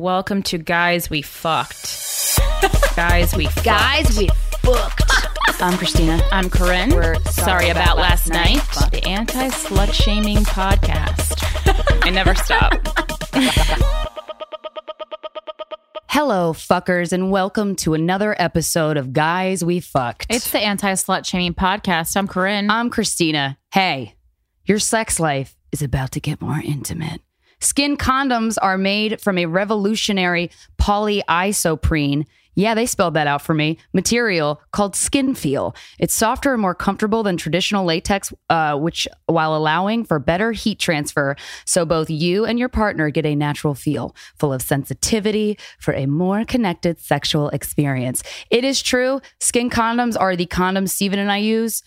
Welcome to Guys We Fucked. Guys We Fucked. Guys, we Fucked. I'm Krystyna. I'm Corinne. We're sorry, about, last night. The anti slut shaming podcast. I never stop. Hello, fuckers, and welcome to another episode of Guys We Fucked. It's the anti slut shaming podcast. I'm Corinne. I'm Krystyna. Hey, your sex life is about to get more intimate. SKYN condoms are made from a revolutionary polyisoprene. Yeah, they spelled that out for me. Material called Skin Feel. It's softer and more comfortable than traditional latex, uh, which while allowing for better heat transfer, so both you and your partner get a natural feel, full of sensitivity for a more connected sexual experience. It is true. SKYN condoms are the condoms Steven and I use.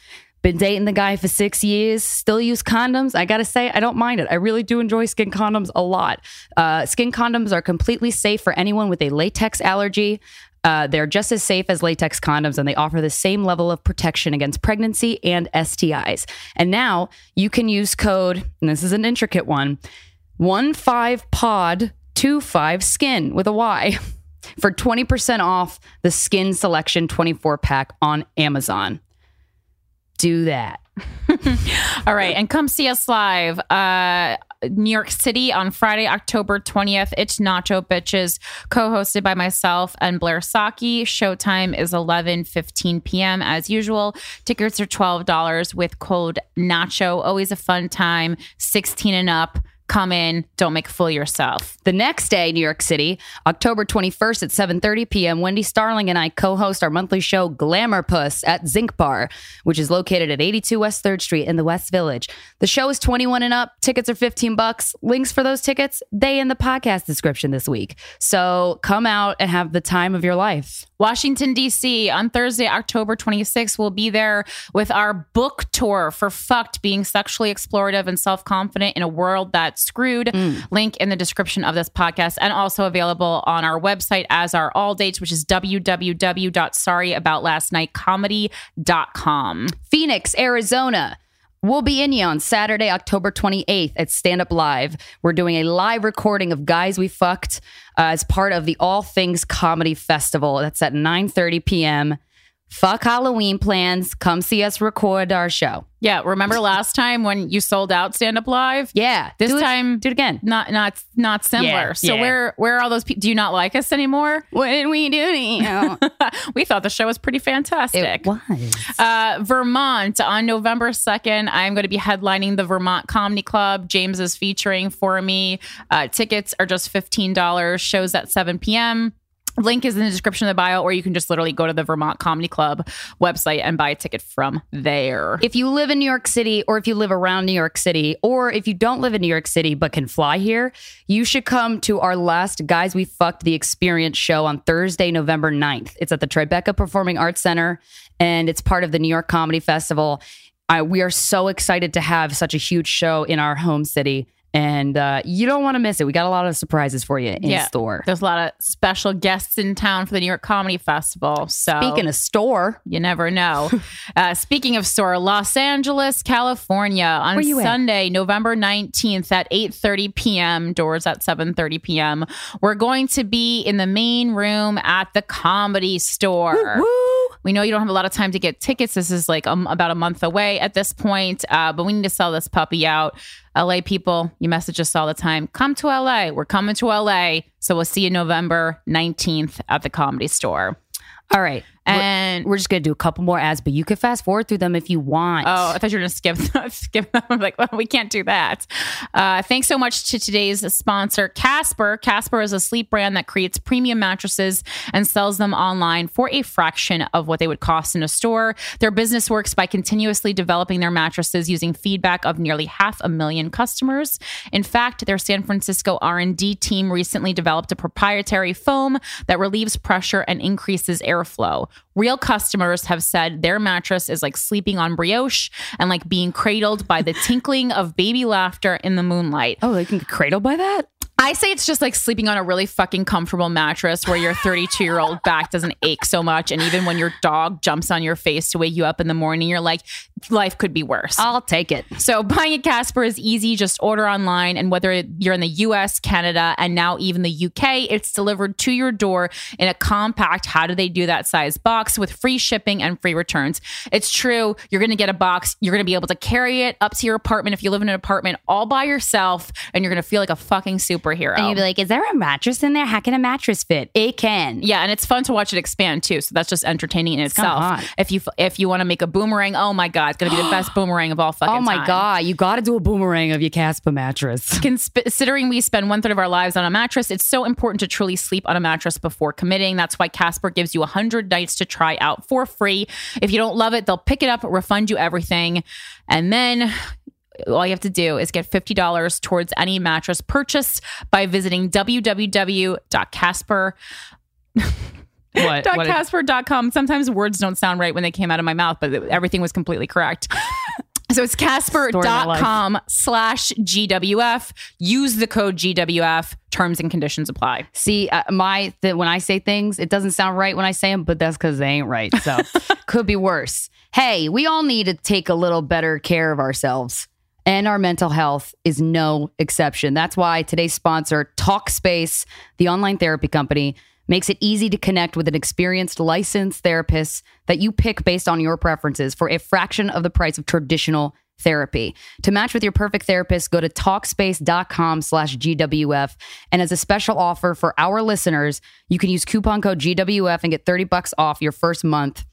Been dating the guy for six years, still use condoms. I gotta say, I don't mind it. I really do enjoy SKYN condoms a lot. Uh, SKYN condoms are completely safe for anyone with a latex allergy. Uh, they're just as safe as latex condoms and they offer the same level of protection against pregnancy and STIs. And now you can use code, and this is an intricate one, 15pod25 skin with a Y for 20% off the skin selection 24 pack on Amazon do that. All right. And come see us live. Uh, New York City on Friday, October 20th. It's Nacho Bitches, co-hosted by myself and Blair Socci. Showtime is 11 15 p.m. as usual. Tickets are $12 with code Nacho. Always a fun time. 16 and up. Come in, don't make a fool of yourself. The next day, New York City, October 21st at 7:30 p.m., Wendy Starland and I co-host our monthly show Glamour Puss at Zinc Bar, which is located at 82 West 3rd Street in the West Village. The show is 21 and up. Tickets are 15 bucks. Links for those tickets, they in the podcast description this week. So, come out and have the time of your life. Washington, D.C. on Thursday, October 26th. We'll be there with our book tour for Fucked Being Sexually Explorative and Self Confident in a World Screwed. Link in the description of this podcast and also available on our website as are all dates, which is www.sorryboutlastnightcomedy.com. Phoenix, Arizona. We'll be in you on Saturday, October 28th at Stand Up Live. We're doing a live recording of Guys We Fucked uh, as part of the All Things Comedy Festival. That's at 9:30 p.m. Fuck Halloween plans. Come see us record our show. Yeah, remember last time when you sold out Stand Up Live? Yeah. This do it- time- do it again. Not not not similar. Yeah, so yeah. where where are all those people? Do you not like us anymore? What did we do? to you? we thought the show was pretty fantastic. it was. Uh, Vermont on November 2nd. I'm going to be headlining the Vermont Comedy Club. James is featuring for me. Uh, tickets are just $15. Shows at 7 p.m. Link is in the description of the bio, or you can just literally go to the Vermont Comedy Club website and buy a ticket from there. If you live in New York City, or if you live around New York City, or if you don't live in New York City but can fly here, you should come to our last Guys We Fucked the Experience show on Thursday, November 9th. It's at the Tribeca Performing Arts Center, and it's part of the New York Comedy Festival. I, we are so excited to have such a huge show in our home city, and uh, you don't want to miss it. We got a lot of surprises for you in store. There's a lot of special guests in town for the New York Comedy Festival. So Speaking of store, You never know. uh, speaking of store, Los Angeles, California, on you at? Sunday, November 19th at 8:30 p.m. Doors at 7:30 p.m. We're going to be in the main room at the Comedy Store. We know you don't have a lot of time to get tickets. This is like um, about a month away at this point, uh, but we need to sell this puppy out. LA people, you message us all the time. Come to LA. We're coming to LA. So we'll see you November 19th at the Comedy Store. all right. We're- And we're just gonna do a couple more ads, but you can fast forward through them if you want. Oh, I thought you were going to skip skip them. I'm like, well, we can't do that. Uh, thanks so much to today's sponsor, Casper. Casper is a sleep brand that creates premium mattresses and sells them online for a fraction of what they would cost in a store. Their business works by continuously developing their mattresses using feedback of nearly half a million customers. In fact, their San Francisco R&D team recently developed a proprietary foam that relieves pressure and increases airflow. Real customers have said their mattress is like sleeping on brioche and like being cradled by the tinkling of baby laughter in the moonlight. oh, they can get cradled by that? I say it's just like sleeping on a really fucking comfortable mattress where your 32 year old back doesn't ache so much. And even when your dog jumps on your face to wake you up in the morning, you're like, life could be worse. I'll take it. So buying a Casper is easy. Just order online. And whether you're in the US, Canada, and now even the UK, it's delivered to your door in a compact, how do they do that size box with free shipping and free returns. It's true. You're going to get a box. You're going to be able to carry it up to your apartment if you live in an apartment all by yourself. And you're going to feel like a fucking superhero. And you'd be like, is there a mattress in there? How can a mattress fit? It can. yeah, and it's fun to watch it expand too. So that's just entertaining in itself. If you if you want to make a boomerang, oh my god, it's gonna be the best boomerang of all fucking Oh my time. God. You got to do a boomerang of your Casper mattress. Considering we spend one third of our lives on a mattress, it's so important to truly sleep on a mattress before committing. That's why Casper gives you 100 nights to try out for free. If you don't love it, they'll pick it up, refund you everything. And then all you have to do is get $50 towards any mattress purchase by visiting www.casper. What? Dot Casper.com. Sometimes words don't sound right when they came out of my mouth, but everything was completely correct. So it's casper.com slash GWF. Use the code GWF. Terms and conditions apply. See, uh, my th- when I say things, it doesn't sound right when I say them, but that's because they ain't right. So could be worse. Hey, we all need to take a little better care of ourselves, and our mental health is no exception. That's why today's sponsor, Talkspace, the online therapy company, makes it easy to connect with an experienced licensed therapist that you pick based on your preferences for a fraction of the price of traditional therapy. To match with your perfect therapist, go to talkspace.com slash GWF. And as a special offer for our listeners, you can use coupon code GWF and get 30 bucks off your first month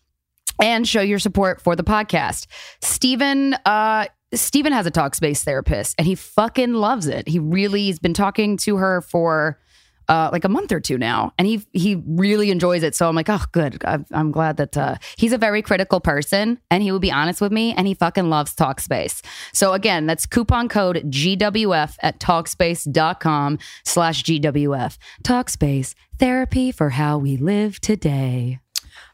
and show your support for the podcast. Stephen, uh, Stephen has a Talkspace therapist and he fucking loves it. He really has been talking to her for uh, like a month or two now, and he he really enjoys it. So I'm like, oh, good. I'm, I'm glad that uh, he's a very critical person, and he will be honest with me, and he fucking loves Talkspace. So again, that's coupon code GWF at Talkspace.com slash GWF. Talkspace therapy for how we live today.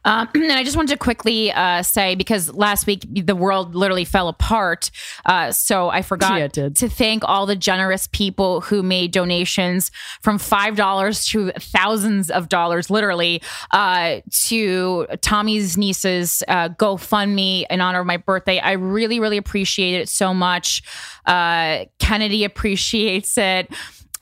Um, and I just wanted to quickly uh, say because last week the world literally fell apart. Uh, so I forgot Yeah, to thank all the generous people who made donations from $5 to thousands of dollars, literally, uh, to Tommy's niece's uh, GoFundMe in honor of my birthday. I really, really appreciate it so much. Uh, Kennedy appreciates it.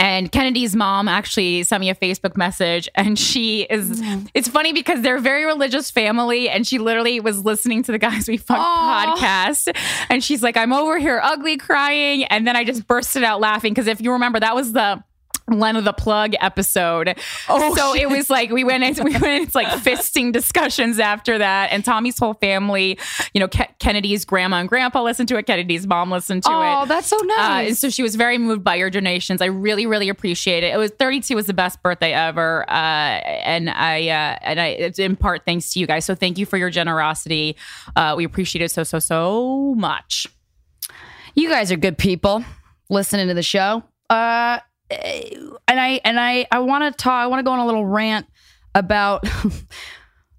And Kennedy's mom actually sent me a Facebook message, and she is. Mm. It's funny because they're a very religious family, and she literally was listening to the Guys We Fuck Aw. podcast, and she's like, "I'm over here ugly crying," and then I just bursted out laughing because if you remember, that was the. Lena the plug episode. Oh, so it was like we went into we went into like fisting discussions after that, and Tommy's whole family, you know, Ke- Kennedy's grandma and grandpa listened to it. Kennedy's mom listened to it. Oh, that's so Uh, nice. and so she was very moved by your donations. I really, really appreciate it. It was 32 was the best birthday ever, uh, and I uh, and I it's in part thanks to you guys. So thank you for your generosity. Uh, we appreciate it so so so much. you guys are good people listening to the show. Uh, and I and I I want to talk. I want to go on a little rant about.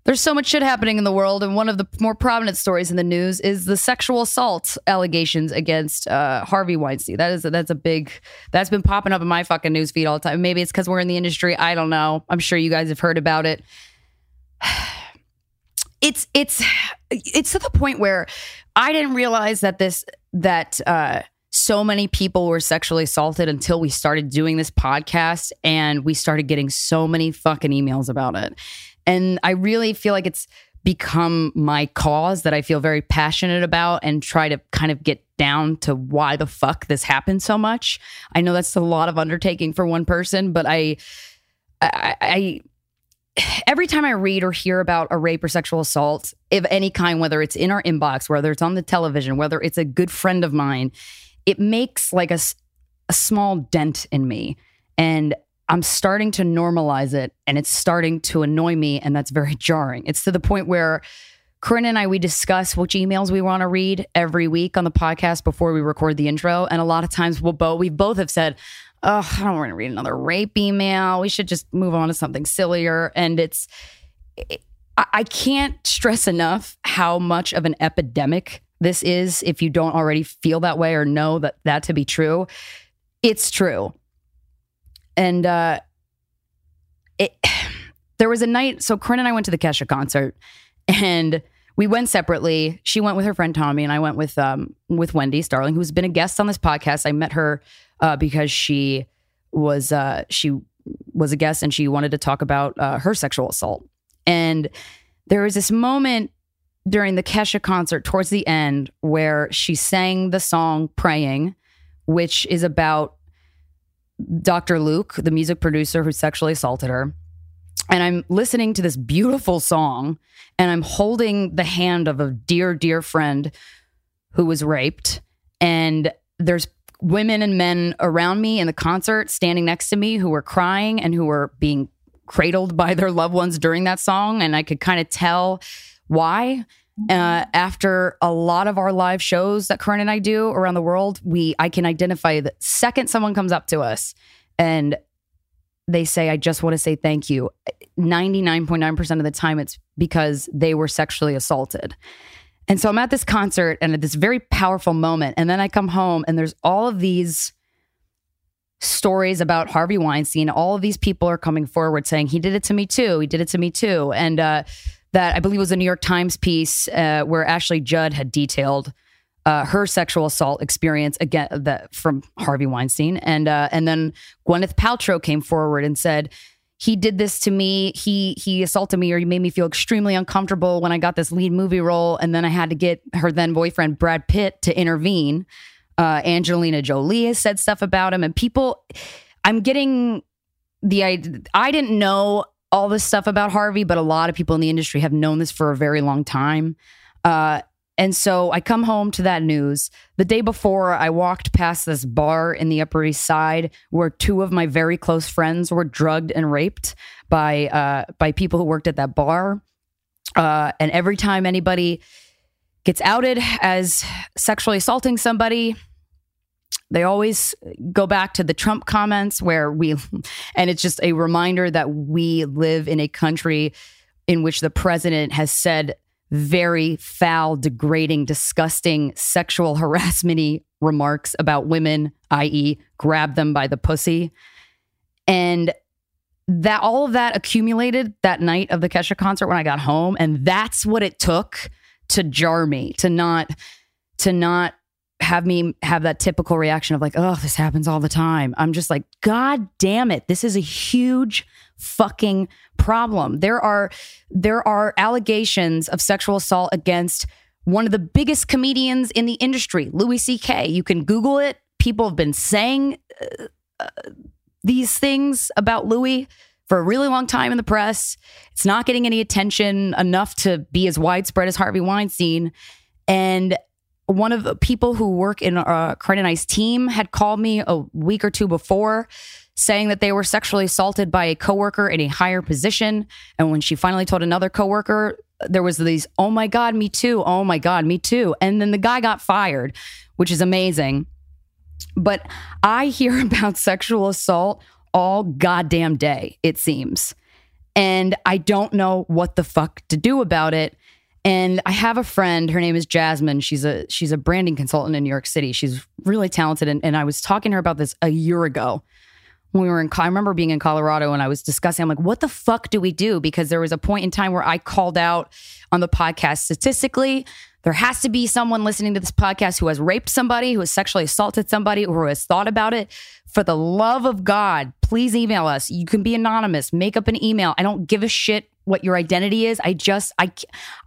There's so much shit happening in the world, and one of the more prominent stories in the news is the sexual assault allegations against uh, Harvey Weinstein. That is that's a big that's been popping up in my fucking news feed all the time. Maybe it's because we're in the industry. I don't know. I'm sure you guys have heard about it. It's it's it's to the point where I didn't realize that this that uh so many people were sexually assaulted until we started doing this podcast and we started getting so many fucking emails about it. And I really feel like it's become my cause that I feel very passionate about and try to kind of get down to why the fuck this happened so much. I know that's a lot of undertaking for one person, but I I, I every time I read or hear about a rape or sexual assault of any kind, whether it's in our inbox, whether it's on the television, whether it's a good friend of mine, it makes like a, a small dent in me. And I'm starting to normalize it and it's starting to annoy me. And that's very jarring. It's to the point where Corinne and I, we discuss which emails we want to read every week on the podcast before we record the intro. And a lot of times we'll both, we both have said, oh, I don't want to read another rape email. We should just move on to something sillier. And it's, I I can't stress enough how much of an epidemic this is if you don't already feel that way or know that that to be true. It's true. And uh it there was a night so Corinne and I went to the Kesha concert and we went separately. She went with her friend Tommy, and I went with um with Wendy Starland, who's been a guest on this podcast. I met her uh, because she was uh she was a guest and she wanted to talk about uh, her sexual assault. And there was this moment during the Kesha concert towards the end where she sang the song Praying, which is about Dr. Luke, the music producer who sexually assaulted her. And I'm listening to this beautiful song and I'm holding the hand of a dear, dear friend who was raped. And there's women and men around me in the concert standing next to me who were crying and who were being cradled by their loved ones during that song. And I could kind of tell why. Uh, after a lot of our live shows that Corinne and I do around the world, we I can identify the second someone comes up to us and they say, I just want to say thank you. 99.9% of the time, it's because they were sexually assaulted. And so I'm at this concert and at this very powerful moment. And then I come home and there's all of these stories about Harvey Weinstein. All of these people are coming forward saying, he did it to me too. He did it to me too. And uh, that I believe was a New York Times piece uh, where Ashley Judd had detailed uh, her sexual assault experience again that from Harvey Weinstein, and uh, and then Gwyneth Paltrow came forward and said he did this to me. He he assaulted me, or he made me feel extremely uncomfortable when I got this lead movie role, and then I had to get her then boyfriend Brad Pitt to intervene. Uh, Angelina Jolie has said stuff about him, and people. I'm getting the I, I didn't know all this stuff about Harvey, but a lot of people in the industry have known this for a very long time. Uh, and so I come home to that news. The day before, I walked past this bar in the Upper East Side where two of my very close friends were drugged and raped by uh, by people who worked at that bar. Uh, and every time anybody gets outed as sexually assaulting somebody, they always go back to the Trump comments where we, and it's just a reminder that we live in a country in which the president has said very foul, degrading, disgusting, sexual harassment remarks about women, i.e., grab them by the pussy. And that all of that accumulated that night of the Kesha concert when I got home. And that's what it took to jar me, to not, to not have me have that typical reaction of like, oh, this happens all the time. I'm just like, God damn it. This is a huge fucking problem. There are there are allegations of sexual assault against one of the biggest comedians in the industry, Louis C.K. You can Google it. People have been saying uh, uh, these things about Louis for a really long time in the press. It's not getting any attention enough to be as widespread as Harvey Weinstein. And one of the people who work in uh, Corinne and I's team had called me a week or two before saying that they were sexually assaulted by a coworker in a higher position. And when she finally told another coworker, there was these, oh my God, me too. Oh my God, me too. And then the guy got fired, which is amazing. But I hear about sexual assault all goddamn day, it seems. And I don't know what the fuck to do about it. And I have a friend, her name is Jasmine. She's a she's a branding consultant in New York City. She's really talented. And, and I was talking to her about this a year ago when we were in, I remember being in Colorado and I was discussing, I'm like, what the fuck do we do? Because there was a point in time where I called out on the podcast statistically, there has to be someone listening to this podcast who has raped somebody, who has sexually assaulted somebody, or who has thought about it. For the love of God, please email us. You can be anonymous, make up an email. I don't give a shit what your identity is. I just, I,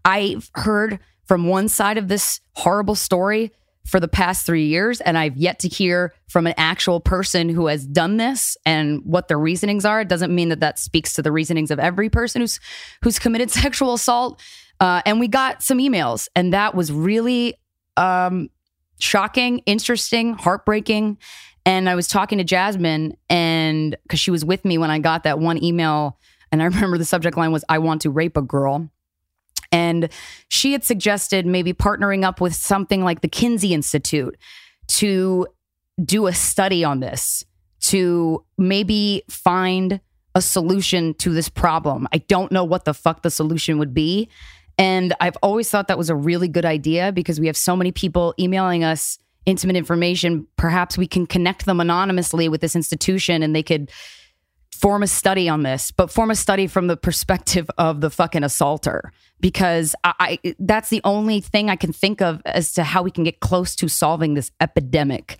I've heard from one side of this horrible story for the past three years, and I've yet to hear from an actual person who has done this and what their reasonings are. It doesn't mean that that speaks to the reasonings of every person who's who's committed sexual assault. Uh, and we got some emails, and that was really um, shocking, interesting, heartbreaking. And I was talking to Jasmine, and because she was with me when I got that one email, and I remember the subject line was "I want to rape a girl." And she had suggested maybe partnering up with something like the Kinsey Institute to do a study on this, to maybe find a solution to this problem. I don't know what the fuck the solution would be. And I've always thought that was a really good idea because we have so many people emailing us intimate information. Perhaps we can connect them anonymously with this institution and they could form a study on this, but form a study from the perspective of the fucking assaulter because I, I that's the only thing I can think of as to how we can get close to solving this epidemic.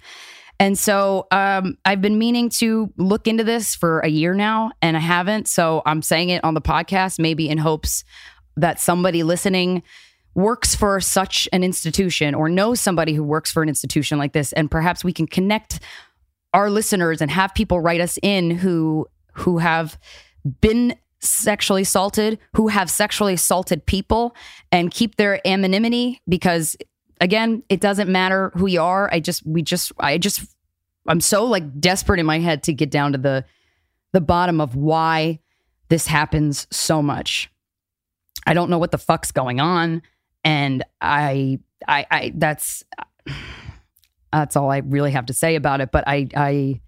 And so um, I've been meaning to look into this for a year now, and I haven't. So I'm saying it on the podcast, maybe in hopes that somebody listening works for such an institution or knows somebody who works for an institution like this, and perhaps we can connect our listeners and have people write us in who who have been sexually assaulted, who have sexually assaulted people, and keep their anonymity because again, it doesn't matter who you are. I just we just I just I'm so like desperate in my head to get down to the the bottom of why this happens so much. I don't know what the fuck's going on and I I I that's that's all I really have to say about it, but I I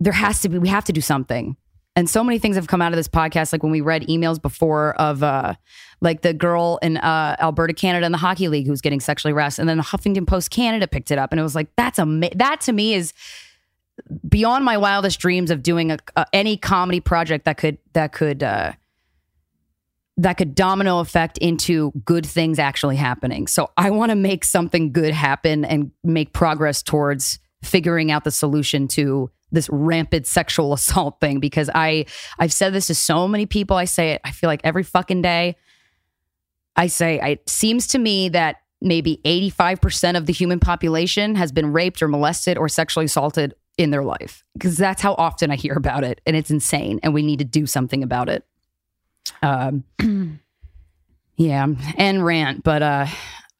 there has to be we have to do something and so many things have come out of this podcast like when we read emails before of uh like the girl in uh alberta canada in the hockey league who's getting sexually harassed and then the huffington post canada picked it up and it was like that's a that to me is beyond my wildest dreams of doing a, a any comedy project that could that could uh that could domino effect into good things actually happening. So I want to make something good happen and make progress towards figuring out the solution to this rampant sexual assault thing because I I've said this to so many people. I say it I feel like every fucking day. I say it seems to me that maybe 85% of the human population has been raped or molested or sexually assaulted in their life because that's how often I hear about it and it's insane and we need to do something about it. Um yeah, and rant, but uh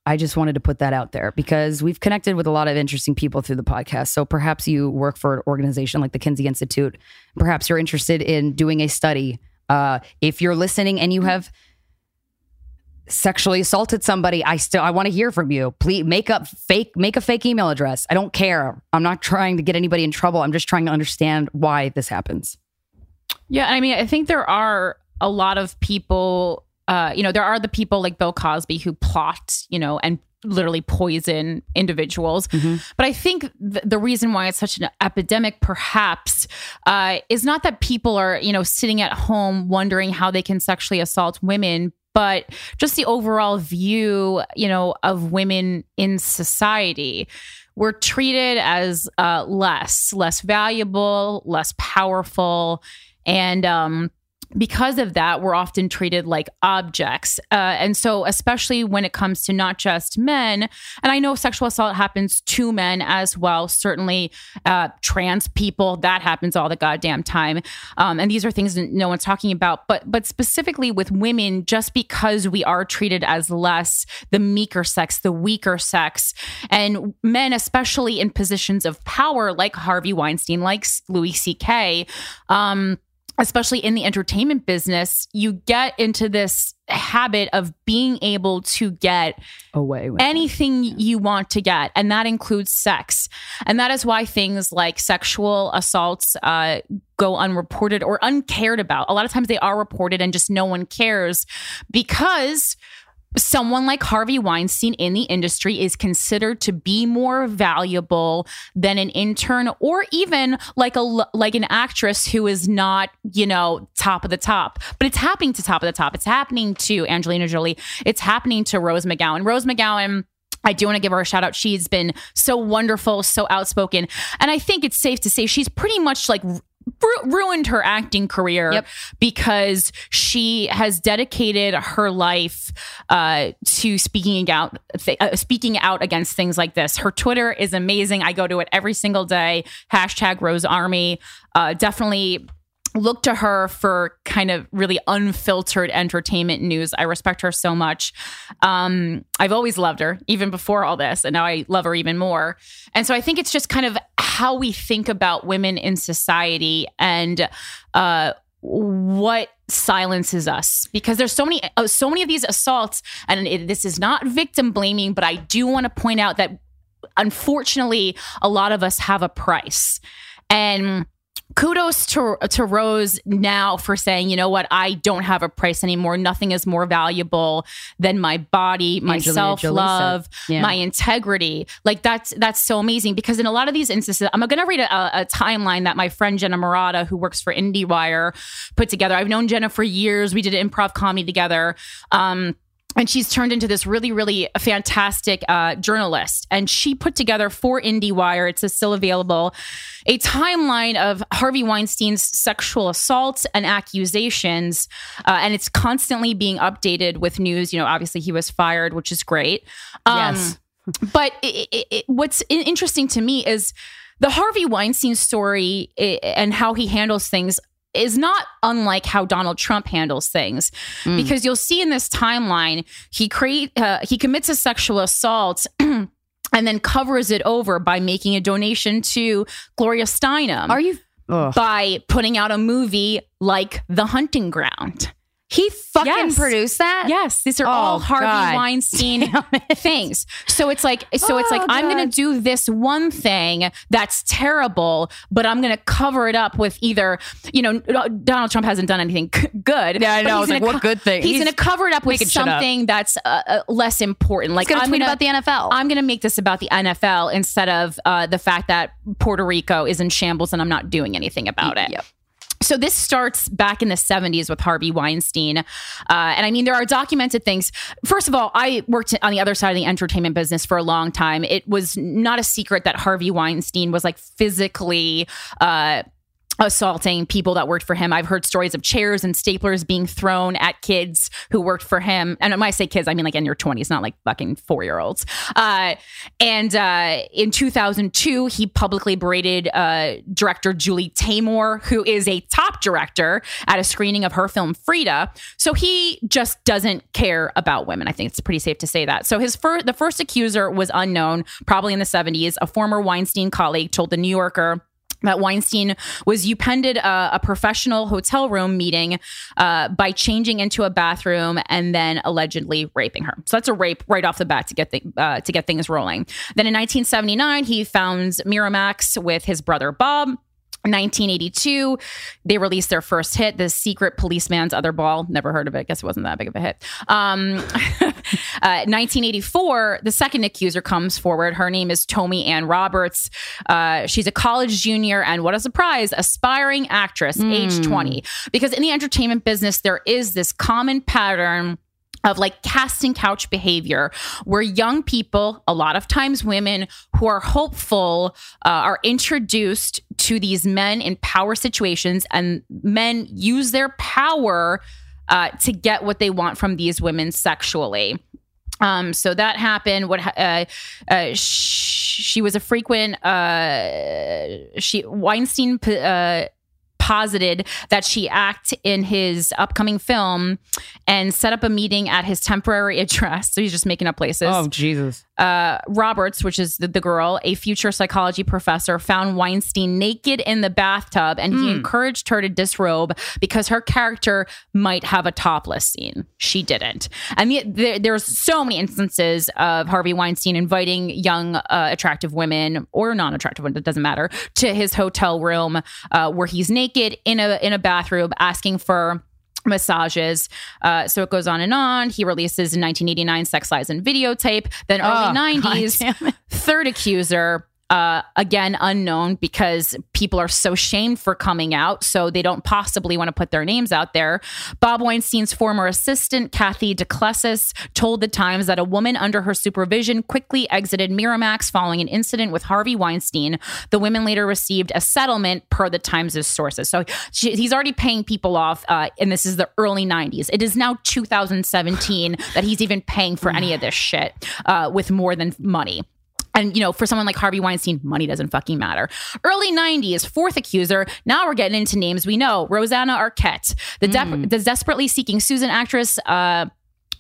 I just wanted to put that out there because we've connected with a lot of interesting people through the podcast. So perhaps you work for an organization like the Kinsey Institute. Perhaps you're interested in doing a study. Uh, if you're listening and you have sexually assaulted somebody, I still I want to hear from you. Please make up fake make a fake email address. I don't care. I'm not trying to get anybody in trouble. I'm just trying to understand why this happens. Yeah, I mean, I think there are a lot of people uh, you know, there are the people like Bill Cosby who plot, you know, and literally poison individuals. Mm-hmm. But I think th- the reason why it's such an epidemic, perhaps, uh, is not that people are, you know, sitting at home wondering how they can sexually assault women, but just the overall view, you know, of women in society. We're treated as uh, less, less valuable, less powerful, and um, because of that, we're often treated like objects. Uh, and so, especially when it comes to not just men, and I know sexual assault happens to men as well, certainly uh, trans people, that happens all the goddamn time. Um, and these are things no one's talking about. But, but specifically with women, just because we are treated as less, the meeker sex, the weaker sex, and men, especially in positions of power like Harvey Weinstein, like Louis C.K., um, especially in the entertainment business, you get into this habit of being able to get away with anything you want to get, and that includes sex. And that is why things like sexual assaults uh, go unreported or uncared about. A lot of times they are reported and just no one cares because someone like Harvey Weinstein in the industry is considered to be more valuable than an intern or even like a like an actress who is not, you know, top of the top. But it's happening to top of the top. It's happening to Angelina Jolie. It's happening to Rose McGowan. Rose McGowan I do want to give her a shout out. She's been so wonderful, so outspoken. And I think it's safe to say she's pretty much like ruined her acting career yep. because she has dedicated her life uh, to speaking out, th- uh, speaking out against things like this. Her Twitter is amazing. I go to it every single day. Hashtag Rose Army. Uh, definitely look to her for kind of really unfiltered entertainment news. I respect her so much. Um, I've always loved her, even before all this, and now I love her even more. And so I think it's just kind of how we think about women in society and uh, what silences us because there's so many uh, so many of these assaults and it, this is not victim blaming but i do want to point out that unfortunately a lot of us have a price and kudos to to Rose now for saying, you know what, I don't have a price anymore. Nothing is more valuable than my body, my self love, Yeah. my integrity. Like that's that's so amazing because in a lot of these instances, I'm going to read a, a timeline that my friend Jenna Marotta, who works for IndieWire, put together. I've known Jenna for years. We did improv comedy together. Um, and she's turned into this really, really fantastic uh, journalist. And she put together for IndieWire, it's still available, a timeline of Harvey Weinstein's sexual assaults and accusations. Uh, and it's constantly being updated with news. You know, obviously he was fired, which is great. Um, Yes. but it, it, it, what's interesting to me is the Harvey Weinstein story and how he handles things is not unlike how Donald Trump handles things because you'll see in this timeline he create uh, he commits a sexual assault and then covers it over by making a donation to Gloria Steinem Are you? Ugh. by putting out a movie like The Hunting Ground. He fucking Yes. produced that. Yes, these are Oh, all Harvey God. Weinstein things. So it's like, so it's like, Oh, I'm going to do this one thing that's terrible, but I'm going to cover it up with either, you know, Donald Trump hasn't done anything good. Yeah, I know. like, gonna what good thing? He's, He's going to cover it up with shit up. something that's uh, uh, less important. Like He's gonna I'm tweet about the NFL. I'm going to make this about the NFL instead of uh, the fact that Puerto Rico is in shambles and I'm not doing anything about it. Yep. So this starts back in the 70s with Harvey Weinstein. Uh, and I mean, there are documented things. First of all, I worked on the other side of the entertainment business for a long time. It was not a secret that Harvey Weinstein was like physically. Uh, assaulting people that worked for him. I've heard stories of chairs and staplers being thrown at kids who worked for him. And when I say kids, I mean like in your 20s, not like fucking four year olds. Uh, and uh, in 2002, he publicly berated uh, director Julie Taymor, who is a top director at a screening of her film Frida. So he just doesn't care about women. I think it's pretty safe to say that. So his first, the first accuser was unknown, probably in the 70s. A former Weinstein colleague told the New Yorker that Weinstein was upended a, a professional hotel room meeting uh, by changing into a bathroom and then allegedly raping her. So that's a rape right off the bat to get the, uh, to get things rolling. Then in 1979, he founds Miramax with his brother Bob. 1982, they released their first hit, The Secret Policeman's Other Ball. Never heard of it. Guess it wasn't that big of a hit. Um, uh, 1984, the second accuser comes forward. Her name is Tomi-Ann Roberts. Uh, she's a college junior and what a surprise, aspiring actress, age 20. Because in the entertainment business, there is this common pattern of like casting couch behavior where young people a lot of times women who are hopeful uh, are introduced to these men in power situations and men use their power uh, to get what they want from these women sexually um, so that happened. What uh, uh, sh- she was a frequent. Uh, she Weinstein p- uh, posited that she act in his upcoming film and set up a meeting at his temporary address. So he's just making up places Oh Jesus! uh, Roberts, which is the, the girl, a future psychology professor, found Weinstein naked in the bathtub and he encouraged her to disrobe because her character might have a topless scene. She didn't. And the, there, there's so many instances of Harvey Weinstein inviting young, uh, attractive women or non attractive women, it doesn't matter, to his hotel room uh, where he's naked in a, in a bathroom asking for massages. Uh, so it goes on and on. He releases in 1989 Sex Lies and Videotape. Then early Oh, 90s, damn it. third accuser. Uh, again, unknown because people are so shamed for coming out, so they don't possibly want to put their names out there. Bob Weinstein's former assistant, Kathy DeClesis, told the Times that a woman under her supervision quickly exited Miramax following an incident with Harvey Weinstein. The women later received a settlement per the Times' sources. So she, he's already paying people off, uh, and this is the early 90s. It is now 2017 that he's even paying for any of this shit uh, with more than money. And you know, for someone like Harvey Weinstein, money doesn't fucking matter. Early '90s, fourth accuser. Now we're getting into names we know: Rosanna Arquette, the, de- the desperately seeking Susan actress. Uh,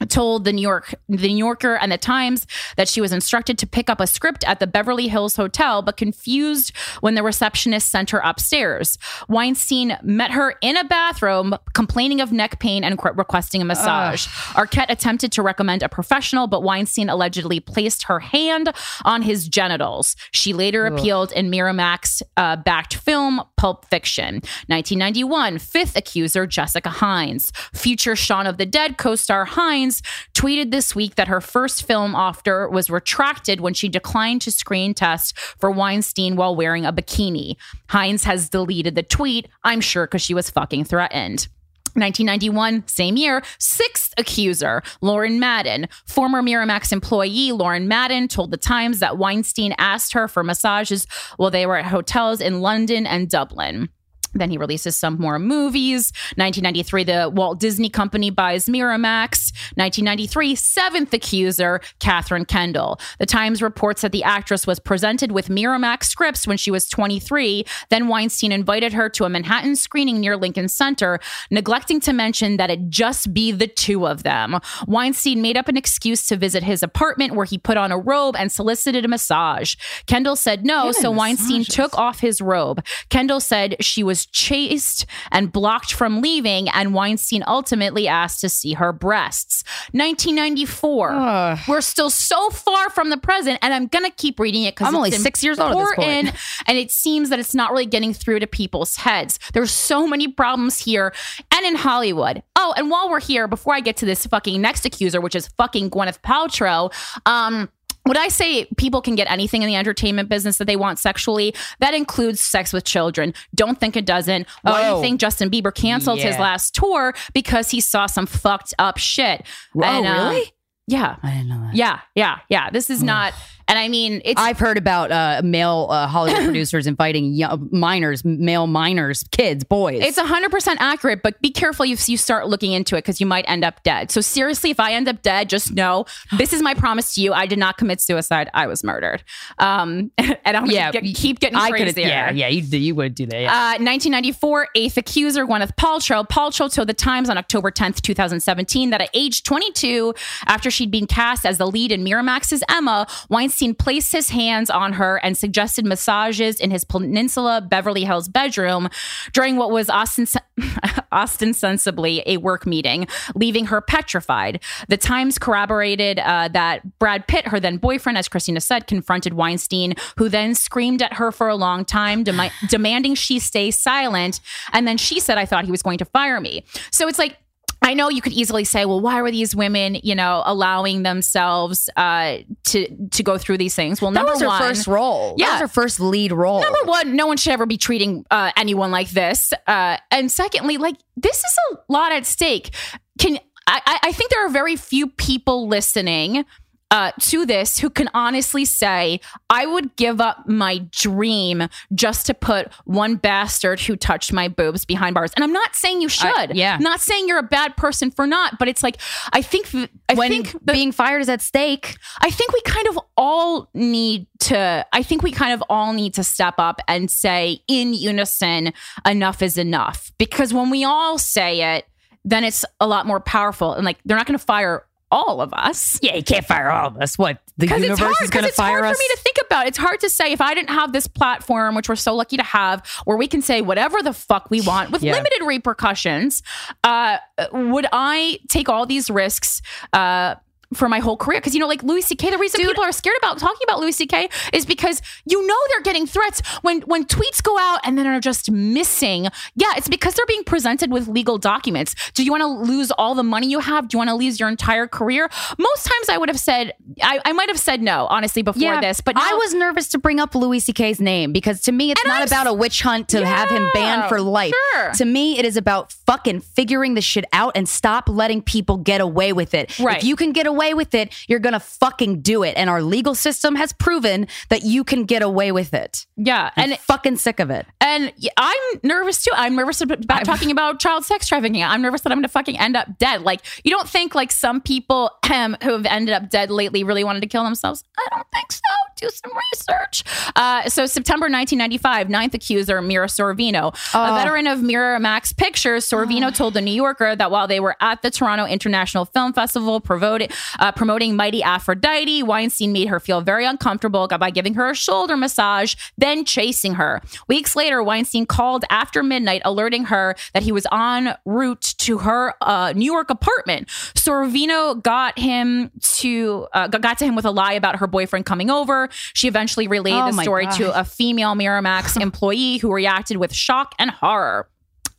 told the New York the New Yorker and the Times that she was instructed to pick up a script at the Beverly Hills Hotel but confused when the receptionist sent her upstairs. Weinstein met her in a bathroom complaining of neck pain and requesting a massage. Arquette attempted to recommend a professional but Weinstein allegedly placed her hand on his genitals. She later appealed in Miramax uh, backed film Pulp Fiction. 1991, fifth accuser Jessica Hynes. Future Shaun of the Dead co-star Hynes tweeted this week that her first film offer was retracted when she declined to screen test for Weinstein while wearing a bikini. Hynes has deleted the tweet, I'm sure because she was fucking threatened. 1991, same year, sixth accuser, Lauren Madden. Former Miramax employee Lauren Madden told The Times that Weinstein asked her for massages while they were at hotels in London and Dublin. Then he releases some more movies. 1993, the Walt Disney Company buys Miramax. 1993, seventh accuser, Katherine Kendall. The Times reports that the actress was presented with Miramax scripts when she was 23. Then Weinstein invited her to a Manhattan screening near Lincoln Center, neglecting to mention that it'd just be the two of them. Weinstein made up an excuse to visit his apartment where he put on a robe and solicited a massage. Kendall said no, so Weinstein took off his robe. Kendall said she was chased and blocked from leaving, and Weinstein ultimately asked to see her breasts. 1994. We're still so far from the present, and I'm gonna keep reading it because I'm only six years old at this point. and it seems that it's not really getting through to people's heads. There's so many problems here and in Hollywood. Oh, and while we're here, before I get to this fucking next accuser, which is fucking Gwyneth Paltrow, um, would I say people can get anything in the entertainment business that they want sexually? That includes sex with children. Don't think it doesn't. Why do you think Justin Bieber canceled his last tour because he saw some fucked up shit? Oh, And, uh, really? yeah. I didn't know that. Yeah. Yeah. Yeah. This is not, and I mean, it's. I've heard about uh, male uh, Hollywood producers inviting young, minors, male minors, kids, boys. It's 100% accurate, but be careful if you start looking into it because you might end up dead. So, seriously, if I end up dead, just know this is my promise to you. I did not commit suicide. I was murdered. Um, and I'm yeah, to keep getting I crazier. Yeah, yeah, you you would do that. Yeah. Uh, 1994, eighth accuser Gwyneth Paltrow. Paltrow told the Times on October 10th, 2017, that at age 22, after she'd been cast as the lead in Miramax's Emma, Weinstein placed his hands on her and suggested massages in his Peninsula Beverly Hills bedroom during what was ostens- ostensibly a work meeting, leaving her petrified. The Times corroborated uh, that Brad Pitt, her then boyfriend, as Krystyna said, confronted Weinstein, who then screamed at her for a long time, demi- demanding she stay silent. And then she said, I thought he was going to fire me. So it's like, I know you could easily say, well, why were these women, you know, allowing themselves uh, to to go through these things? Well, that number was her one, first role. Yeah. that was her first lead role. Number one, no one should ever be treating uh, anyone like this. Uh, and secondly, like this is a lot at stake. Can I, I- I think there are very few people listening uh, to this who can honestly say, I would give up my dream just to put one bastard who touched my boobs behind bars. And I'm not saying you should. I- yeah. I'm not saying you're a bad person for not, but it's like, I think, I when think the, being fired is at stake. I think we kind of all need to, I think we kind of all need to step up and say in unison, enough is enough. Because when we all say it, then it's a lot more powerful. And like, they're not going to fire all of us. Yeah, you can't fire all of us. What the Because universe it's hard, is going to it's fire hard us? for me to think about. It's hard to say if I didn't have this platform, which we're so lucky to have, where we can say whatever the fuck we want with Yeah. limited repercussions. Uh, would I take all these risks? Uh, for my whole career, because you know, like Louis C.K. The reason people are scared about talking about Louis C.K. is because you know they're getting threats when when tweets go out and then are just missing. Yeah, it's because they're being presented with legal documents. Do you want to lose all the money you have? Do you want to lose your entire career? Most times, I would have said I, I might have said no, honestly, before this. But I was nervous to bring up Louis C.K.'s name because to me, it's not I'm about a witch hunt to have him banned for life. sure. To me, it is about fucking figuring the shit out and stop letting people get away with it. Right. If you can get away with it, you're gonna fucking do it. And our legal system has proven that you can get away with it. yeah, I'm and fucking sick of it. And I'm nervous too. I'm nervous ab- about talking about child sex trafficking. I'm nervous that I'm going to fucking end up dead. Like, you don't think like some people um, who have ended up dead lately really wanted to kill themselves? I don't think so. Do some research. Uh, so September 1995, ninth accuser Mira Sorvino, a veteran of Miramax Pictures, Sorvino told the New Yorker that while they were at the Toronto International Film Festival promoting, uh, promoting Mighty Aphrodite, Weinstein made her feel very uncomfortable by giving her a shoulder massage, then chasing her. Weeks later, Weinstein called after midnight, alerting her that he was en route to her uh, New York apartment. Sorvino got him to uh, got to him with a lie about her boyfriend coming over. She eventually relayed Oh the story to a female Miramax employee who reacted with shock and horror.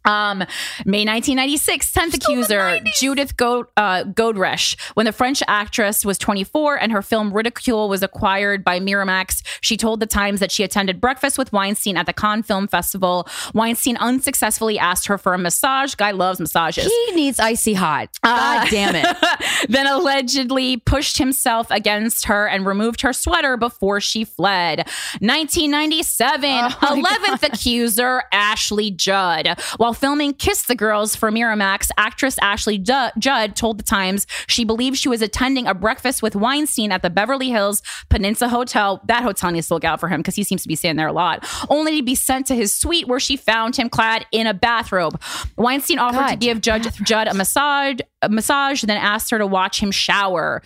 Um, May 1996, 10th accuser, Judith Go- uh, Godrèche. When the French actress was 24 and her film Ridicule was acquired by Miramax, she told The Times that she attended breakfast with Weinstein at the Cannes Film Festival. Weinstein unsuccessfully asked her for a massage. Guy loves massages. He needs icy hot. God damn it. then allegedly pushed himself against her and removed her sweater before she fled. 1997, Oh my 11th accuser, Ashley Judd. While filming Kiss the Girls for Miramax, actress Ashley Ju- Judd told The Times she believed she was attending a breakfast with Weinstein at the Beverly Hills Peninsula Hotel. That hotel needs to look out for him because he seems to be staying there a lot, only to be sent to his suite where she found him clad in a bathrobe. Weinstein offered to give Judge Judd a massage, a massage, then asked her to watch him shower.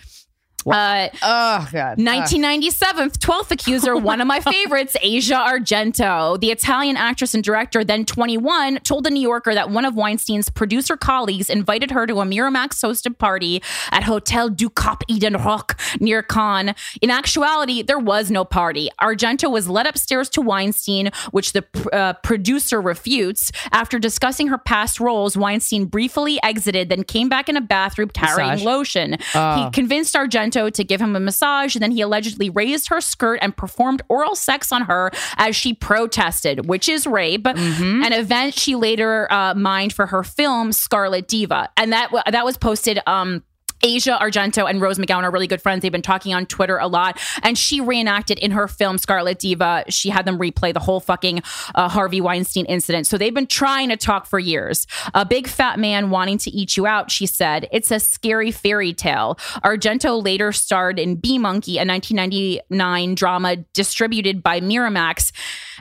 Uh, Oh, God. 1997, 12th accuser, one of my favorites, Asia Argento. The Italian actress and director, then 21, told the New Yorker that one of Weinstein's producer colleagues invited her to a Miramax hosted party at Hotel du Cap Eden Rock near Cannes. In actuality, there was no party. Argento was led upstairs to Weinstein, which the uh, producer refutes. After discussing her past roles, Weinstein briefly exited, then came back in a bathroom carrying Massage. lotion. Oh. He convinced Argento to give him a massage, and then he allegedly raised her skirt and performed oral sex on her as she protested, which is rape, Mm-hmm. an event she later uh, mined for her film Scarlet Diva, and that wa- that was posted. Um, Asia Argento and Rose McGowan are really good friends. They've been talking on Twitter a lot. And she reenacted in her film Scarlet Diva. She had them replay the whole fucking uh, Harvey Weinstein incident. So they've been trying to talk for years. A big fat man wanting to eat you out, she said. It's a scary fairy tale. Argento later starred in B. Monkey, a 1999 drama distributed by Miramax.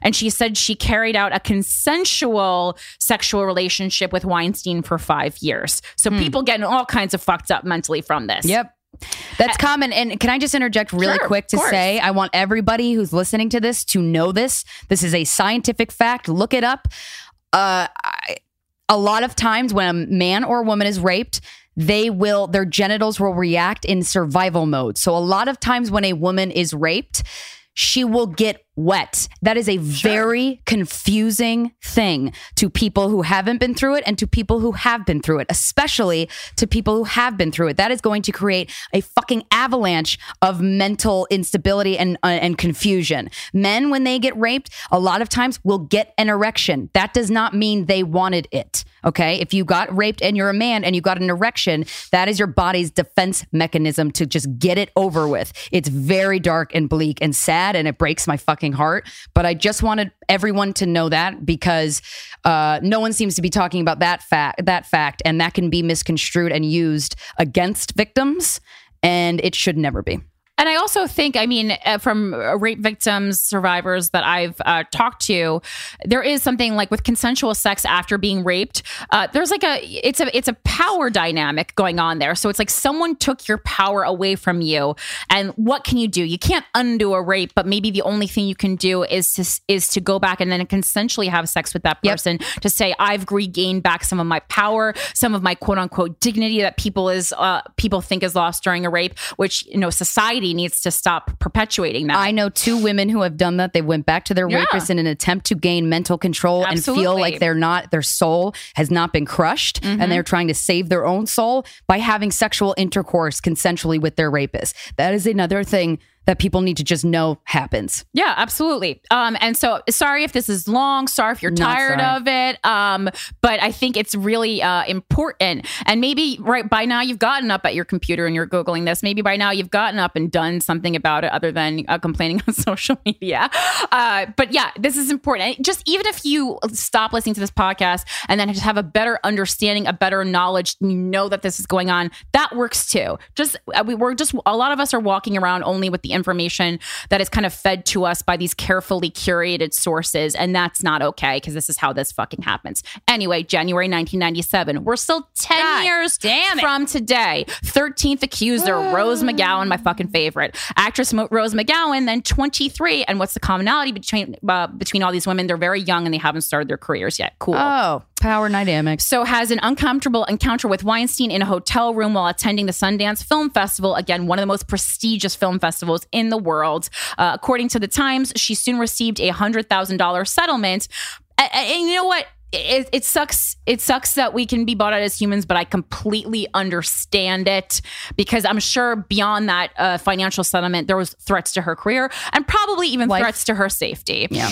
And she said she carried out a consensual sexual relationship with Weinstein for five years. So people getting all kinds of fucked up mentally from this. Yep. That's common. And can I just interject really Sure, quick to say I want everybody who's listening to this to know this. This is a scientific fact. Look it up. Uh, I, a lot of times when a man or a woman is raped, they will their genitals will react in survival mode. So a lot of times when a woman is raped, she will get wet. That is a very confusing thing to people who haven't been through it and to people who have been through it, especially to people who have been through it. That is going to create a fucking avalanche of mental instability and uh, and confusion. Men when they get raped, a lot of times will get an erection. That does not mean they wanted it. Okay? If you got raped and you're a man and you got an erection, that is your body's defense mechanism to just get it over with. It's very dark and bleak and sad and it breaks my fucking heart, but I just wanted everyone to know that because uh, no one seems to be talking about that fact that fact and that can be misconstrued and used against victims and it should never be. And I also think, I mean, uh, from uh, rape victims, survivors that I've uh, talked to, there is something like with consensual sex after being raped. Uh, there's like a, it's a, it's a power dynamic going on there. So it's like someone took your power away from you, and what can you do? You can't undo a rape, but maybe the only thing you can do is to is to go back and then consensually have sex with that Yep. person to say I've regained back some of my power, some of my quote unquote dignity that people is uh, people think is lost during a rape, which you know society needs to stop perpetuating that. I know two women who have done that. They went back to their Yeah. rapist in an attempt to gain mental control and feel like they're not their soul has not been crushed Mm-hmm. and they're trying to save their own soul by having sexual intercourse consensually with their rapist. That is another thing that people need to just know happens. Yeah, absolutely. Um, and so sorry if this is long. Sorry if you're Not tired sorry. of it. Um, but I think it's really uh, important. And maybe right by now you've gotten up at your computer and you're googling this. Maybe by now you've gotten up and done something about it other than uh, complaining on social media. Uh, but yeah, this is important. And Just even if you stop listening to this podcast and then just have a better understanding, a better knowledge, you know that this is going on. That works too. Just uh, we, we're just a lot of us are walking around only with the information that is kind of fed to us by these carefully curated sources. And that's not okay because this is how this fucking happens. Anyway, January 1997. We're still 10 God years damn it. from today. 13th accuser, Rose McGowan, my fucking favorite. Actress Mo- Rose McGowan, then 23. And what's the commonality between uh, between all these women? They're very young and they haven't started their careers yet. Cool. Oh, power dynamics. So has an uncomfortable encounter with Weinstein in a hotel room while attending the Sundance Film Festival. Again, one of the most prestigious film festivals in the world. Uh, according to the Times, she soon received a hundred thousand dollar settlement. And, and you know what? It, it sucks. It sucks that we can be bought out as humans, but I completely understand it because I'm sure beyond that uh, financial settlement, there was threats to her career and probably even Life. threats to her safety. Yeah.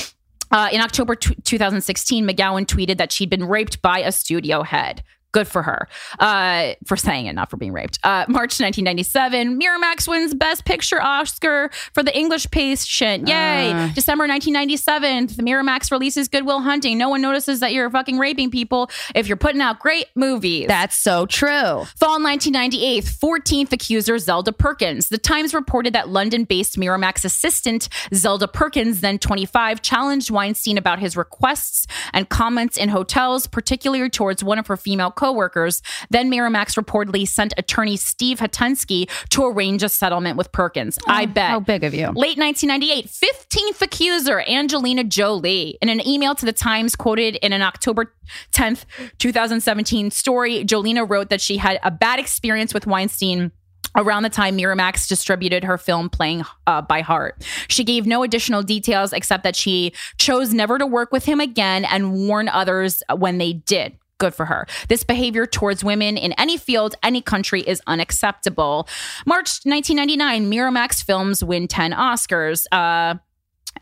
Uh, in October t- 2016, McGowan tweeted that she'd been raped by a studio head. Good for her uh, for saying it, not for being raped. Uh, March 1997, Miramax wins Best Picture Oscar for The English Patient. Yay! Uh. December 1997, the Miramax releases Good Will Hunting. No one notices that you're fucking raping people if you're putting out great movies. That's so true. Fall 1998, 14th accuser Zelda Perkins. The Times reported that London based Miramax assistant Zelda Perkins, then 25, challenged Weinstein about his requests and comments in hotels, particularly towards one of her female coworkers. Then Miramax reportedly sent attorney Steve Hutensky to arrange a settlement with Perkins. I bet. How big of you? Late 1998, 15th accuser, Angelina Jolie. In an email to the Times quoted in an October 10th, 2017 story, Jolina wrote that she had a bad experience with Weinstein. Around the time Miramax distributed her film Playing uh, by Heart. She gave no additional details except that she chose never to work with him again and warn others when they did. Good for her. This behavior towards women in any field, any country is unacceptable. March 1999, Miramax films win 10 Oscars. Uh,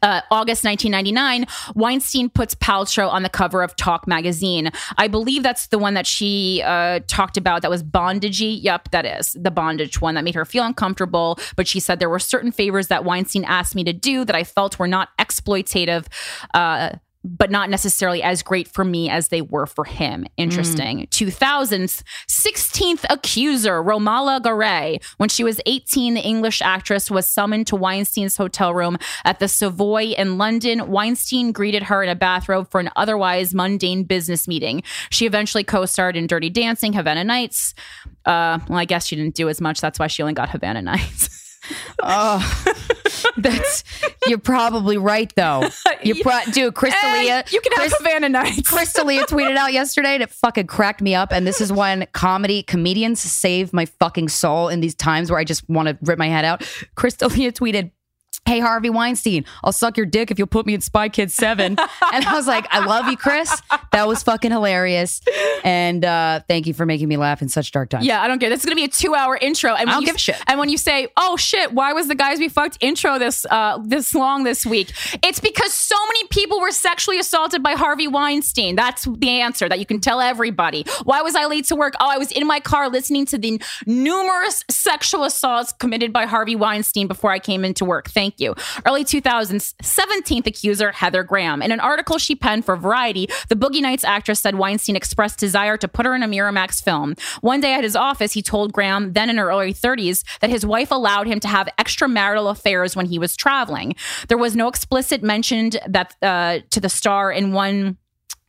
uh, August 1999, Weinstein puts Paltrow on the cover of Talk magazine. I believe that's the one that she uh, talked about that was bondagey. Yep, that is the bondage one that made her feel uncomfortable. But she said there were certain favors that Weinstein asked me to do that I felt were not exploitative. Uh, but not necessarily as great for me as they were for him. Interesting. 2000s, 16th accuser, Romola Garai. When she was 18, the English actress was summoned to Weinstein's hotel room at the Savoy in London. Weinstein greeted her in a bathrobe for an otherwise mundane business meeting. She eventually co starred in Dirty Dancing, Havana Nights. Uh, well, I guess she didn't do as much. That's why she only got Havana Nights. Oh, that's you're probably right though. You pro- dude, Crystalia. you can have Chris- Havana Nights. Crystalia tweeted out yesterday and it fucking cracked me up. And this is when comedy comedians save my fucking soul in these times where I just want to rip my head out. Crystalia tweeted. Hey Harvey Weinstein, I'll suck your dick if you'll put me in Spy Kids 7. and I was like, I love you, Chris. That was fucking hilarious. And uh, thank you for making me laugh in such dark times. Yeah, I don't care. This is gonna be a two-hour intro, and when I don't you, give a shit. And when you say, "Oh shit, why was the guys we fucked intro this uh this long this week?" It's because so many people were sexually assaulted by Harvey Weinstein. That's the answer that you can tell everybody. Why was I late to work? Oh, I was in my car listening to the numerous sexual assaults committed by Harvey Weinstein before I came into work. Thank you. Early 2000s, 17th accuser Heather Graham. In an article she penned for Variety, the Boogie Nights actress said Weinstein expressed desire to put her in a Miramax film. One day at his office, he told Graham, then in her early 30s, that his wife allowed him to have extramarital affairs when he was traveling. There was no explicit mentioned that uh, to the star in one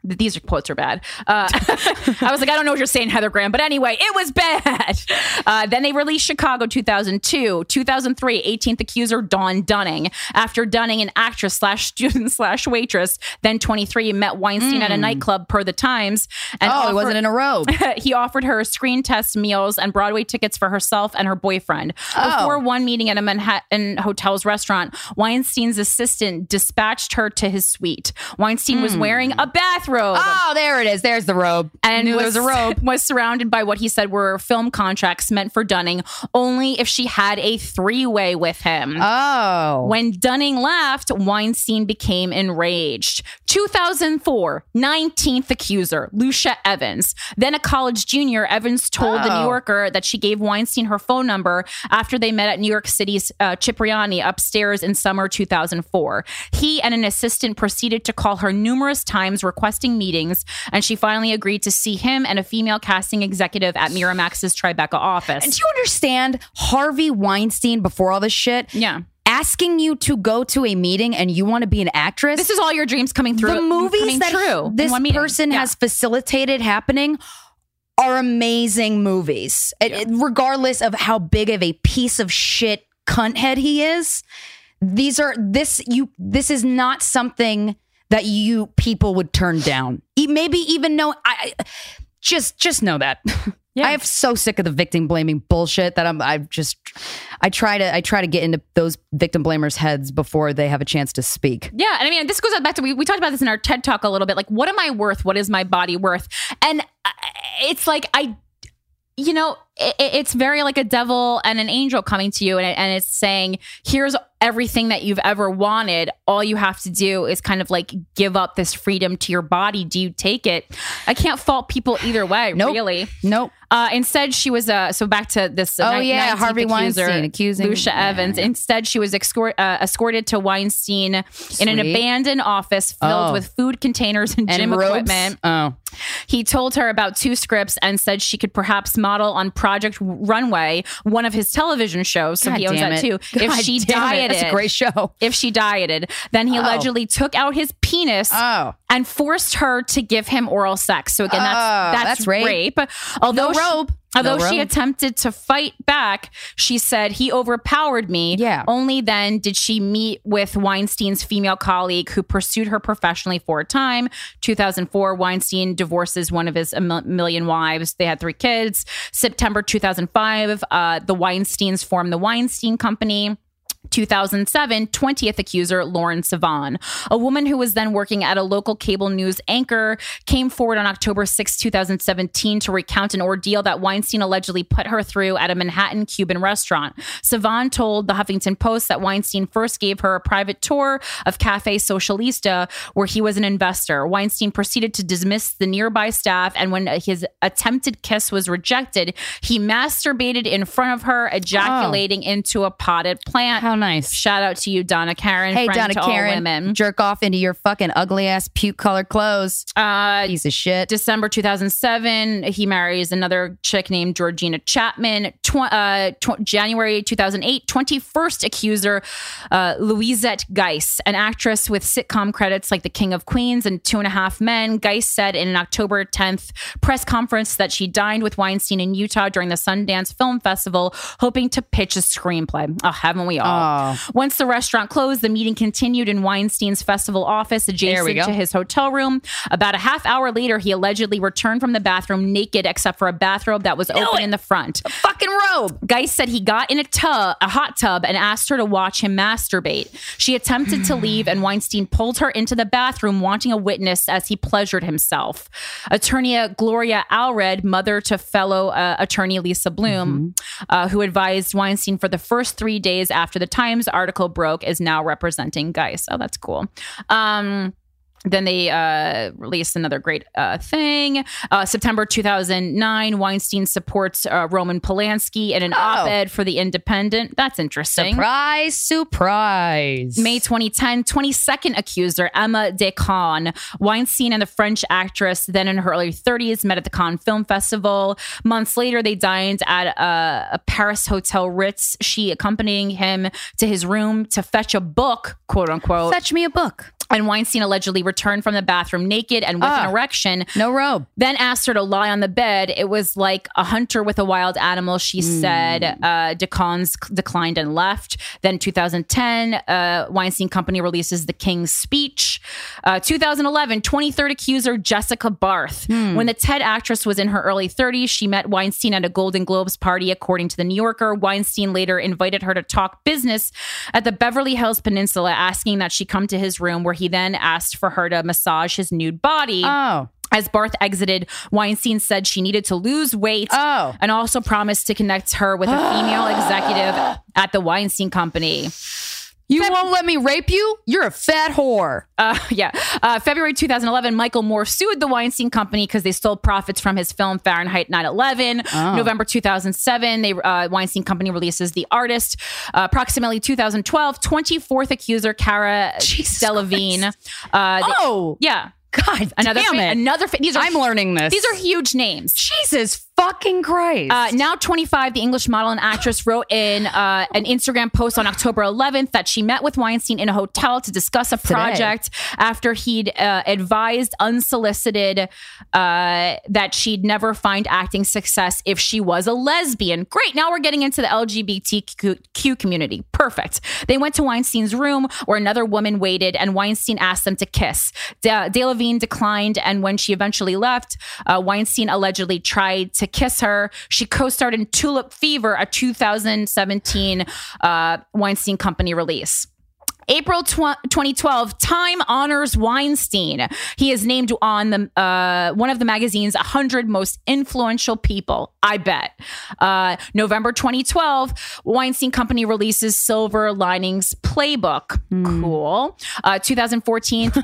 these quotes are bad. Uh, I was like, I don't know what you're saying, Heather Graham, but anyway, it was bad. Uh, then they released Chicago 2002, 2003, 18th accuser Dawn Dunning. After Dunning, an actress slash student slash waitress, then 23, met Weinstein at a nightclub per the Times. And Oh, he offered- wasn't in a robe. he offered her screen test meals and Broadway tickets for herself and her boyfriend. Oh. Before one meeting at a Manhattan hotel's restaurant, Weinstein's assistant dispatched her to his suite. Weinstein was wearing a bathrobe. Oh, there it is. There's the robe. And Knew there was a robe. Was surrounded by what he said were film contracts meant for Dunning only if she had a three way with him. Oh. When Dunning left, Weinstein became enraged. 2004, 19th accuser, Lucia Evans. Then a college junior, Evans told the New Oh. Yorker that she gave Weinstein her phone number after they met at New York City's uh, Cipriani upstairs in summer 2004. He and an assistant proceeded to call her numerous times requesting meetings, and she finally agreed to see him and a female casting executive at Miramax's Tribeca office. Do you understand Harvey Weinstein before all this shit? yeah. asking you to go to a meeting and you want to be an actress. This is all your dreams coming through. the movies that true this one person Yeah. has facilitated happening are amazing movies. It- it- regardless of how big of a piece of shit cunt head he is, these are this you this is not something that you people would turn down. Maybe even know I I- just just know that. Yeah. I am so sick of the victim blaming bullshit that I'm I just I try to I try to get into those victim blamers heads before they have a chance to speak. Yeah, and I mean, this goes back to we, we talked about this in our TED talk a little bit. Like, what am I worth? What is my body worth? And uh, it's like I, you know, it, it's very like a devil and an angel coming to you, and, and it's saying, "Here's everything that you've ever wanted. All you have to do is kind of like give up this freedom to your body. Do you take it?" I can't fault people either way. Nope. Really. Nope. Uh, instead, she was uh, so back to this. Uh, Oh, ni- yeah, 19th Harvey accuser, Weinstein accusing- Lucia yeah, Evans. Instead, she was escort, uh, escorted to Weinstein in an abandoned office filled Oh. with food containers and, And gym robes? equipment. Oh. He told her about two scripts and said she could perhaps model on Project Runway, one of his television shows. So God he owns damn that it. too. if she damn it. dieted, That's a great show. if she dieted, then he Oh. allegedly took out his penis Oh. And forced her to give him oral sex. So again, that's that's, that's rape. Although No she- Although No she attempted to fight back, she said he overpowered me. Yeah. Only then did she meet with Weinstein's female colleague who pursued her professionally for a time. 2004, Weinstein divorces one of his a million wives. They had three kids. September 2005, uh, the Weinsteins formed the Weinstein Company. 2007, 20th accuser Lauren Sivan. a woman who was then working at a local cable news anchor, came forward on October 6, 2017 to recount an ordeal that Weinstein allegedly put her through at a Manhattan Cuban restaurant. Sivan told the Huffington Post that Weinstein first gave her a private tour of Cafe Socialista, where he was an investor. Weinstein proceeded to dismiss the nearby staff, and when his attempted kiss was rejected, he masturbated in front of her, oh. ejaculating into a potted plant. Nice. Shout out to you, Donna Karan. Hey, Donna Karan, women. jerk off into your fucking ugly ass puke colored clothes. Uh, Piece of shit. December 2007, he marries another chick named Georgina Chapman. Tw- uh, tw- January 2008, 21st accuser, uh, Louisette Geiss, an actress with sitcom credits like The King of Queens and Two and a Half Men. Geiss said in an October 10th press conference that she dined with Weinstein in Utah during the Sundance Film Festival, hoping to pitch a screenplay. Oh, haven't we all? Oh. Once the restaurant closed, the meeting continued in Weinstein's festival office adjacent to his hotel room. About a half hour later, he allegedly returned from the bathroom naked except for a bathrobe that was open it. in the front. A fucking robe. Geiss said he got in a tub, a hot tub, and asked her to watch him masturbate. She attempted to leave, and Weinstein pulled her into the bathroom, wanting a witness as he pleasured himself. Attorney Gloria Allred, mother to fellow uh, attorney Lisa Bloom, uh, who advised Weinstein for the first three days after the Times article broke, is now representing Geiss. Oh, that's cool. Um, then they uh, released another great uh, thing. Uh, September 2009, Weinstein supports uh, Roman Polanski in an Oh. op ed for The Independent. That's interesting. Surprise, surprise. May 2010, 22nd accuser Emma de Caunes. Weinstein and the French actress, then in her early 30s, met at the Cannes Film Festival. Months later, they dined at a, a Paris Hotel Ritz. She accompanying him to his room to fetch a book, quote unquote. Fetch me a book. and Weinstein allegedly returned from the bathroom naked and with Ah. an erection. No robe. Then asked her to lie on the bed. It was like a hunter with a wild animal, she said. Uh, de Caunes declined and left. Then 2010, uh, Weinstein Company releases The King's Speech. Uh, 2011, 23rd accuser Jessica Barth. When the TED actress was in her early 30s, she met Weinstein at a Golden Globes party, according to The New Yorker. Weinstein later invited her to talk business at the Beverly Hills Peninsula, asking that she come to his room, where he then asked for her to massage his nude body. Oh. As Barth exited, Weinstein said she needed to lose weight Oh. and also promised to connect her with a female executive at the Weinstein Company. You won't let me rape you? You're a fat whore. Uh, yeah. Uh, February 2011, Michael Moore sued the Weinstein Company because they stole profits from his film Fahrenheit 9/11. Oh. November 2007, they uh, Weinstein Company releases The Artist. Uh, approximately 2012, 24th accuser Cara Delevingne. Uh, Oh. yeah. God Another damn fa- it. another fa- these are I'm learning this. these are huge names. Jesus fucking Christ. Uh, now 25, the English model and actress wrote in uh, an Instagram post on October 11th that she met with Weinstein in a hotel to discuss a project after he'd uh, advised unsolicited uh, that she'd never find acting success if she was a lesbian. Great. Now we're getting into the LGBTQ community. Perfect. They went to Weinstein's room where another woman waited and Weinstein asked them to kiss. De- Delevingne declined, and when she eventually left, uh, Weinstein allegedly tried to kiss her. She co-starred in Tulip Fever, a 2017 uh, Weinstein Company release. April tw- 2012, Time honors Weinstein. He is named on the uh, one of the magazine's 100 most influential people. I bet. Uh, November 2012, Weinstein Company releases Silver Linings Playbook. Cool. Uh, 2014, uh,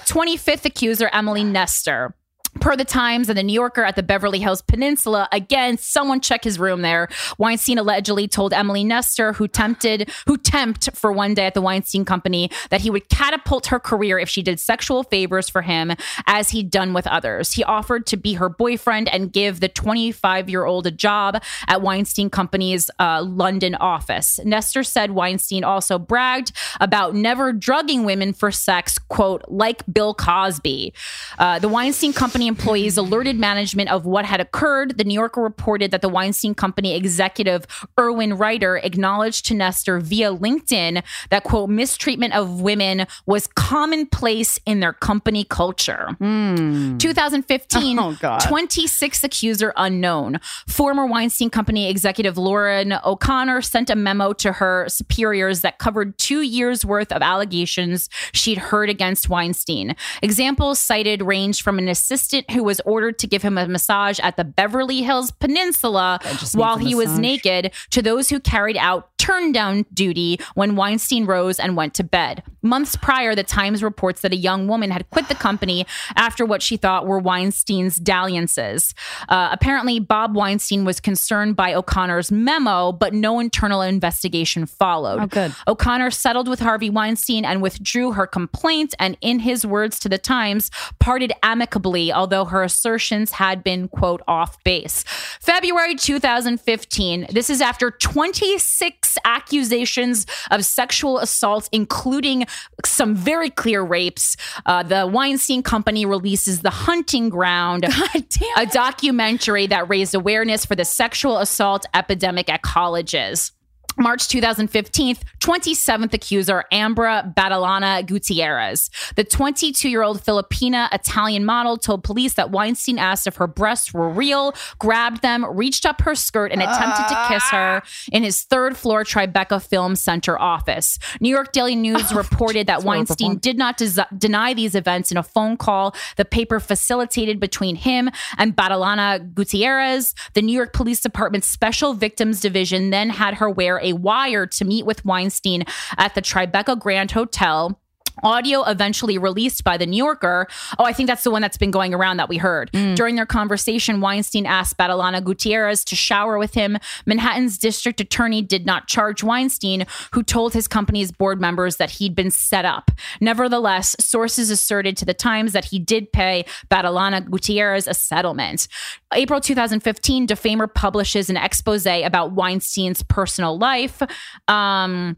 25th accuser Emily Nestor. Per the Times and the New Yorker at the Beverly Hills Peninsula, again, someone check his room there. Weinstein allegedly told Emily Nestor, who tempted, who tempt for one day at the Weinstein Company, that he would catapult her career if she did sexual favors for him, as he'd done with others. He offered to be her boyfriend and give the 25 year old a job at Weinstein Company's uh, London office. Nestor said Weinstein also bragged about never drugging women for sex, quote, like Bill Cosby. Uh, the Weinstein Company employees alerted management of what had occurred. The New Yorker reported that the Weinstein Company executive Irwin Reiter acknowledged to Nestor via LinkedIn that, quote, mistreatment of women was commonplace in their company culture. Hmm. 2015, Oh, God. 26th accuser unknown. Former Weinstein Company executive Lauren O'Connor sent a memo to her superiors that covered two years worth of allegations she'd heard against Weinstein. Examples cited ranged from an assistant who was ordered to give him a massage at the Beverly Hills Peninsula while he was naked to those who carried out turn down duty when Weinstein rose and went to bed. Months prior, the Times reports that a young woman had quit the company after what she thought were Weinstein's dalliances. Uh, apparently, Bob Weinstein was concerned by O'Connor's memo, but no internal investigation followed. Oh, good. O'Connor settled with Harvey Weinstein and withdrew her complaint, and in his words to the Times, parted amicably, although her assertions had been, quote, off base. February 2015, this is after 26 accusations of sexual assault, including some very clear rapes. Uh, the Weinstein Company releases The Hunting Ground, a documentary that raised awareness for the sexual assault epidemic at colleges. March 2015, 27th accuser Ambra Battilana Gutierrez. The 22 year old Filipina Italian model told police that Weinstein asked if her breasts were real, grabbed them, reached up her skirt, and attempted to kiss her in his third floor Tribeca Film Center office. New York Daily News reported that Weinstein did not des- deny these events in a phone call the paper facilitated between him and Battilana Gutierrez. The New York Police Department's Special Victims Division then had her wear a wire to meet with Weinstein at the Tribeca Grand Hotel. Audio eventually released by the New Yorker. Oh, I think that's the one that's been going around that we heard. During their conversation, Weinstein asked Battilana Gutierrez to shower with him. Manhattan's district attorney did not charge Weinstein, who told his company's board members that he'd been set up. Nevertheless, sources asserted to the Times that he did pay Battilana Gutierrez a settlement. April 2015, Defamer publishes an expose about Weinstein's personal life. Um,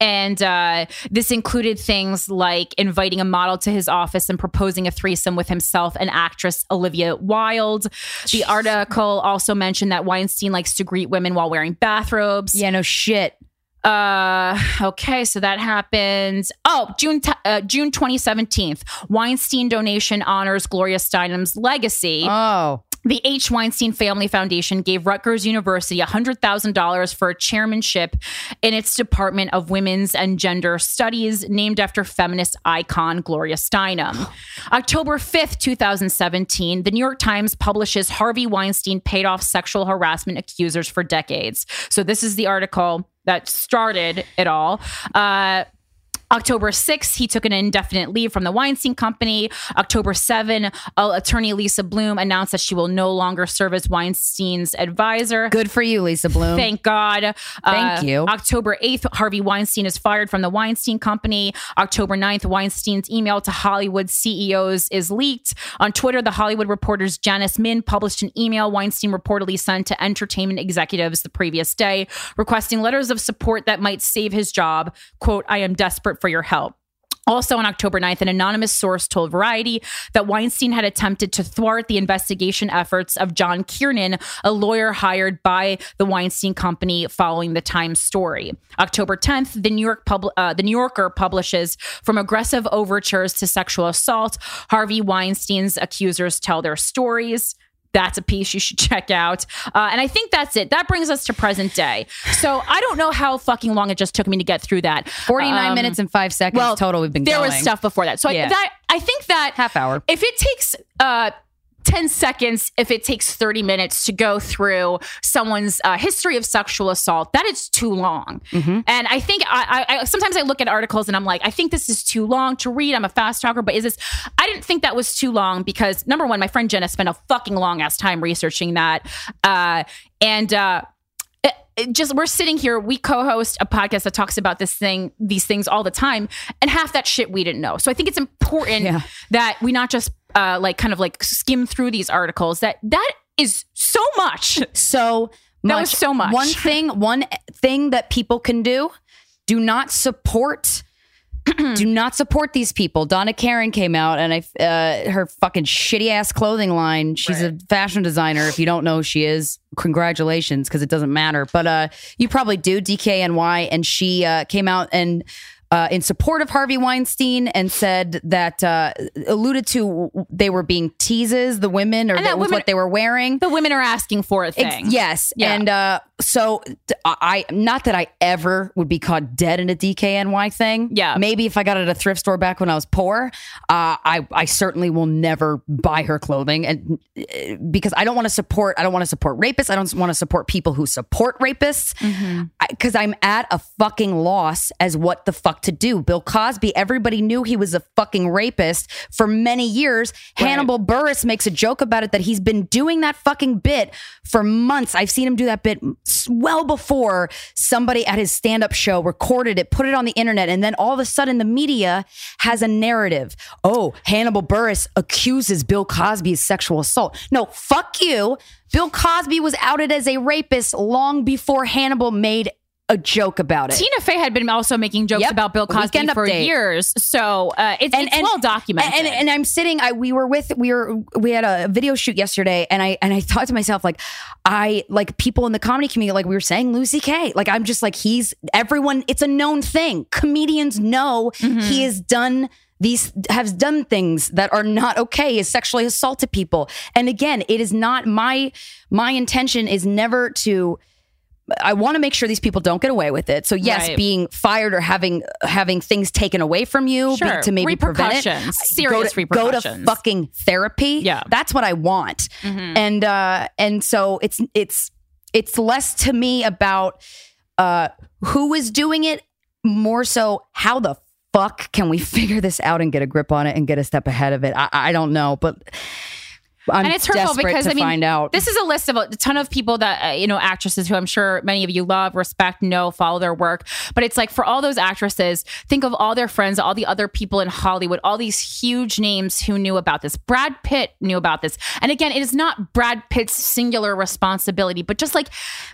and uh, this included things like inviting a model to his office and proposing a threesome with himself and actress Olivia Wilde. The article also mentioned that Weinstein likes to greet women while wearing bathrobes. Yeah, no shit. Uh, okay, so that happens. Oh, June t- uh, June 2017. Weinstein donation honors Gloria Steinem's legacy. Oh. The H. Weinstein Family Foundation gave Rutgers University $100,000 for a chairmanship in its Department of Women's and Gender Studies, named after feminist icon Gloria Steinem. October 5th, 2017, the New York Times publishes Harvey Weinstein paid off sexual harassment accusers for decades. So, this is the article that started it all. Uh, October 6th, he took an indefinite leave from the Weinstein Company. October 7, uh, attorney Lisa Bloom announced that she will no longer serve as Weinstein's advisor. Good for you, Lisa Bloom. Thank God. Thank Uh, you. October 8th, Harvey Weinstein is fired from the Weinstein Company. October 9th, Weinstein's email to Hollywood CEOs is leaked. On Twitter, the Hollywood Reporter's Janice Min published an email Weinstein reportedly sent to entertainment executives the previous day, requesting letters of support that might save his job. Quote, I am desperate for your help. Also on October 9th, an anonymous source told Variety that Weinstein had attempted to thwart the investigation efforts of John Kiernan, a lawyer hired by the Weinstein Company following the Times story. October 10th, the New York pub- uh, the New Yorker publishes from aggressive overtures to sexual assault, Harvey Weinstein's accusers tell their stories. That's a piece you should check out. Uh, and I think that's it. That brings us to present day. So I don't know how fucking long it just took me to get through that. 49 Um, minutes and five seconds well, total. We've been there going. was stuff before that. So I, that I think that Half hour. If it takes uh 10 seconds, if it takes 30 minutes to go through someone's uh, history of sexual assault, that is too long. Mm-hmm. And I think I, I, I sometimes I look at articles and I'm like, I think this is too long to read. I'm a fast talker, but is this? I didn't think that was too long because number one, my friend Jenna spent a fucking long ass time researching that, uh, and. uh just we're sitting here we co-host a podcast that talks about this thing these things all the time and half that shit we didn't know so i think it's important Yeah. that we not just uh like kind of like skim through these articles that that is so much so much. That was so much. One thing, one thing that people can do: do not support. Do not support these people. Donna Karan came out and I, uh, her fucking shitty ass clothing line. She's a fashion designer. If you don't know she is, congratulations, because it doesn't matter. But uh, you probably do. DKNY, and she uh, came out and. Uh, in support of Harvey Weinstein and said that uh, alluded to they were being teases the women or that that was women- what they were wearing. the women are asking for a Ex- thing yes, Yeah. and uh, so I not that I ever would be caught dead in a DKNY thing. Yeah. maybe if I got it at a thrift store back when I was poor, uh, I I certainly will never buy her clothing, and uh, because I don't want to support I don't want to support rapists. I don't want to support people who support rapists because I'm at a fucking loss as what the fuck to do. Bill Cosby, everybody knew he was a fucking rapist for many years. Hannibal Buress makes a joke about it that he's been doing that fucking bit for months. I've seen him do that bit well before somebody at his stand up show recorded it, put it on the internet, and then all of a sudden the media has a narrative. Oh, Hannibal Buress accuses Bill Cosby of sexual assault. No, fuck you. Bill Cosby was outed as a rapist long before Hannibal made a joke about it. tina fey had been also making jokes Yep. about bill cosby Weekend for Update. years so uh, it's, it's well documented And, and I'm sitting. I we were with we were we had a video shoot yesterday, and I and I thought to myself like, I like people in the comedy community, like we were saying, Louis C.K. Like I'm just like he's everyone. It's a known thing. Comedians know Mm-hmm. he has done. These has done things that are not okay. Has sexually assaulted people, and again, it is not my my intention is never to I want to make sure these people don't get away with it. So yes, Right. being fired or having having things taken away from you be- to maybe prevent it. Repercussions. Go Serious to, Go to fucking therapy. Yeah. that's what I want. And uh, and so it's it's it's less to me about uh, who is doing it, more so how the fuck can we figure this out and get a grip on it and get a step ahead of it. I, I don't know, but. I'm and it's hurtful because I mean, find out. this is a list of a ton of people that uh, you know, actresses who I'm sure many of you love, respect, know, follow their work. But it's like for all those actresses, think of all their friends, all the other people in Hollywood, all these huge names who knew about this. Brad Pitt knew about this, and again, it is not Brad Pitt's singular responsibility, but just like,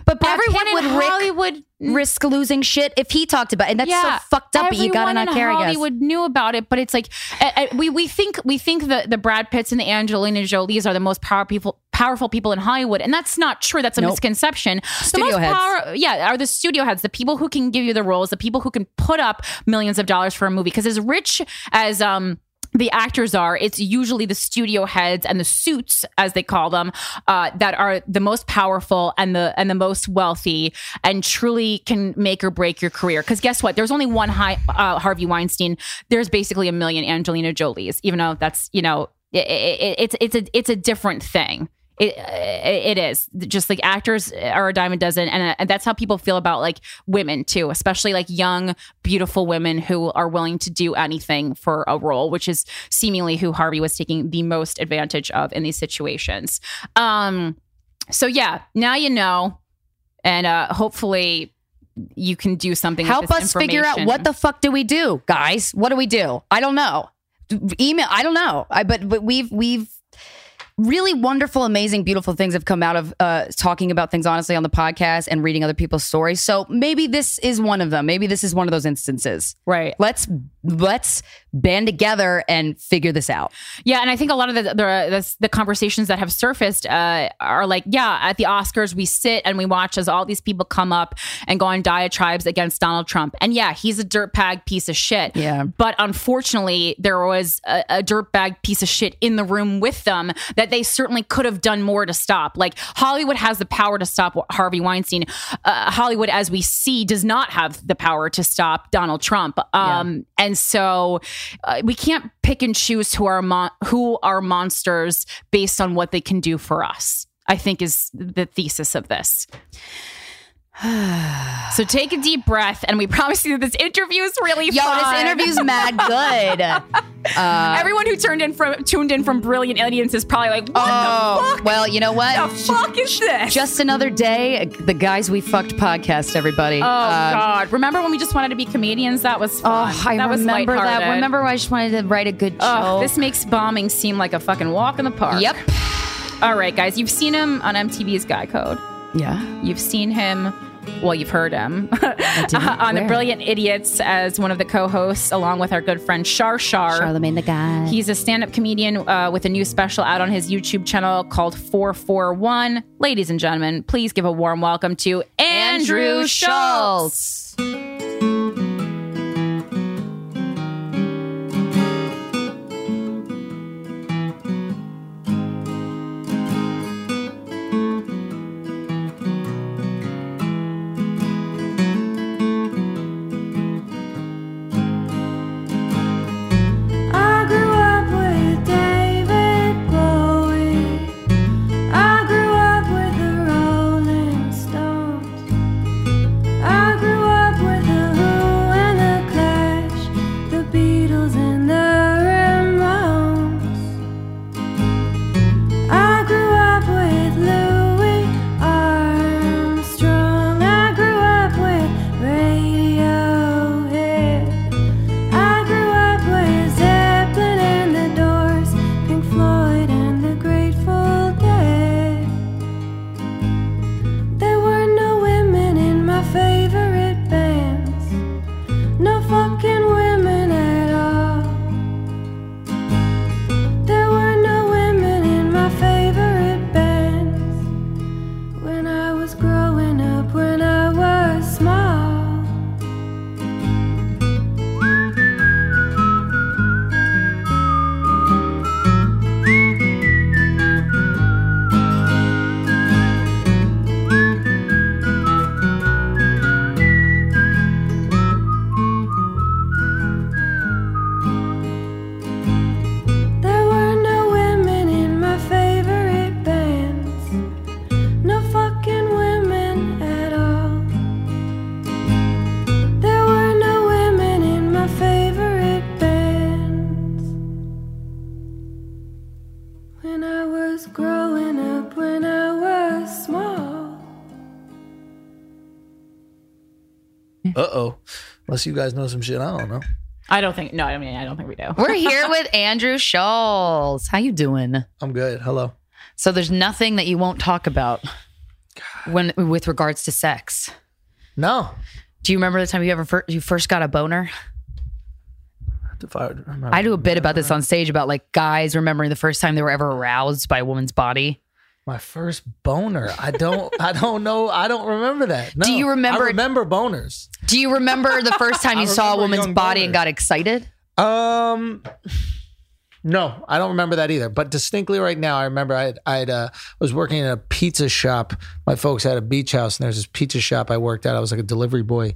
But Brad everyone Pitt in would Rick- Hollywood. Risk losing shit if he talked about it. And that's so fucked up, but you gotta not care, I guess. Hollywood knew about it, but it's like uh, uh, we we think we think the the Brad Pitts and the Angelina Jolies are the most power people, powerful people in Hollywood, and that's not true. That's a Nope. misconception. Studio the most heads. power, yeah, are the studio heads, the people who can give you the roles, the people who can put up millions of dollars for a movie. Because as rich as um the actors are it's usually the studio heads and the suits as they call them uh, that are the most powerful and the and the most wealthy and truly can make or break your career. Because guess what? There's only one high, uh, harvey weinstein. There's basically a million angelina jolies even though that's you know it, it, it's it's a it's a different thing It, it is just like actors are a dime a dozen, and, and that's how people feel about like women too, especially like young, beautiful women who are willing to do anything for a role, which is seemingly who Harvey was taking the most advantage of in these situations. Um, so yeah, now you know, and uh, hopefully you can do something. with Help us figure out what the fuck do we do, guys? What do we do? I don't know. Email. I don't know. I but but we've we've really wonderful, amazing, beautiful things have come out of uh, talking about things honestly on the podcast and reading other people's stories. So maybe this is one of them. Maybe this is one of those instances. right. Let's let's band together and figure this out. Yeah, and I think a lot of the the, the, the conversations that have surfaced uh, are like, yeah, at the Oscars we sit and we watch as all these people come up and go on diatribes against Donald Trump, and yeah, he's a dirtbag piece of shit. Yeah. but unfortunately, there was a, a dirtbag piece of shit in the room with them that they certainly could have done more to stop. Like Hollywood has the power to stop Harvey Weinstein. Uh, Hollywood, as we see, does not have the power to stop Donald Trump. Um, And so uh, we can't pick and choose who are mon- who are monsters based on what they can do for us. I think is the thesis of this. so take a deep breath, and we promise you this interview is really Yo, fun. this interview's mad good. Uh, Everyone who turned in from tuned in from Brilliant Aliens is probably like, "What oh, the fuck? well, you know what? the fuck is this?" Just another day. The guys we fucked podcast. Everybody. oh Um, god! Remember when we just wanted to be comedians? That was fun. Oh, I that was remember that. Remember when I just wanted to write a good show. Oh, this makes bombing seem like a fucking walk in the park. Yep. All right, guys, you've seen him on MTV's Guy Code. Yeah. You've seen him. Well, you've heard him didn't. on the Brilliant Idiots as one of the co-hosts, along with our good friend Shar Shar. Charlamagne the guy. He's a stand-up comedian uh, with a new special out on his YouTube channel called 441. Ladies and gentlemen, please give a warm welcome to Andrew, Schulz. I Unless you guys know some shit, I don't know. I don't think. No, I mean, I don't think we do. We're here with Andrew Schulz. How you doing? I'm good. Hello. So there's nothing that you won't talk about when with regards to sex. No. Do you remember the time you ever fir- you first got a boner? If I, I'm I do a bit about this on stage about like guys remembering the first time they were ever aroused by a woman's body. My first boner. I don't. I don't know. I don't remember that. No. Do you remember- I remember boners. Do you remember the first time you saw a woman's body and got excited? Um. No, I don't remember that either. But distinctly right now, I remember I I uh, was working in a pizza shop. My folks had a beach house, and there's this pizza shop I worked at. I was like a delivery boy,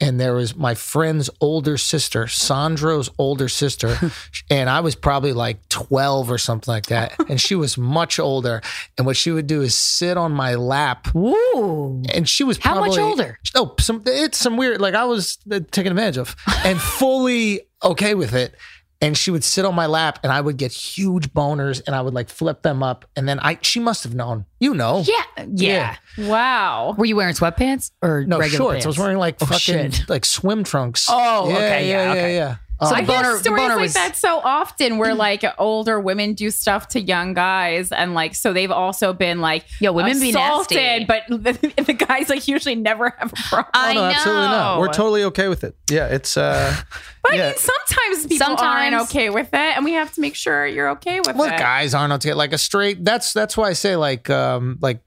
and there was my friend's older sister, Sandro's older sister, and I was probably like 12 or something like that, and she was much older. And what she would do is sit on my lap, Ooh. and she was How much older? Oh, some it's some weird like I was uh, taken advantage of, and fully okay with it. And she would sit on my lap, and I would get huge boners, and I would like flip them up, and then I she must have known, you know, Yeah. Yeah. Wow. Were you wearing sweatpants or no regular shorts. pants? I was wearing like Oh, fucking shit. like swim trunks. Oh, yeah, okay, yeah, yeah, okay. yeah. So Um, I the boner- hear stories like was- that so often where like older women do stuff to young guys and like so they've also been like Yo, women be assaulted, nasty. but the, the guys like usually never have a problem. I Oh, no, absolutely not. know. We're totally okay with it. Yeah, it's uh but I mean sometimes people Sometimes- aren't okay with it and we have to make sure you're okay with well, it. guys aren't okay. Like a straight. That's that's why I say like um like.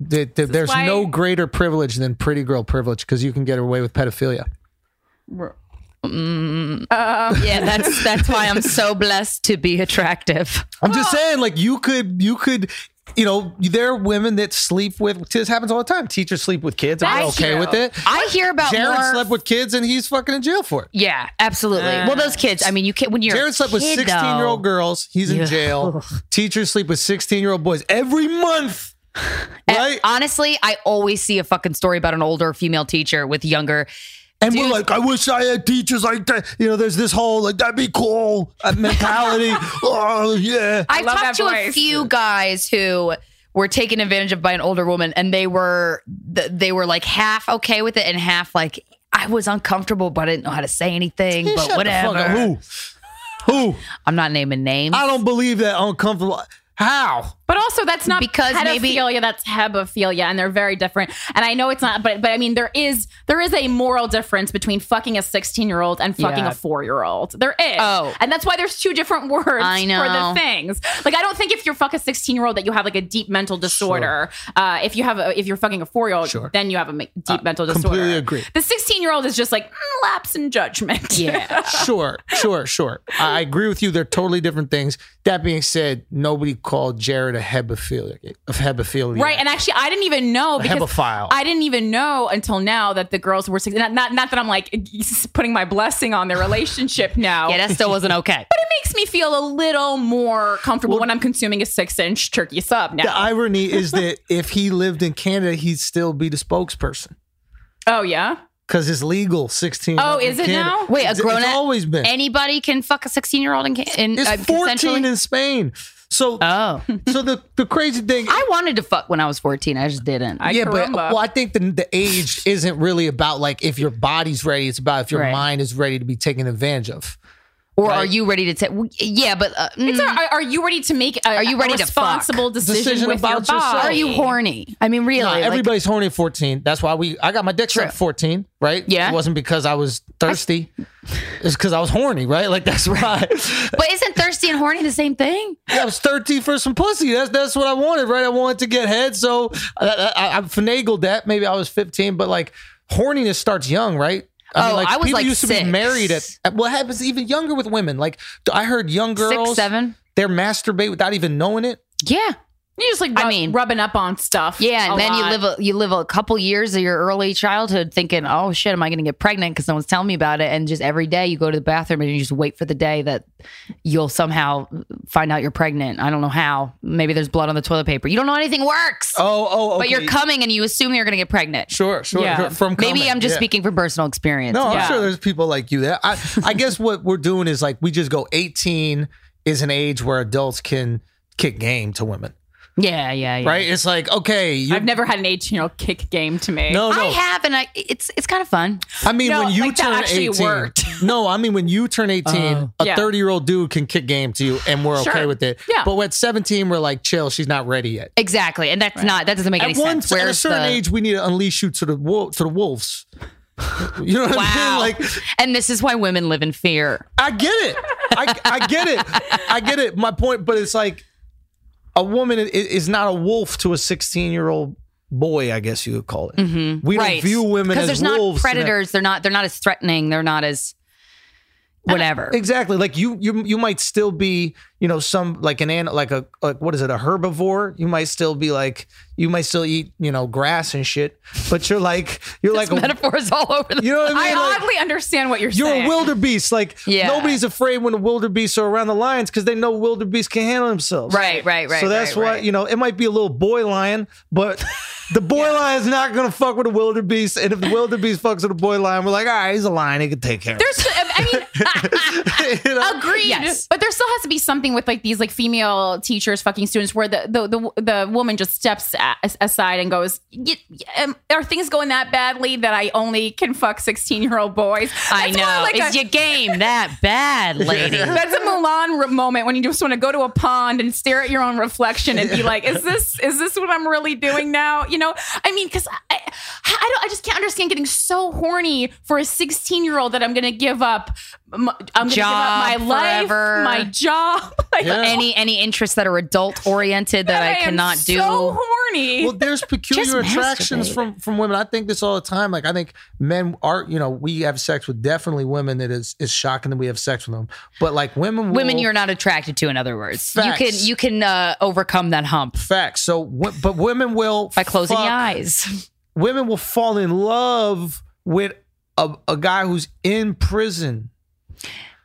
The, the, there's why- no greater privilege than pretty girl privilege because you can get away with pedophilia. Mm. Yeah, that's that's why I'm so blessed to be attractive. I'm just saying, like you could, you could, you know, there are women that sleep with. This happens all the time. Teachers sleep with kids. I'm okay true. with it. I hear about Jared more. slept with kids and he's fucking in jail for it. yeah, absolutely. well, those kids. I mean, you can't when you're Jared slept with 16 year old girls. He's in Yeah. jail. Teachers sleep with 16 year old boys every month. Right? Honestly, I always see a fucking story about an older female teacher with younger. And we're like, I wish I had teachers like that. You know, there's this whole like that'd be cool uh, mentality. oh yeah. I've talked that to a few guys who were taken advantage of by an older woman, and they were they were like half okay with it and half like I was uncomfortable, but I didn't know how to say anything. Shut but the whatever. fuck up. Who? Who? I'm not naming names. I don't believe that uncomfortable. How? But also, that's not Because maybe- pedophilia. that's hebephilia, and they're very different. And I know it's not, but but I mean, there is there is a moral difference between fucking a sixteen year old and fucking Yeah. a four year old. There is. Oh. and that's why there's two different words I for the things. Like, I don't think if you're fuck a sixteen year old that you have like a deep mental disorder. Uh, if you have a, if you're fucking a four year old, Sure. then you have a deep mental disorder. completely agree. The sixteen year old is just like mm, lapse in judgment. Yeah. sure, sure, sure. I agree with you. They're totally different things. That being said, nobody called Jared a hebephilia. A hebephilia. Right, and actually, I didn't even know because hebephile. I didn't even know until now that the girls were six. Not, not, not that I'm like putting my blessing on their relationship now. yeah, that still wasn't okay. but it makes me feel a little more comfortable when I'm consuming a six inch turkey sub now. the irony is that if he lived in Canada, he'd still be the spokesperson oh yeah, because it's legal. Sixteen. Oh, is it Canada. now? Wait, a It's- grown It's always been. Anybody can fuck a 16 year old in, ca- in it's uh, fourteen in Spain. So, Oh, so the the crazy thing. I wanted to fuck when I was 14. I just didn't. I yeah, but well, I think the the age isn't really about like if your body's ready. It's about if your Right. mind is ready to be taken advantage of. Or right. are you ready to take? Yeah, but uh, It's mm, a- are, are you ready to make? A, Are you ready a to fuck? responsible decision, Decision with your about yourself. body? are you horny? I mean, really? Nah, like- everybody's horny at 14. That's why we I got my dick sucked at 14, right? Yeah. It wasn't because I was thirsty. it's because I was horny, right? Like that's right. but isn't thirsty and horny the same thing? yeah, I was 13 for some pussy. That's that's what I wanted, right? I wanted to get head, so I, I, I finagled that. Maybe I was 15, but like horniness starts young, right? Oh, I was, people like, used to be married at. at- it happens even younger with women. Like I heard young girls, Six, seven? they're masturbate without even knowing it. Yeah. You just like I mean- rubbing up on stuff. Yeah, and a then you live a you live a couple years of your early childhood thinking, "Oh shit, am I going to get pregnant?" Because no one's telling me about it, and just every day you go to the bathroom and you just wait for the day that you'll somehow find out you're pregnant. I don't know how. Maybe there's blood on the toilet paper. You don't know anything works, Oh, oh, oh but you're coming and you assume you're going to get pregnant. Sure, sure. Yeah. From Maybe I'm just yeah. speaking from personal experience. No, I'm sure there's people like you there. I, I guess what we're doing is like we just go 18 is an age where adults can kick game to women, Yeah, yeah, yeah. right? It's like okay, you I've never had an 18 year old kick game to me. no, no. I have, and I it's it's kind of fun. I mean, No, when you like, that turn actually 18, worked. no, I mean when you turn 18, uh, a Yeah. 30 year old dude can kick game to you, and we're okay with it. Yeah. But at 17, we're like, chill, she's not ready yet. Exactly, and that's not that doesn't make any At one sense. at a Where's certain the- age, we need to unleash you to the wol- to the wolves. You know what I Wow. mean? Like and this is why women live in fear. I get it. I, I get it. I get it. My point, but it's like a woman is not a wolf to a 16 year old boy, I guess you would call it. Mm-hmm. We don't view women because as there's wolves. not predators. They're not. They're not as threatening. They're not as. whatever. Exactly. Like you, you, you might still be, you know, some like an an like a like what is it, a herbivore? You might still be like, you might still eat, you know, grass and shit. But you're like, you're like, a, Metaphors all over the. you know what I I mean? Like, oddly understand what you're, saying. you're a wildebeest. Like Yeah. nobody's afraid when the wildebeest are around the lions because they know wildebeest can handle themselves. Right, right, right. so that's right, why right. you know it might be a little boy lion, but the boy lion's not gonna fuck with a wildebeest. And if the wildebeest fucks with a boy lion, we're like, all right, he's a lion. He can take care. of There's, I mean, it." You know? Agreed. Yes. But there still has to be something with like these like female teachers fucking students where the the the, the woman just steps a- aside and goes, "Y- um, "Are things going that badly that I only can fuck sixteen year old boys?" I That's more know. Like Is a, your game that bad, lady? that's a Mulan re- moment when you just want to go to a pond and stare at your own reflection and be like, "Is this is this what I'm really doing now?" You know, I mean, because I, I I don't I just can't understand getting so horny for a 16 year old that I'm going to give up. m- I'm going to give up my Job life, forever. my job. Like, Yeah. any any interests that are adult oriented that I, am cannot do. So horny. well, there's peculiar attractions masturbate. from from women. I think this all the time. Like I think men are, you know, we have sex with definitely women that is is shocking that we have sex with them. But like women, will, Women you're not attracted to, in other words. Facts. You can you can uh, overcome that hump facts. So, w- but women will by closing fuck- your eyes. Women will fall in love with a, a guy who's in prison,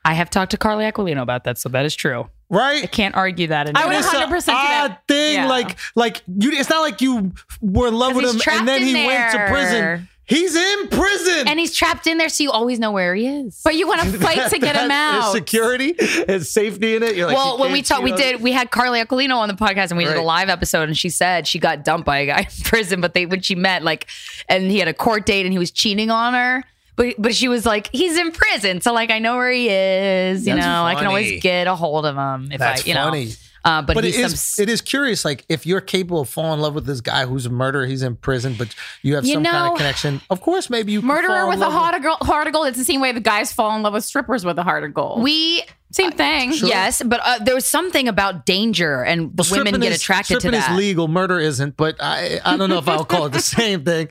I have talked to Carly Aquilino about that, so that is true. Right? I can't argue that. I would It's a 100% do that. odd thing. Yeah. Like, like you. It's not like you were in love with him and then he in went to prison. He's in prison. and he's trapped in there, so you always know where he is. but you want to fight to get him There's out. security, there's safety in it. You're like, well, you when we talked, we did. We had Carly Aquilino on the podcast, and we did a live episode. And she said she got dumped by a guy in prison, but they when she met, like, and he had a court date, and he was cheating on her. But but she was like, he's in prison, so like I know where he is. You That's know, I can always get a hold of him if That's I, you funny. know. Uh, but But it he's is some, it is curious. Like if you're capable of falling in love with this guy who's a murderer, he's in prison, but you have You some kind of connection. Of course, maybe you can Murderer fall with a love heart of, girl, heart of gold. It's the same way the guys fall in love with strippers with a heart of gold. we same thing. yes, but uh, there was something about danger, and Well, women stripping get is- attracted to stripping that. is legal. Murder isn't, but I I don't know if I'll call it the same thing.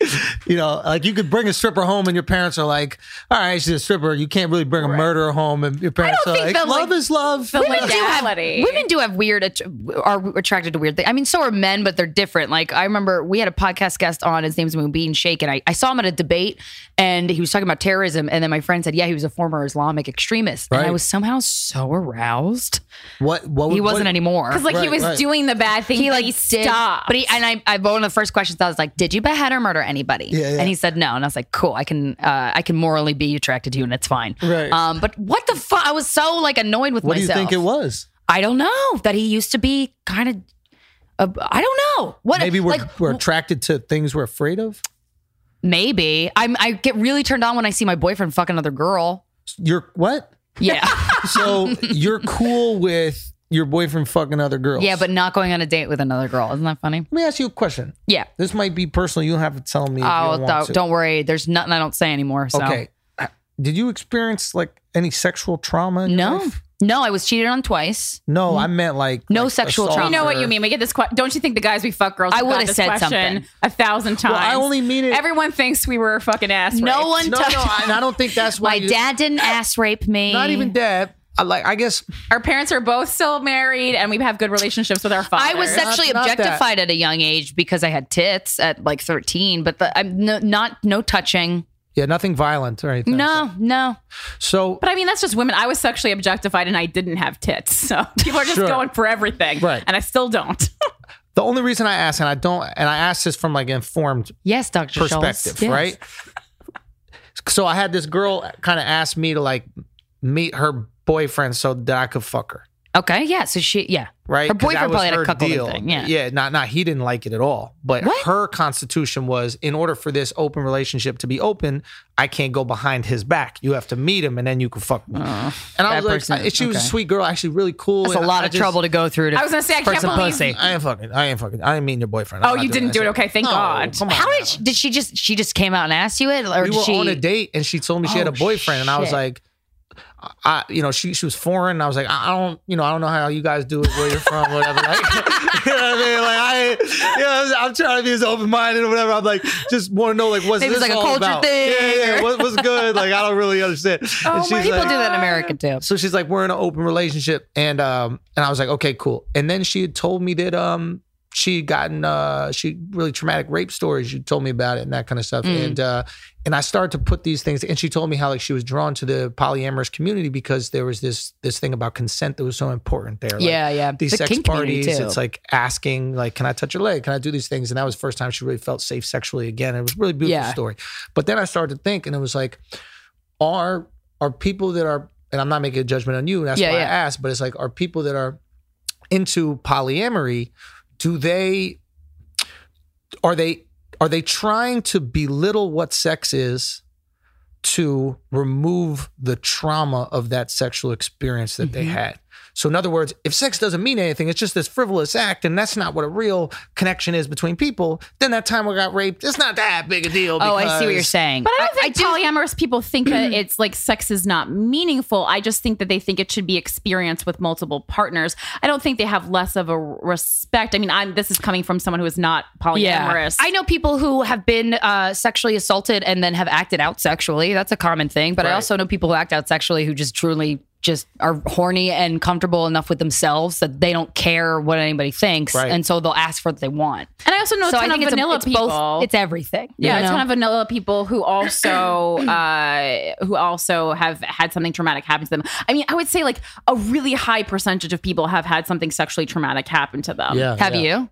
You know, like you could bring a stripper home and your parents are like, "All right, she's a stripper." You can't really bring a murderer home, and your parents are like, the, "Love like, is love." the women do have women do have weird are attracted to weird things. I mean, so are men, but they're different. Like I remember we had a podcast guest on. His name's Mubin Sheikh, and I, I saw him at a debate, and he was talking about terrorism. And then my friend said, "Yeah, he was a former Islamic extremist," and I was somehow so aroused. what? What? Was he wasn't anymore. Because like he was right. doing the bad thing, he like he did- stopped. but he and I, I one of the first questions I was like, "Did you behead or murder anybody?" Yeah, yeah. And he said no, and I was like, "Cool, I can uh, I can morally be attracted to you, and it's fine." Right. Um, but what the fuck? I was so like annoyed with What do you think it was? I don't know that he used to be kind of. Uh, I don't know what. Maybe we're like, we're attracted to things we're afraid of. maybe I'm. I get really turned on when I see my boyfriend fuck another girl. You're what? Yeah, So you're cool with your boyfriend fucking other girls? yeah, but not going on a date with another girl. Isn't that funny? let me ask you a question. Yeah. This might be personal. You don't have to tell me. If you Oh, don't, want don't, to. don't worry. There's nothing I don't say anymore. So. Okay. Uh, Did you experience like any sexual trauma? In your No, life? No, I was cheated on twice. No, I meant like No like sexual assault trauma. you know what or- you mean. We get this. Que- don't you think the guys we fuck girls? I would've said question something. a thousand times. Well, I only mean it. Everyone thinks we were fucking ass. No raped. one no, touched. no, and I don't think that's why my you- dad didn't ass rape me. Not even dad. I like. I guess Our parents are both still married, and we have good relationships with our fathers. I was sexually not that. objectified at a young age because I had tits at like 13, but the, I'm no, not no touching. Yeah, nothing violent or anything. No, no. So But I mean, that's just women. I was sexually objectified, and I didn't have tits. So people are just Sure. going for everything, Right. And I still don't. the only reason I ask, and I don't, and I ask this from like informed Yes, Dr. perspective, Yes. right? So I had this girl kind of ask me to like meet her boyfriend so that I could fuck her. Okay, yeah. So she, yeah. right? Her 'Cause that boyfriend was probably had a her cuckolding deal. thing, yeah. yeah. Not, not he didn't like it at all. But What? her constitution was, in order for this open relationship to be open, I can't go behind his back. You have to meet him, and then you can fuck me. Oh, and I that was like, person- I- she was a okay. sweet girl, actually really cool. That's a lot I of just- trouble to go through to I was gonna say, I for can't some believe- pussy. I ain't fucking. I ain't fucking. I ain't meeting your boyfriend. I'm Oh, not you doing didn't do it. that. Okay, thank No, God. Come on. How now. did she, did she just she just came out and asked you it or we did were she on a date and she told me she had a Oh, boyfriend and I was shit. like I, you know, she she was foreign. And I was like, I don't, you know, I don't know how you guys do it, where you're from, whatever. Like, you know what I mean? Like, I, you know, I'm trying to be as open minded or whatever. I'm like, just want to know, like, what's Maybe this like a all culture about? thing Yeah, yeah. What, what's good? Like, I don't really understand. Oh And my she's People like, do that in America too. so she's like, we're in an open relationship, and um, and I was like, okay, cool. And then she had told me that um, she had gotten uh, she really traumatic rape stories. She told me about it and that kind of stuff, Mm. and uh, and I started to put these things. And she told me how like she was drawn to the polyamorous community because there was this this thing about consent that was so important there. Like, yeah, yeah. These The sex parties, it's like asking, like, can I touch your leg? Can I do these things? And that was the first time she really felt safe sexually again. It was a really beautiful Yeah. story. But then I started to think, and it was like, are are people that are, and I'm not making a judgment on you, and that's Yeah, why I yeah. asked, but it's like, are people that are into polyamory, do they are they are they trying to belittle what sex is to remove the trauma of that sexual experience that they Mm-hmm. had. So in other words, if sex doesn't mean anything, it's just this frivolous act and that's not what a real connection is between people, then that time we got raped, it's not that big a deal. Oh, I see what you're saying. But I don't think do- polyamorous people think that it's like sex is not meaningful. I just think that they think it should be experienced with multiple partners. I don't think they have less of a respect. I mean, I'm this is coming from someone who is not polyamorous. I know people who have been uh, sexually assaulted and then have acted out sexually. That's a common thing. But I also know people who act out sexually who just truly just are horny and comfortable enough with themselves that they don't care what anybody thinks, Right. and so they'll ask for what they want. and I also know so a I ton think of it's, a- vanilla it's people. both. It's everything. yeah, you a ton of vanilla people who also uh, who also have had something traumatic happen to them. I mean, I would say like a really high percentage of people have had something sexually traumatic happen to them. Yeah. Have yeah. you?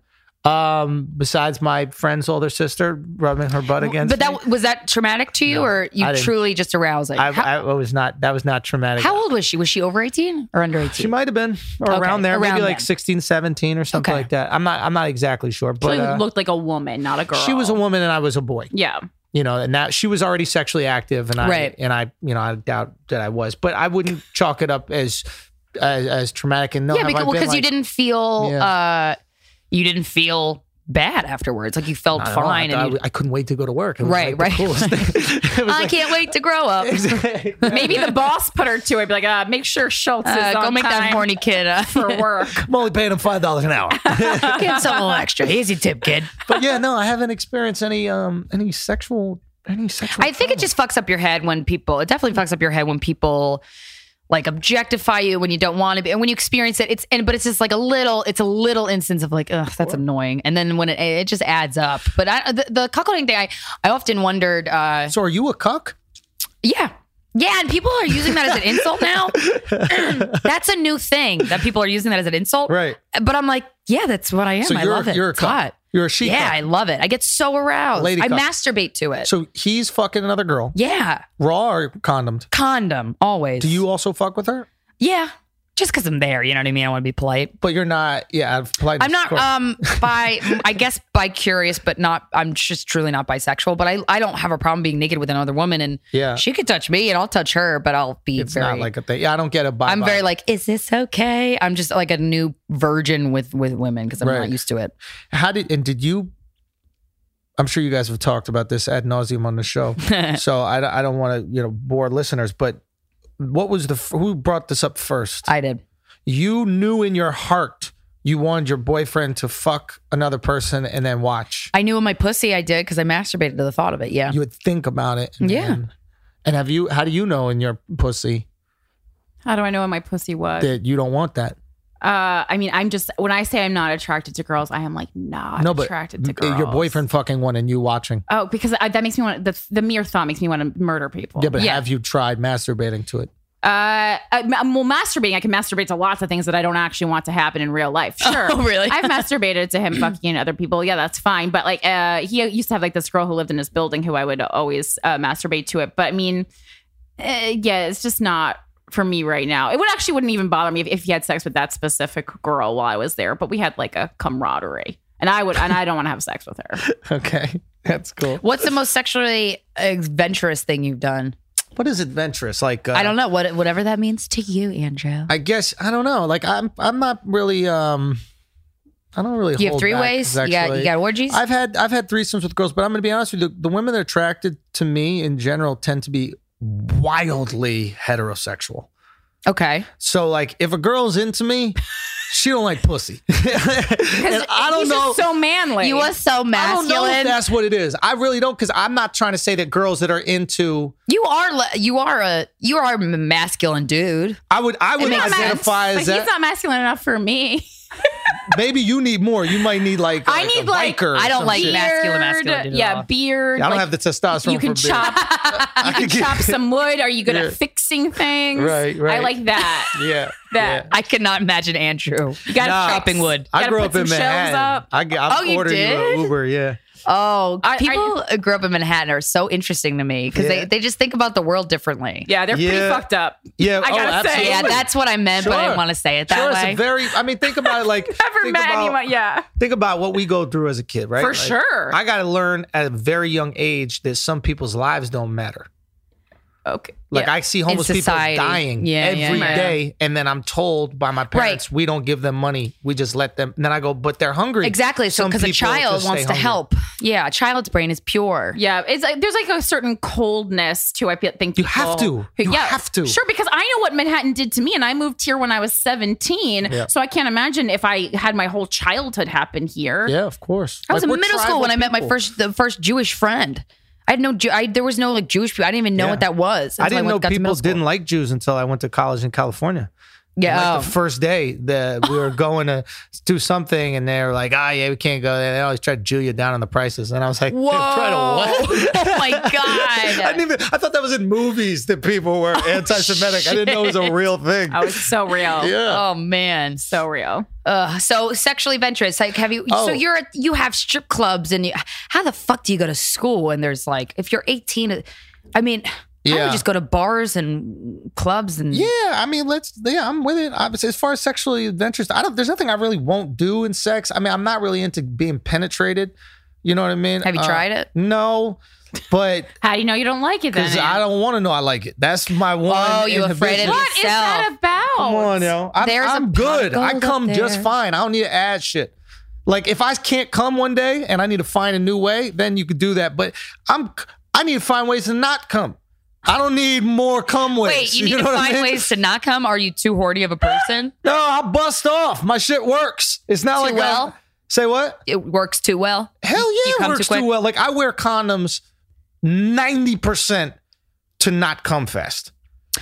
Um, besides my friend's older sister rubbing her butt against But me, that was that traumatic to you, No, or you truly just arousing? I, how, I was not, that was not traumatic. how old was she? Was she over eighteen or under eighteen? She might have been or Okay, around there, maybe around like then. 16, 17 or something Okay. like that. I'm not, I'm not exactly sure, but uh, looked like a woman, not a girl. she was a woman and I was a boy. Yeah. you know, and that she was already sexually active, and I Right. and I, you know, I doubt that I was, but I wouldn't chalk it up as as, as traumatic. And no, yeah, I because, been, because you didn't feel Yeah. uh, you didn't feel bad afterwards. Like you felt I don't know, fine, I, and thought you, I couldn't wait to go to work. It was Right, like the right. coolest thing. It was I like- can't wait to grow up. Maybe the boss put her to it. Be like, uh, make sure Schulz is Uh, on go make that horny kid uh, for work. I'm only paying him five dollars an hour. get some little extra. Here's your tip, kid. but yeah, no, I haven't experienced any um any sexual any sexual. I think it just fucks up your head when people. It definitely fucks up your head when people like objectify you when you don't want to be, and when you experience it, it's and but it's just like a little. It's a little instance of like, ugh, that's annoying, and then when it it just adds up. But I, the, the cuckolding thing, I I often wondered. uh So are you a cuck? Yeah. Yeah, and people are using that as an insult now. that's a new thing that people are using that as an insult. Right. But I'm like, yeah, that's what I am. So I love it. you're a It's cuck. hot. You're a she. Yeah. I love it. I get so aroused. Lady I masturbate to it. So he's fucking another girl, yeah. raw or condomed. Condom, always. Do you also fuck with her? Yeah. Just because I'm there, you know what I mean? I want to be polite. But you're not. Yeah, I've applied. I'm not um by I guess by curious, but not I'm just truly not bisexual. But I I don't have a problem being naked with another woman and Yeah. she could touch me and I'll touch her, but I'll be It's very not like a thing. Yeah, I don't get it. By I'm very like, is this okay? I'm just like a new virgin with with women because I'm Right. not used to it. How did and did you? I'm sure you guys have talked about this ad nauseum on the show, so I, I don't want to you know bore listeners. But what was the who brought this up first? I did. you knew in your heart you wanted your boyfriend to fuck another person and then watch. I knew in my pussy I did because I masturbated to the thought of it. Yeah. You would think about it. And Yeah. then- and have you? How do you know in your pussy How do I know what my pussy was? that you don't want that? Uh, I mean, I'm just when I say I'm not attracted to girls, I am like not no, but attracted to girls. your boyfriend fucking one and you watching. Oh, because I, that makes me want the the mere thought makes me want to murder people. Yeah, but have you tried masturbating to it? Uh, I, well, masturbating, I can masturbate to lots of things that I don't actually want to happen in real life. Sure. Oh, really? I've masturbated to him fucking other people. Yeah, that's fine. But like, uh, he used to have like this girl who lived in his building who I would always uh, masturbate to it. But I mean, uh, yeah, it's just not for me right now. It would actually wouldn't even bother me if, if he had sex with that specific girl while I was there. But we had like a camaraderie. And I would, and I don't want to have sex with her. Okay, that's cool. What's the most sexually adventurous thing you've done? What is adventurous? Like uh, I don't know what whatever that means to you, Andrew. I guess I don't know. Like I'm I'm not really um I don't really Do you have three back ways? You got you got orgies. I've had I've had threesomes with girls, but I'm going to be honest with you. The, the women that are attracted to me in general tend to be wildly heterosexual. Okay. So like, if a girl's into me, she don't like pussy. and I don't know. so manly. You are so I don't know if masculine. that's what it is. I really don't, because I'm not trying to say that girls that are into. You are le- you are a you are a masculine dude. I would I would makes sense. identify but as he's that. not masculine enough for me. Maybe you need more. You might need like. I like a need, like- biker or I don't some like shit. that. masculine, masculine at yeah, all. beard. I don't like, have the testosterone. You can for beard. chop. you can chop some wood. Are you good Yeah. at fixing things? Right, right. I like that. Yeah, That. yeah. I cannot imagine Andrew You gotta Nah. chopping wood. I gotta grew put up in some shelves Manhattan. up. I, g- I'll Oh, you order you did? an Uber. Yeah. Oh, I- I- people who grew up in Manhattan are so interesting to me because Yeah. they, they just think about the world differently. Yeah, they're pretty fucked up. Yeah. I oh, gotta say. Yeah, that's what I meant, but I didn't want to say it that sure, way. it's a very. I mean, think about it. Like, Never met about, anyone. Yeah. Think about what we go through as a kid, right? For Like, sure. I got to learn at a very young age that some people's lives don't matter. Okay. Like yeah. I see homeless people dying Yeah, every yeah, day, and then I'm told by my parents we don't give them money. We just let them. And then I go, but they're hungry. exactly. So Some because a people child just wants stay to hungry. help. Yeah, a child's brain is pure. Yeah, it's like there's like a certain coldness to I feel- think You have to. who- You yeah, have to. Sure, because I know what Manhattan did to me, and I moved here when I was 17. Yeah. So I can't imagine if I had my whole childhood happen here. Yeah, of course. I was Like, in middle school tribal when I met my first the first Jewish friend. I had no Jew- I, there was no like Jewish people. I didn't even know Yeah. what that was. I didn't went- know people didn't like Jews until I went to college in California. Yeah, Like oh. the first day that we were going to do something, and they were like, "Ah, yeah, we can't go." there." They always try to Jew you down on the prices, and I was like, Whoa! "Try to what?" oh my god! I didn't even. I thought that was in movies that people were anti-Semitic. I didn't know it was a real thing. Oh, it's so real. yeah. Oh man. So real. Uh, so sexually adventurous. Like, have you? Oh. So you're you have strip clubs, and you, how the fuck do you go to school? And there's like, if you're 18, I mean, I Yeah. would just go to bars and clubs and Yeah, I mean, let's. Yeah, I'm with it. I, as far as sexually adventurous, I don't. There's nothing I really won't do in sex. I mean, I'm not really into being penetrated. You know what I mean? Have you Uh, tried it? No, but How do you know you don't like it then? because I don't want to know I like it. That's my one. Oh, you afraid of inhibition. What is that about? Come on, yo. I'm, There's a I'm pot good. I come just fine. I don't need to add shit. Like if I can't come one day and I need to find a new way, then you could do that. But I'm I need to find ways to not come. I don't need more come ways. Wait, you need to what I find mean? ways to not come. Are you too horny of a person? No, I bust off. My shit works. It's not Too like I- well? say what? It works too well. Hell yeah, it works too too, well. Like I wear condoms ninety percent to not come fast.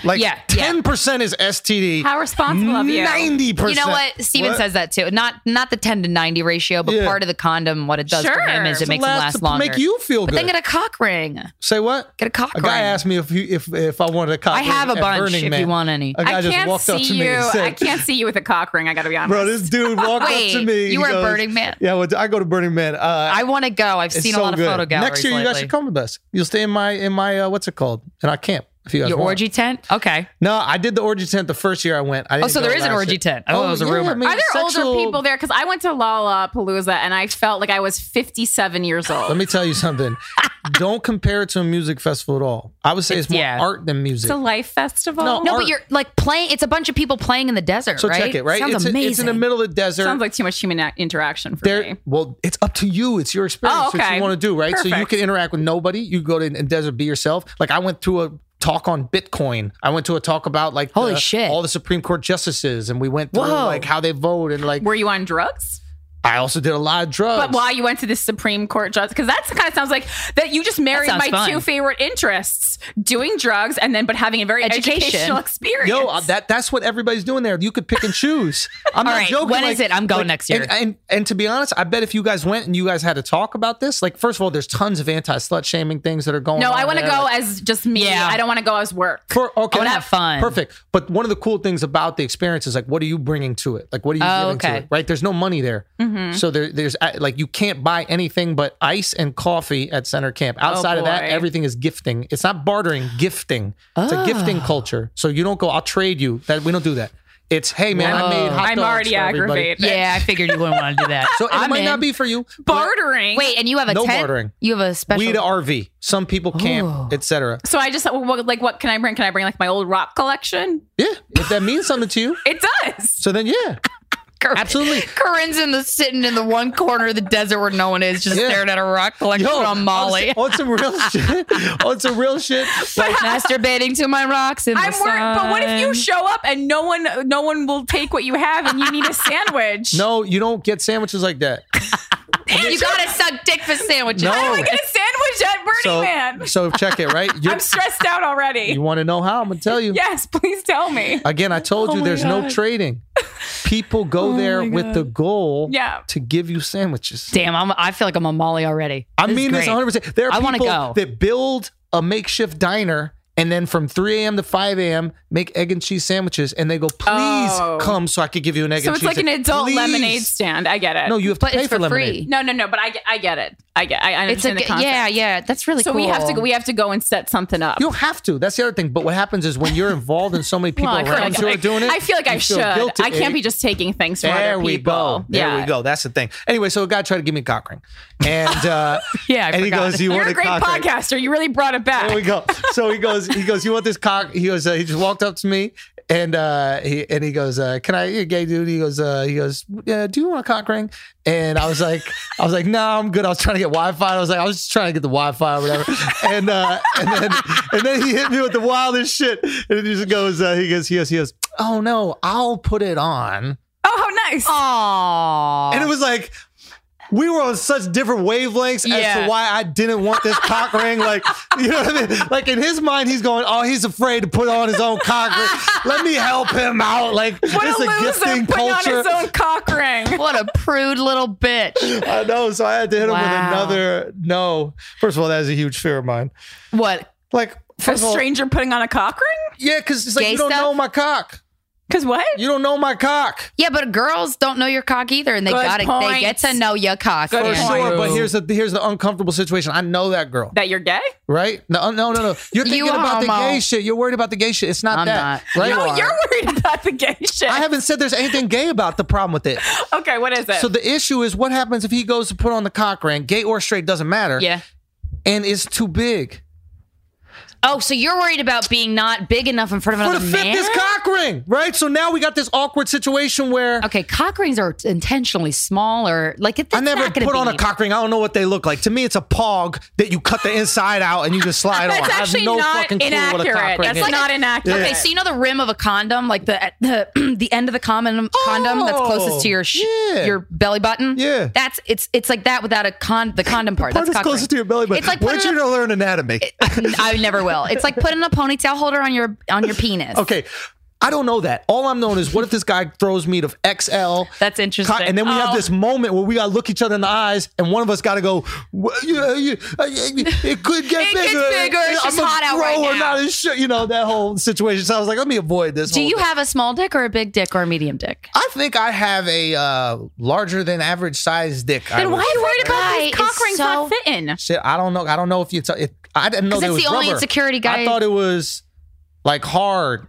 Like Yeah, yeah. ten percent is STD. How responsible of you. Ninety percent. You know what? Steven says that too. Not not the 10 to 90 ratio, but Yeah. part of the condom, what it does for Sure. him is it To makes him last longer. Make you feel but good. then get a cock ring. Say what? Get a cock ring. A guy asked me if you, if if I wanted a cock I ring I have a at bunch Burning if Man. you want any. A guy I just can't walked up see to me you. and said, I can't see you with a cock ring. I got to be honest. Bro, this dude walked Wait, up to me. you He were at goes- Burning Man? Yeah, well, I go to Burning Man. Uh, I want to go. I've seen so a lot good. of photo galleries Next year, you guys should come with us. You'll stay in my in my uh, what's it called in our camp if you guys Your want. orgy tent? Okay. No, I did the orgy tent the first year I went. I oh, didn't Oh, so there is an orgy year. tent. Oh, thought it oh, was a yeah, rumor. I mean, Are there sexual- older people there? Because I went to Lollapalooza and I felt like I was 57 years old. Let me tell you something. Don't compare it to a music festival at all. I would say it's, more yeah. art than music. it's a life festival. No, No, Art. but you're like playing. It's a bunch of people playing in the desert, so right? check it, right? Sounds it's, a- amazing. it's in the middle of the desert. Sounds like too much human a- interaction for there, me. well, it's up to you. It's your experience. Oh, What okay. you want to do, right? So you can interact with nobody. You go to the desert, be yourself. Like I went to a talk on Bitcoin. I went to a talk about like Holy the- shit. all the Supreme Court justices, and we went through Whoa. like how they vote and like. Were you on drugs? I also did a lot of drugs. But why you went to the Supreme Court judge, because that kind of sounds like that you just married my fun. two favorite interests: doing drugs and then, but having a very Education. educational experience. Yo, uh, that that's what everybody's doing there. You could pick and choose. I'm All not right, joking. when like, is it? I'm going like- next year. And, and and to be honest, I bet if you guys went and you guys had to talk about this, like first of all, there's tons of anti slut shaming things that are going. no, on I want to go Like, as just me. Yeah. I don't want to go as work. for okay, I wanna have fun. Perfect. But one of the cool things about the experience is like, what are you bringing to it? Like, what are you Oh, giving to it? Right? There's no money there, Mm-hmm. So there, there's uh, like you can't buy anything but ice and coffee at center camp. Outside of that, Oh, everything is gifting. It's not bartering, gifting. It's a gifting Oh. culture. So you don't go, I'll trade you. That we don't do that. It's hey man, I made hot I'm dogs already for everybody. aggravated. yeah, I figured you wouldn't want to do that. So it I'm might in. not be for you. Bartering. Wait, and you have a No tent? bartering. You have a special. We the RV. Some people camp, etc. So I just what, like what can I bring? Can I bring like my old rock collection? Yeah, if that means something to you, It does. so then yeah. Corinne- Absolutely. Corinne's in the sitting in the one corner of the desert where no one is, just Yeah. staring at a rock collection on Molly. on some real shit. On some real shit. Like, Masturbating to my rocks in I'm the worried, but what if you show up and no one, no one will take what you have, and you need a sandwich? no, you don't get sandwiches like that. you gotta suck dick for sandwiches. No. How do I get a sandwich at Burning So, Man? so check it, right? You, I'm stressed out already. you want to know how? I'm gonna tell you. yes, please tell me. Again, I told you Oh my there's no trading. People go oh there with the goal Yeah. to give you sandwiches. Damn, I'm, I feel like I'm on Molly already. I This is mean this 100. percent There are I people go. that build a makeshift diner and then from 3 a.m. to 5 a.m. make egg and cheese sandwiches and they go, please Oh. come so I could give you an egg and cheese. So and it's cheese. like an adult Please. lemonade stand. I get it. No, you have to But pay it's for lemonade. free. no, no, no. But I get, I get it. I get. I, I It's a understand the g- concept. yeah, yeah. That's really So cool. we have to. We have to go and set something up. You don't have to. That's the other thing. But what happens is when you're involved and so many people Well, I feel around like you I- are doing it. I feel like I feel should. guilty. I can't be just taking things from There other we people. go. There yeah. we go. That's the thing. Anyway, so a guy tried to give me a cock ring, and uh, Yeah, I and he goes, "You You're want a great podcaster. You really brought it back. There we go. So he goes, he goes, you want this cock? He goes, uh, he just walked up to me and uh, he and he goes, uh, can I, you gay dude? He goes, uh, he goes, yeah, do you want a cock ring? And I was like, I was like, no, I'm good. I was trying to get Wi-Fi. I was like, I was just trying to get the Wi-Fi or whatever. And uh, and then and then he hit me with the wildest shit. And he just goes, uh, he goes, he goes, he goes, oh no, I'll put it on. Oh, how nice. Aww. And it was like. We were on such different wavelengths as to why I didn't want this cock ring. Like, you know what I mean? Like in his mind, he's going, "Oh, he's afraid to put on his own cock ring. Let me help him out." Like, what it's a a loser gifting putting culture. on his own cock ring. what a prude little bitch. I know, so I had to hit him with another no. First of all, that is a huge fear of mine. What? Like, For A first of all, stranger putting on a cock ring? yeah, because it's like Gay you don't stuff? know my cock. Because what? You don't know my cock. Yeah, but girls don't know your cock either, and they got to. They get to know your cock. Good For man. point. sure, but here's the here's the uncomfortable situation. I know that girl, That you're gay? right? No, uh, no, no, no. You're thinking You about the gay shit. You're worried about the gay shit. It's not I'm that, not. right? No, you're worried about the gay shit. I haven't said there's anything gay about the problem with it. okay, what is it? So the issue is what happens if he goes to put on the cock ring, gay or straight, doesn't matter, Yeah. and it's too big Oh, so you're worried about being not big enough in front of for another to fit man? this cock ring, right? So now we got this awkward situation where Okay, cock rings are intentionally small, or like it. I never put on be- a cock ring. I don't know what they look like. To me, it's a pog that you cut the inside out and you just slide That's on. I have actually no not clue what a inaccurate. That's like not inaccurate. Okay, so you know the rim of a condom, like the the the end of the condom condom that's oh, closest to your sh- yeah. your belly button. Yeah. that's it's it's like that without a con the condom part. Part that's that's closer ring. to your belly button. It's like putting you a- learn anatomy? I never will. It's like putting a ponytail holder on your on your penis. okay. I don't know that. All I'm knowing is what if this guy throws me to XL? That's interesting. And then we have Oh. this moment where we gotta look each other in the eyes, and one of us gotta go. "Well, yeah, yeah, uh, it could get It bigger. gets bigger. It's I'm just a hot out right grower, now." Not as shit. You know that whole situation. So I was like, let me avoid this. Do whole you thing. have a small dick or a big dick or a medium dick? I think I have a uh, larger than average size dick. I then why are you worried about guy these cock rings so- not fitting? Shit, I don't know. I don't know if you. T- it, I didn't know 'Cause there it's was the only rubber. insecurity guy- I thought it was like hard.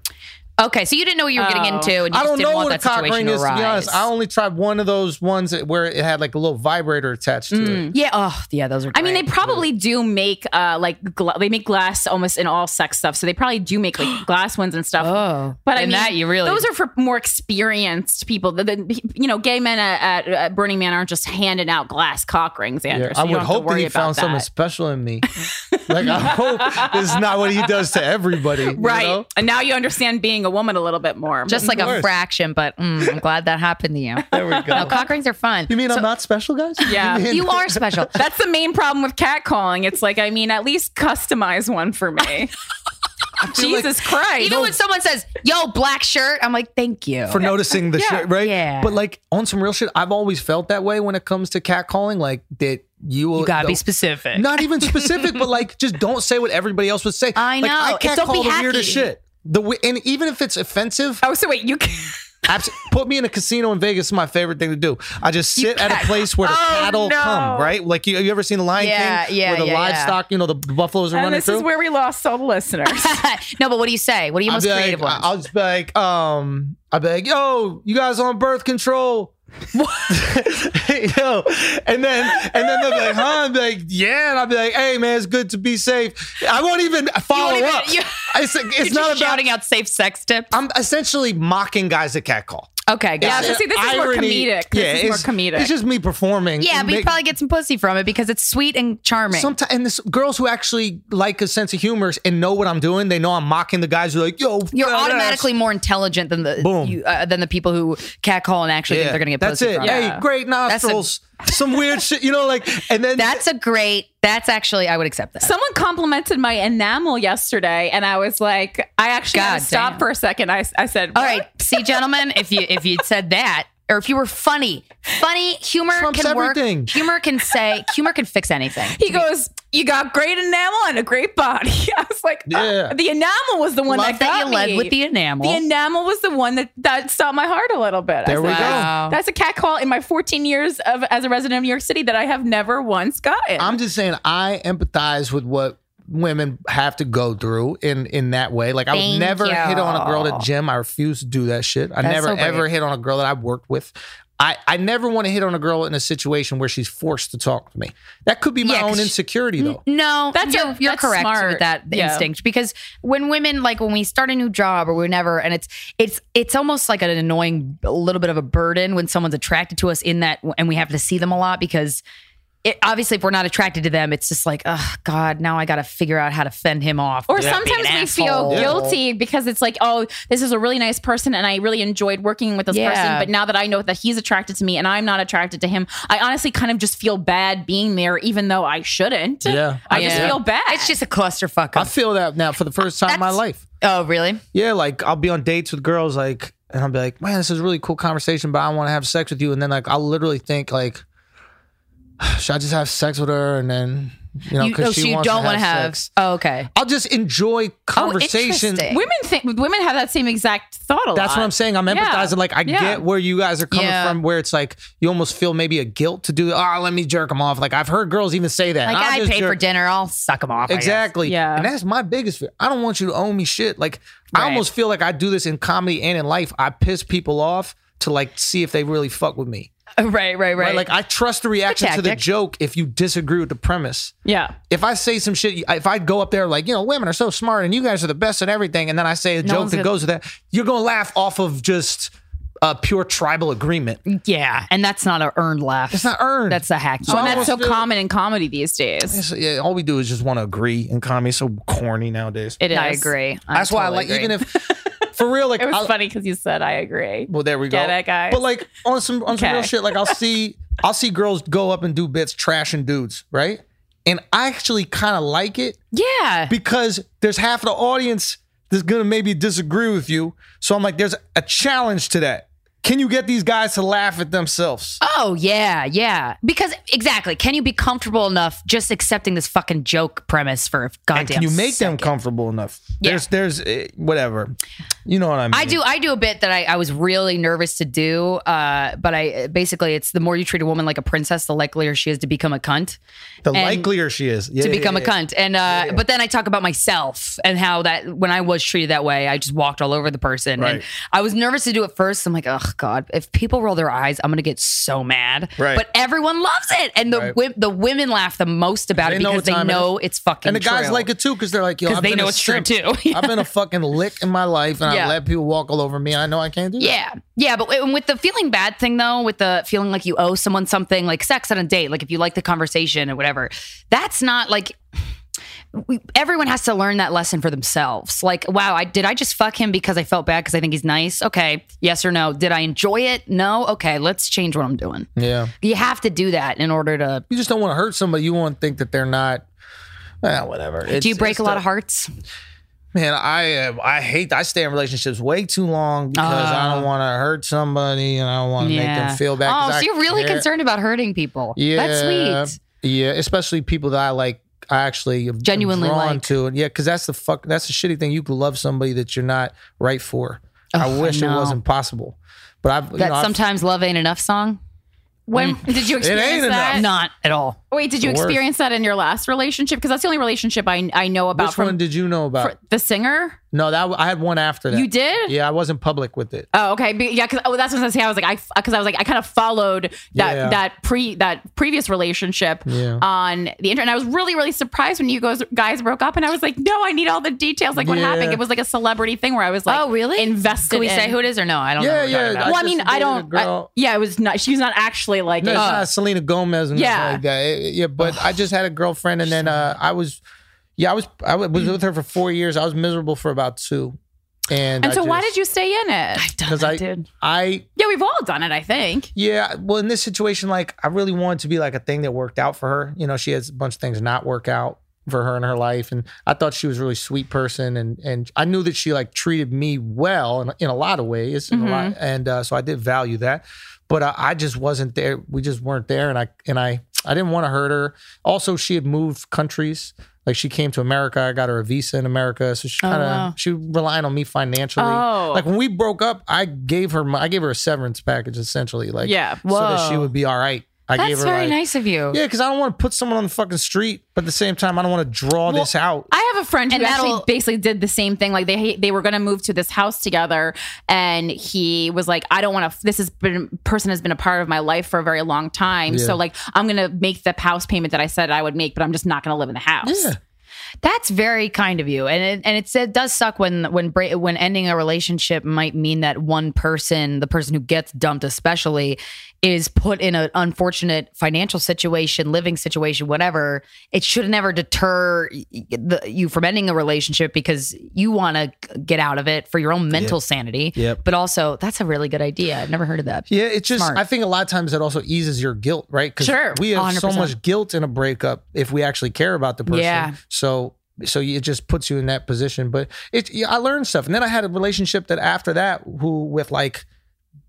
Okay, so you didn't know what you were getting Oh. into, and you I don't know what a cock situation ring is. To be honest. I only tried one of those ones that- where it had like a little vibrator attached to it. yeah, oh yeah, those are. I mean, they great. probably do make uh like gla- they make glass almost in all sex stuff, so they probably do make like glass ones and stuff. Oh, but I and mean, that you really- those are for more experienced people. The, the- you know, gay men at, at, at Burning Man aren't just handing out glass cock rings, Andrew. so I would don't have to hope that he about found something special in me. like I hope this is not what he does to everybody. you Right, know? and now you understand being a woman a little bit more. just like a fraction, but mm, I'm glad that happened to you. There we go. No, cock rings are fun. you mean I'm not special, guys? Yeah. You mean- You are special. That's the main problem with catcalling. It's like, I mean, at least customize one for me. feel like- Jesus Christ. Even when someone says, "Yo, black shirt," I'm like, "Thank you." for noticing the Yeah. shit, right? Yeah. But like on some real shit, I've always felt that way when it comes to catcalling. Like that you will you gotta be specific. Not even specific, but like just don't say what everybody else would say. I Like, know. I can't don't call be the weirdest shit. The wi- and even if it's offensive, oh, so wait, you can. put me in a casino in Vegas is my favorite thing to do. I just sit at a place where the Oh, cattle no. come, right? Like you, you ever seen the Lion Yeah, King, yeah, where the yeah, yeah. livestock, you know, the buffaloes are And running this through. is where we lost all the listeners. no, but what do you say? What are you most be creative like, ones? I'll just be like, um, I'll be like, yo, you guys on birth control? yo, and then and then they'll be like, huh? I'll be like, yeah, and I'll be like, hey man, it's good to be safe. I won't even follow even- up. you- it's it's not just about. shouting out safe sex tips. I'm essentially mocking guys that catcall. Okay, Yeah, got so see, this is more comedic. This is more comedic. It's just me performing. Yeah, and but you probably get some pussy from it because it's sweet and charming. Sometimes, and this girls who actually like a sense of humor and know what I'm doing, they know I'm mocking the guys who are like, "Yo, You're fat ass." automatically more intelligent than the Boom. you, uh, than the people who catcall and actually think they're gonna get That's pussy it. from. Hey, Yeah. great That's a- nostrils. Some weird shit, you know, like, and then That's a great. That's actually I would accept that. Someone complimented my enamel yesterday, and I was like, I actually had God to stop damn. for a second. I, I said, All "What?" right, see, gentlemen, if you if you'd said that, or if you were funny, funny humor Trumps can work. everything. Humor can say humor can fix anything. He goes, "You got great enamel and a great body." I was like, uh, Yeah. "The enamel was the one Love that that got you led with the enamel. The enamel was the one that that stopped my heart a little bit." I There we said, go. Wow. That's a cat call in my 14 years of as a resident of New York City that I have never once gotten. I'm just saying I empathize with what women have to go through in in that way. Like I would never you. hit on a girl at gym. I refuse to do that shit. I That's never so ever hit on a girl that I worked with. I, I never want to hit on a girl in a situation where she's forced to talk to me. That could be my Yeah, 'cause own she- insecurity though. No, That's you're, a- you're that's correct smart. with that Yeah. instinct because when women like when we start a new job or whenever, and it's it's it's almost like an annoying, a little bit of a burden when someone's attracted to us in that, and we have to see them a lot because. It, obviously, if we're not attracted to them, it's just like, oh God, now I got to figure out how to fend him off. or without being sometimes an we feel guilty because it's like, oh, this is a really nice person and I really enjoyed working with this Yeah. person. But now that I know that he's attracted to me and I'm not attracted to him, I honestly kind of just feel bad being there, even though I shouldn't. Yeah. I just feel bad. It's just a clusterfuck. I feel that now for the first time in my life. oh, really? Yeah, like I'll be on dates with girls, like, and I'll be like, man, this is a really cool conversation, but I want to have sex with you. And then, like, I'll literally think, like, should I just have sex with her? And then, you know, You, because oh, she so you wants don't want to have? sex. Oh, okay. I'll just enjoy oh, conversation. interesting. women think women have that same exact thought a lot. That's what I'm saying. I'm Yeah. empathizing. Like, I Yeah. get where you guys are coming Yeah. from, where it's like you almost feel maybe a guilt to do, oh, let me jerk them off. Like, I've heard girls even say that. Like I'll I just paid for dinner, I'll suck him off. Exactly. Yeah. And that's my biggest fear. I don't want you to owe me shit. Like I almost feel like I do this in comedy and in life. I piss people off to like see if they really fuck with me. Right, right, right. Right? Like I trust the reaction to the joke if you disagree with the premise. Yeah. If I say some shit, if I go up there like, you know, women are so smart and you guys are the best at everything, and then I say a joke that gonna- goes with that, you're gonna laugh off of just a pure tribal agreement. yeah, and that's not an earned laugh. It's not earned. That's a hacky. Oh, and that's so almost common in comedy these days. Yeah, all we do is just want to agree in comedy. It's so corny nowadays. It is. I agree. I That's why I like agree. even if for real, like It was I'll- funny because you said I agree. Well, there we go. Get it, guys? But like on some on some Okay. real shit, like I'll see I'll see girls go up and do bits trashing dudes, right? And I actually kind of like it yeah. because there's half of the audience that's gonna maybe disagree with you. So I'm like, there's a challenge to that. Can you get these guys to laugh at themselves? Oh yeah, yeah. Because exactly, can you be comfortable enough just accepting this fucking joke premise for a goddamn? and can you make them comfortable enough? Yeah. There's there's eh, whatever. You know what I mean? I do. I do a bit that I, I was really nervous to do, uh, but I basically it's the more you treat a woman like a princess, the likelier she is to become a cunt. The and- likelier she is yeah, to yeah, become yeah, a cunt. And uh, but then I talk about myself and how that when I was treated that way, I just walked all over the person. And Right. I was nervous to do it first. I'm like, oh God, if people roll their eyes, I'm gonna get so mad. Right. But everyone loves it, and the Right. wi- the women laugh the most about They it because they it know it's fucking. And the guys true. like it too because they're like, yo, I've they been know it's true, too. I've been a fucking lick in my life, and Yeah. I let people walk all over me. I know I can't do that. Yeah. Yeah. But with the feeling bad thing, though, with the feeling like you owe someone something, like sex on a date, like if you like the conversation or whatever, that's not like. We, everyone has to learn that lesson for themselves. Like, wow, I did I just fuck him because I felt bad because I think he's nice? Okay, yes or no. Did I enjoy it? No. Okay, let's change what I'm doing. Yeah. You have to do that in order to. You just don't want to hurt somebody. You want to think that they're not. Eh, whatever. It's- do you break a lot the- of hearts? Man, I uh, I hate. I stay in relationships way too long because I don't want to hurt somebody and I don't want to make them feel bad. Oh, I so you're really care. concerned about hurting people. Yeah, That's sweet. Yeah, especially people that I like. I actually Genuinely drawn like. to, and yeah, because that's the fuck. That's the shitty thing. You can love somebody that you're not right for. I Oh, I wish it wasn't possible, but I've you That know, I've- sometimes love ain't enough song. When mm. did you experience ain't that? enough. Not at all. Wait, did you The worst. experience that in your last relationship? Because that's the only relationship I I know about Which from one did you know about? the singer. No, that I had one after that. You did? Yeah, I wasn't public with it. Oh, okay. Be- Yeah, because oh, that's what I was gonna. I was like, I because I was like, I kind of followed that Yeah. that pre that previous relationship Yeah. on the internet. And I was really really surprised when you guys guys broke up, and I was like, no, I need all the details. Like what Yeah. happened? It was like a celebrity thing where I was like, oh, really? Invested. Can we in- say who it is or no? I don't know. Yeah, what we're yeah. I Well, I mean, I don't. I- yeah, it was not. She's not actually like. No, a- it's not Selena Gomez and Yeah. yeah. like that. It- yeah, but I just had a girlfriend, and then uh, I was, yeah, I was, I was with her for four years. I was miserable for about two, and and I so, why did you stay in it? I've done Because I, dude. I, Yeah, we've all done it. I think. yeah. Well, in this situation, like, I really wanted to be like a thing that worked out for her. You know, she has a bunch of things not work out for her in her life, and I thought she was a really sweet person, and and I knew that she like treated me well in, in a lot of ways, in a lot, and uh, so I did value that. But uh, I just wasn't there. We just weren't there, and I and I I didn't want to hurt her. Also, she had moved countries. Like she came to America, I got her a visa in America, so she oh, kind of wow. she relied on me financially. Oh. Like when we broke up, I gave her my, I gave her a severance package essentially, like Yeah. so that she would be all right. I gave That's her very like, nice of you. yeah, because I don't want to put someone on the fucking street, but at the same time, I don't want to draw this out. I have a friend who And actually basically did the same thing. Like they they were going to move to this house together, and he was like, "I don't want to. This has been person has been a part of my life for a very long time. Yeah. So like, I'm going to make the house payment that I said I would make, but I'm just not going to live in the house." yeah, That's very kind of you, and it, and it's, it does suck when when bra- when ending a relationship might mean that one person, the person who gets dumped, especially, is put in an unfortunate financial situation, living situation, whatever. It should never deter the, you from ending a relationship because you want to get out of it for your own mental sanity. Yep. But also, that's a really good idea. I've never heard of that. yeah. It's just Smart. I think a lot of times it also eases your guilt, right? Because Sure, we have so 100%. much guilt in a breakup if we actually care about the person. Yeah. So so it just puts you in that position. But it I learned stuff, and then I had a relationship that after that, who with like.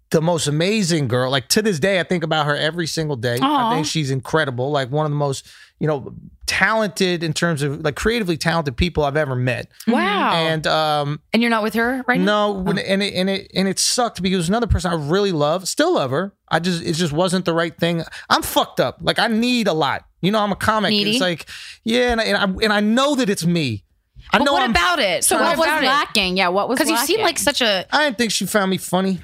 The most amazing girl, like to this day, I think about her every single day. I think she's incredible, like one of the most, you know, talented in terms of like creatively talented people I've ever met. Wow. And um, And you're not with her right now? no, when, and it and it and it sucked because it was another person I really love, still love her. I just it just wasn't the right thing. I'm fucked up. Like I need a lot. You know, I'm a comic. Needy? It's like yeah, and I, and I and I know that it's me. I But know what I'm, about it? So what was about it? lacking? Yeah, what was Because you seem like such a I didn't think she found me funny.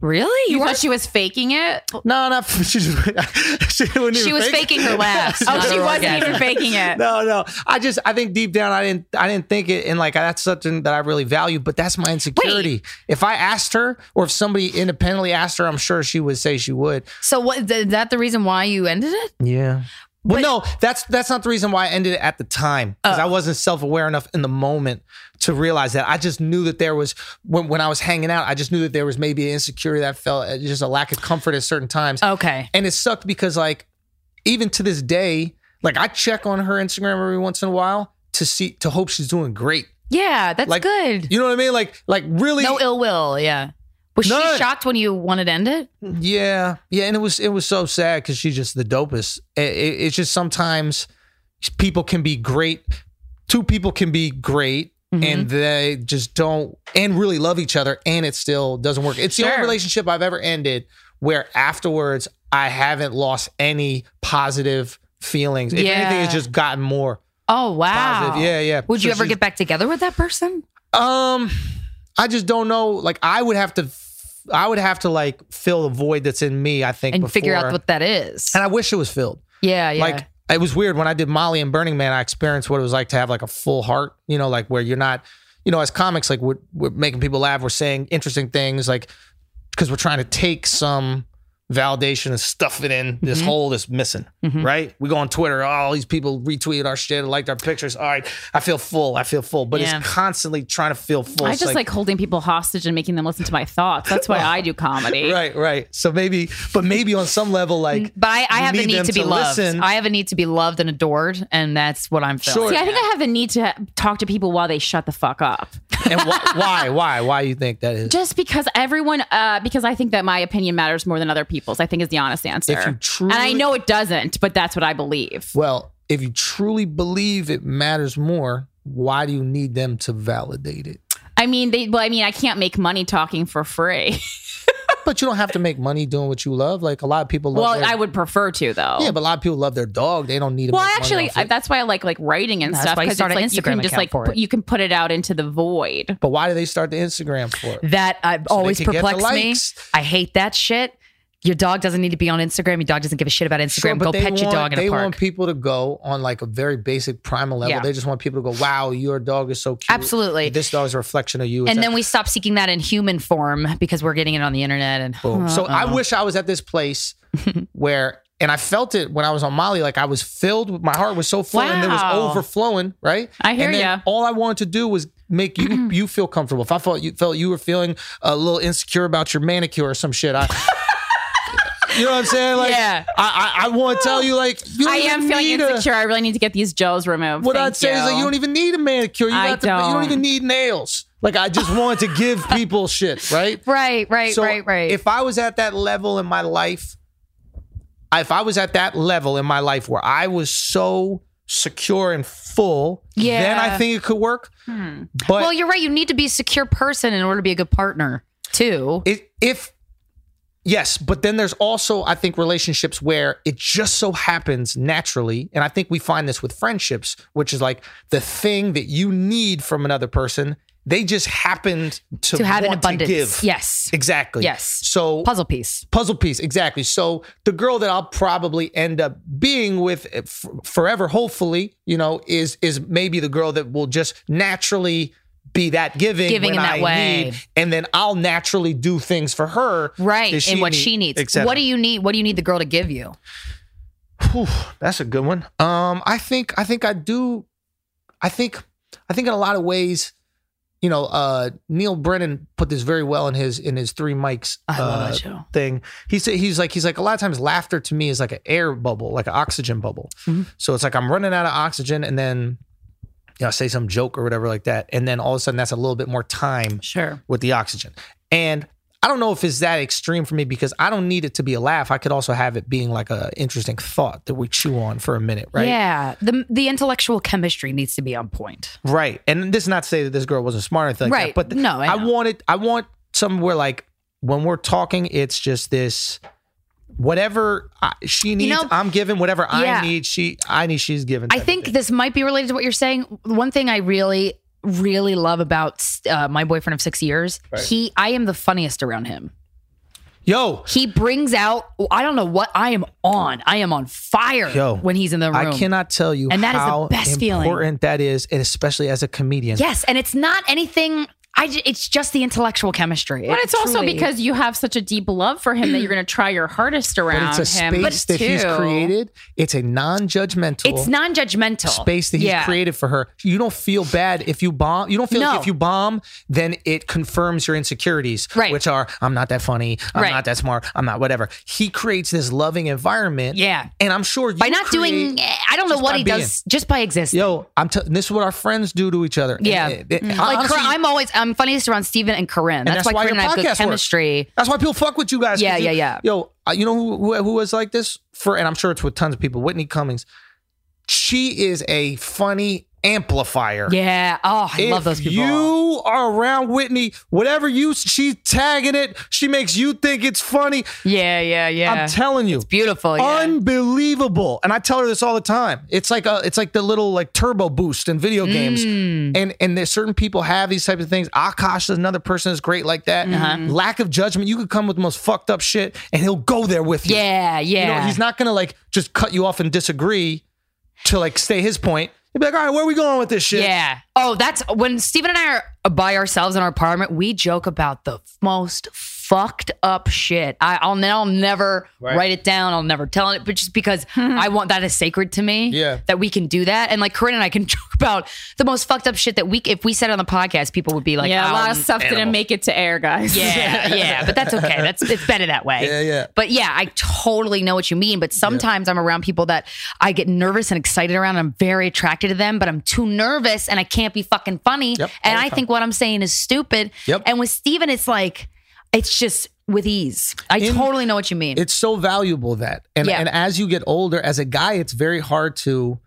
Really. you were- thought she was faking it. No, not she. Just, she, wasn't She was fake- faking her laughs. Oh, she wasn't orgasm. even faking it. No, no. I just I think deep down I didn't I didn't think it and like that's something that I really value, but that's my insecurity. If I asked her or if somebody independently asked her, I'm sure she would say she would. So what? Is that the reason why you ended it? Yeah. Well, no, that's that's not the reason why I ended it at the time because I wasn't self aware enough in the moment to realize that. I just knew that there was when when I was hanging out, I just knew that there was maybe an insecurity that I felt uh, just a lack of comfort at certain times, Okay. and it sucked because like even to this day, like I check on her Instagram every once in a while to see to hope she's doing great. Yeah, that's Like good. You know what I mean? Like like really No ill will. Yeah. Was she shocked when you wanted to end it? Yeah, yeah, and it was it was so sad because she's just the dopest. It, it- it's just sometimes people can be great. Two people can be great, Mm-hmm. and they just don't and really love each other, and it still doesn't work. It's the only relationship I've ever ended where afterwards I haven't lost any positive feelings. If anything, it's just gotten more Oh wow. positive. Yeah, yeah. Would you ever get back together with that person? um, I just don't know. Like, I would have to, I would have to like fill the void that's in me. I think And figure out what that is. and I wish it was filled. Yeah, yeah. Like it was weird when I did Molly and Burning Man. I experienced what it was like to have like a full heart. You know, like where you're not, you know, as comics, like we're, we're making people laugh. We're saying interesting things, like because we're trying to take some validation and stuff it in Mm-hmm. this hole that's missing. Right? We go on Twitter. Oh, all these people retweeted our shit, and liked our pictures. All right, I feel full. I feel full. But Yeah. it's constantly trying to feel full. I It's just like, holding people hostage and making them listen to my thoughts. That's why I do comedy. right, right. So maybe, but maybe on some level, like. but I, I have need need to be to loved. listen. I have a need to be loved and adored, and that's what I'm feeling. Sure. See, I think I have the need to talk to people while they shut the fuck up. and wh- why, why, why you think that is? Just because everyone, uh, because I think that my opinion matters more than other people's. I think is the honest answer. If you truly- and I know it doesn't, but that's what I believe. Well, if you truly believe it matters more, why do you need them to validate it? I mean, they. Well, I mean, I can't make money talking for free. but you don't have to make money doing what you love. Like a lot of people love. Well, their- I would prefer to though. Yeah, but a lot of people love their dog. They don't need to. well, make money actually, off it. that's why I like like writing and That's stuff why because start it's an like you can just like for put, it. you can put it out into the void. But why do they start the Instagram for? That uh, I've always can perplexed me. I hate that shit. Your dog doesn't need to be on Instagram. Your dog doesn't give a shit about Instagram. Sure, Go pet your dog in a park. They want people to go on like a very basic primal level. Yeah. They just want people to go, "Wow, your dog is so cute." Absolutely. This dog is a reflection of you. and then we stop seeking that in human form because we're getting it on the internet. And Boom. So I Uh-oh. wish I was at this place where, and I felt it when I was on Molly. Like I was filled. with My heart was so full, and it was overflowing. Right. I hear then. All I wanted to do was make you you feel comfortable. If I felt you felt you were feeling a little insecure about your manicure or some shit, I. You know what I'm saying? Like, Yeah. I, I, I want to tell you, like, you don't I am feeling need a- insecure. I really need to get these gels removed. what Thank I'd say is like, you don't even need a manicure. You, I got the, you don't don't. even need nails. Like, I just wanted to give people shit, right? right, right, So right, right. If I was at that level in my life, if I was at that level in my life where I was so secure and full, yeah. then I think it could work. Hmm. But well, you're right. You need to be a secure person in order to be a good partner too. it, if yes, but then there's also I think relationships where it just so happens naturally, and I think we find this with friendships, which is like the thing that you need from another person. They just happened to, to have an want to abundance. give. Yes. Exactly. Yes. So Puzzle piece. puzzle piece exactly so the girl that i'll probably end up being with eh, f- forever hopefully you know is is maybe the girl that will just naturally be that giving Giving when in that I way. need, and then i'll naturally do things for her Right. And what need, she needs. What do you need? What do you need the girl to give you? Whew, that's a good one um i think i think i do i think i think in a lot of ways you know uh Neal Brennan put this very well in his in his three mics uh, thing. He said he's like he's like a lot of times laughter to me is like an air bubble, like an oxygen bubble. Mm-hmm. So it's like I'm running out of oxygen, and then you know say some joke or whatever like that, and then all of a sudden that's a little bit more time Sure. with the oxygen. And I don't know if it's that extreme for me because I don't need it to be a laugh. I could also have it being like a interesting thought that we chew on for a minute, right? Yeah. The the intellectual chemistry needs to be on point. Right. And this is not to say that this girl wasn't smart or anything like Right. that. But No, I I, know. wanted I want somewhere like when we're talking, it's just this whatever she needs, know- I'm giving. Whatever Yeah. I need, she I need, she's giving. I think this might be related to what you're saying. One thing I really, really love about uh, my boyfriend of six years, he, I am the funniest around him. Yo, He brings out, I don't know what I am on. I am on fire Yo, when he's in the room. I cannot tell you And that is the how best feeling. important that is, and especially as a comedian. Yes, and it's not anything. I. j- It's just the intellectual chemistry. But It it's also truly- because you have such a deep love for him that you're going to try your hardest around But around it's a him. space that he's too- created. It's a non-judgmental. it's non-judgmental space that he's Yeah. created for her. You don't feel bad if you bomb. You don't feel No. like if you bomb, then it confirms your insecurities, Right. which are I'm not that funny, I'm Right. not that smart, I'm not whatever. He creates this loving environment. Yeah. and I'm sure you By not create- doing, I don't know what he being. does, just by existing. Yo, I'm. T- this is what our friends do to each other. And Yeah. Eh, eh, mm. it- it- like honestly, I'm always I'm funniest around Steven and Corinne. That's, that's why why Corinne your and I have good podcast works. chemistry. That's why people fuck with you guys. Yeah, you- yeah, yeah. Yo, uh, you know who, who who was like this for, and I'm sure it's with tons of people. Whitney Cummings. She is a funny amplifier. Yeah. Oh, I if love those people. you are around Whitney, whatever you she's tagging it, she makes you think it's funny. yeah, yeah, yeah. I'm telling you, It's Beautiful. Yeah. unbelievable. And I tell her this all the time. It's like a, it's like the little like turbo boost in video games. Mm. And and there's certain people have these types of things. Akaash is another person that's great like that. Uh-huh. Lack of judgment. You could come with the most fucked up shit, and he'll go there with you. yeah, yeah. You know, he's not gonna like just cut you off and disagree to like stay his point. He'll be like, all right, where are we going with this shit? Yeah. Oh, that's when Steven and I are by ourselves in our apartment. We joke about the most fucked up shit. I, I'll, I'll never write it down. I'll never tell it, but just because I want that is sacred to me. Yeah. That we can do that. And like Corinne and I can joke about the most fucked up shit that we, if we said on the podcast, people would be like, Yeah, a lot "Oh, of um, stuff didn't make it to air, guys. Yeah, yeah, but that's okay. That's it's better that way. Yeah, yeah. But yeah, I totally know what you mean. But sometimes I'm around people that I get nervous and excited around. And I'm very attracted to them, but I'm too nervous and I can't be fucking funny. Yep, and all the I think what I'm saying is stupid. Yep. And with Steven, it's like it's just with ease. I In- totally know what you mean. It's so valuable that. And Yeah. and as you get older, as a guy, it's very hard to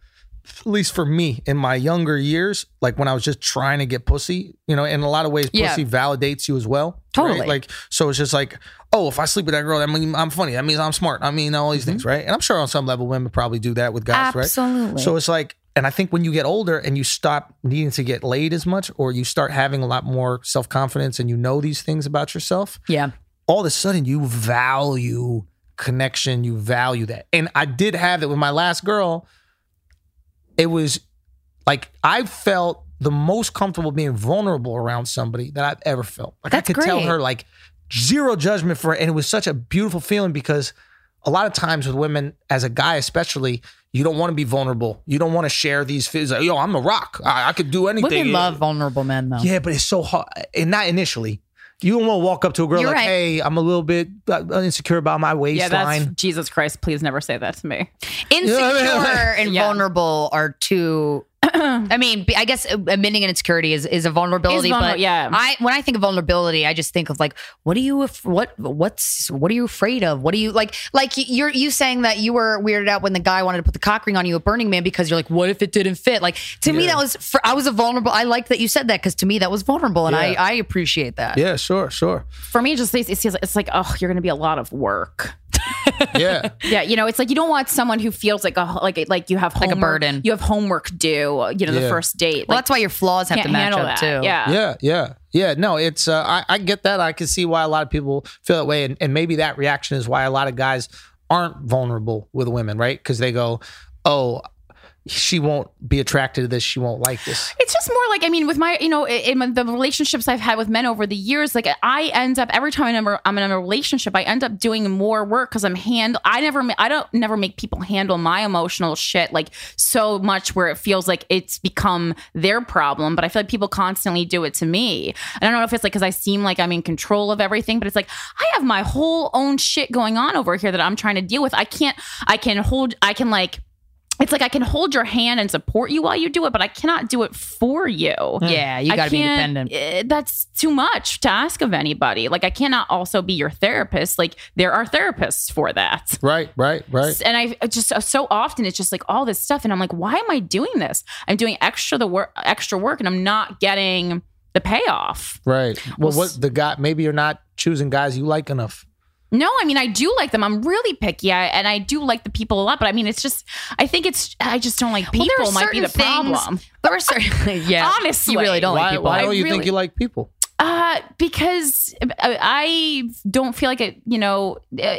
at least for me in my younger years, like when I was just trying to get pussy, you know, in a lot of ways, Yeah. pussy validates you as well. Totally. Right? Like, so it's just like, oh, if I sleep with that girl, that means I'm funny. That means I'm smart. I mean, all these mm-hmm. things, right? And I'm sure on some level, women probably do that with guys, right? Absolutely. So it's like, and I think when you get older and you stop needing to get laid as much, or you start having a lot more self confidence and you know these things about yourself, yeah. all of a sudden you value connection, you value that. And I did have that with my last girl. It was like I felt the most comfortable being vulnerable around somebody that I've ever felt. Like That's I could tell her like zero judgment for it. And it was such a beautiful feeling because a lot of times with women, as a guy especially, you don't want to be vulnerable. You don't want to share these feelings. Like, Yo, I'm a rock. I, I could do anything. Women love vulnerable men, though. Yeah, but it's so hard. And not initially. You don't want to walk up to a girl You're like, right. "Hey, I'm a little bit uh, insecure about my Yeah, waistline." that's Jesus Christ. Please never say that to me. Insecure and Yeah. vulnerable are two. I mean, I guess uh, admitting an insecurity is, is a vulnerability. Is vulner- but yeah. I when I think of vulnerability, I just think of like, what are you? af- What what's what are you afraid of? What are you like? Like you're you saying that you were weirded out when the guy wanted to put the cock ring on you at Burning Man because you're like, what if it didn't fit? Like to me, that was fr- I was a vulnerable. I like that you said that because to me that was vulnerable, and Yeah. I I appreciate that. yeah, sure, sure. For me, it just it's, it's, it's like, oh, you're going to be a lot of work. Yeah, Yeah, you know, it's like you don't want someone who feels like a like like you have Like a burden. You have homework due. You know, the first date. Well, like, that's why your flaws have to match up that. too. Yeah. yeah, yeah, yeah. No, it's uh, I, I get that. I can see why a lot of people feel that way, and, and maybe that reaction is why a lot of guys aren't vulnerable with women, right? Because they go, "Oh, she won't be attracted to this. She won't like this." It's just more like I mean, with my you know, in the relationships I've had with men over the years, like I end up every time I'm, I'm in a relationship, I end up doing more work because I'm hand. I never, I don't never make people handle my emotional shit like so much where it feels like it's become their problem. But I feel like people constantly do it to me. And I don't know if it's like because I seem like I'm in control of everything, but it's like I have my whole own shit going on over here that I'm trying to deal with. I can't. I can hold. I can like it's like I can hold your hand and support you while you do it, but I cannot do it for you. Yeah, you got to be independent. eh, That's too much to ask of anybody. Like I cannot also be your therapist. Like there are therapists for that. Right, right, right. And I I just so often it's just like all this stuff, and I'm like, why am I doing this? I'm doing extra the work, extra work, and I'm not getting the payoff. Right. Well, Well, what the guy? Maybe you're not choosing guys you like enough. No, I mean I do like them. I'm really picky, I, and I do like the people a lot. But I mean, it's just I think it's I just don't like people. Well, there are might be the certain things- problem. There are certain, yeah. Honestly. you really don't like people. why I don't you think you like people? Uh, because I- don't feel like it, you know, uh,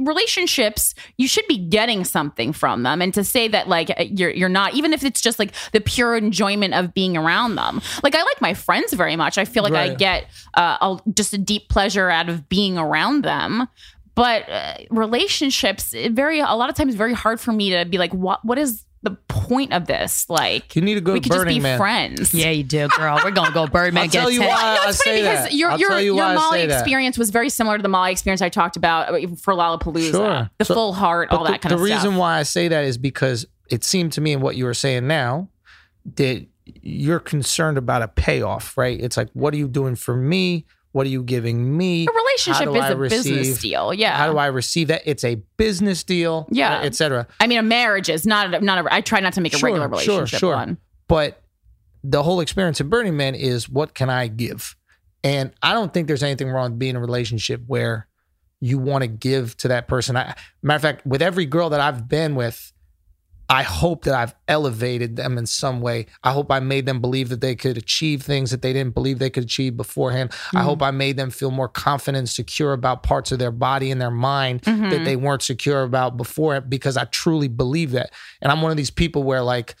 relationships, you should be getting something from them. And to say that like you're, you're not, even if it's just like the pure enjoyment of being around them. Like I like my friends very much. I feel like I get uh, a, just a deep pleasure out of being around them. But uh, relationships, very, a lot of times very hard for me to be like, what, what is the point of this? Like, You need a good we could just be Man. friends. Yeah, you do, girl. We're gonna go Birdman. I'll tell you 10. why. No, I it's funny say because that. your I'll your tell you your why I Molly say that. experience was very similar to the Molly experience I talked about uh, for Lollapalooza. Sure. The So- full heart, all that the, kind the of reason stuff. Reason why I say that is because it seemed to me in what you were saying now that you're concerned about a payoff, right? It's like, what are you doing for me? What are you giving me? a relationship is I a business deal. Yeah. How do I receive that? It's a business deal, Yeah. etc. I mean, a marriage is not a, not a. I try not to make a Sure, regular sure, relationship sure. one. But the whole experience of Burning Man is what can I give? And I don't think there's anything wrong with being in a relationship where you want to give to that person. I, matter of fact, with every girl that I've been with, I hope that I've elevated them in some way. I hope I made them believe that they could achieve things that they didn't believe they could achieve beforehand. I hope I made them feel more confident and secure about parts of their body and their mind that they weren't secure about before because I truly believe that. And I'm one of these people where like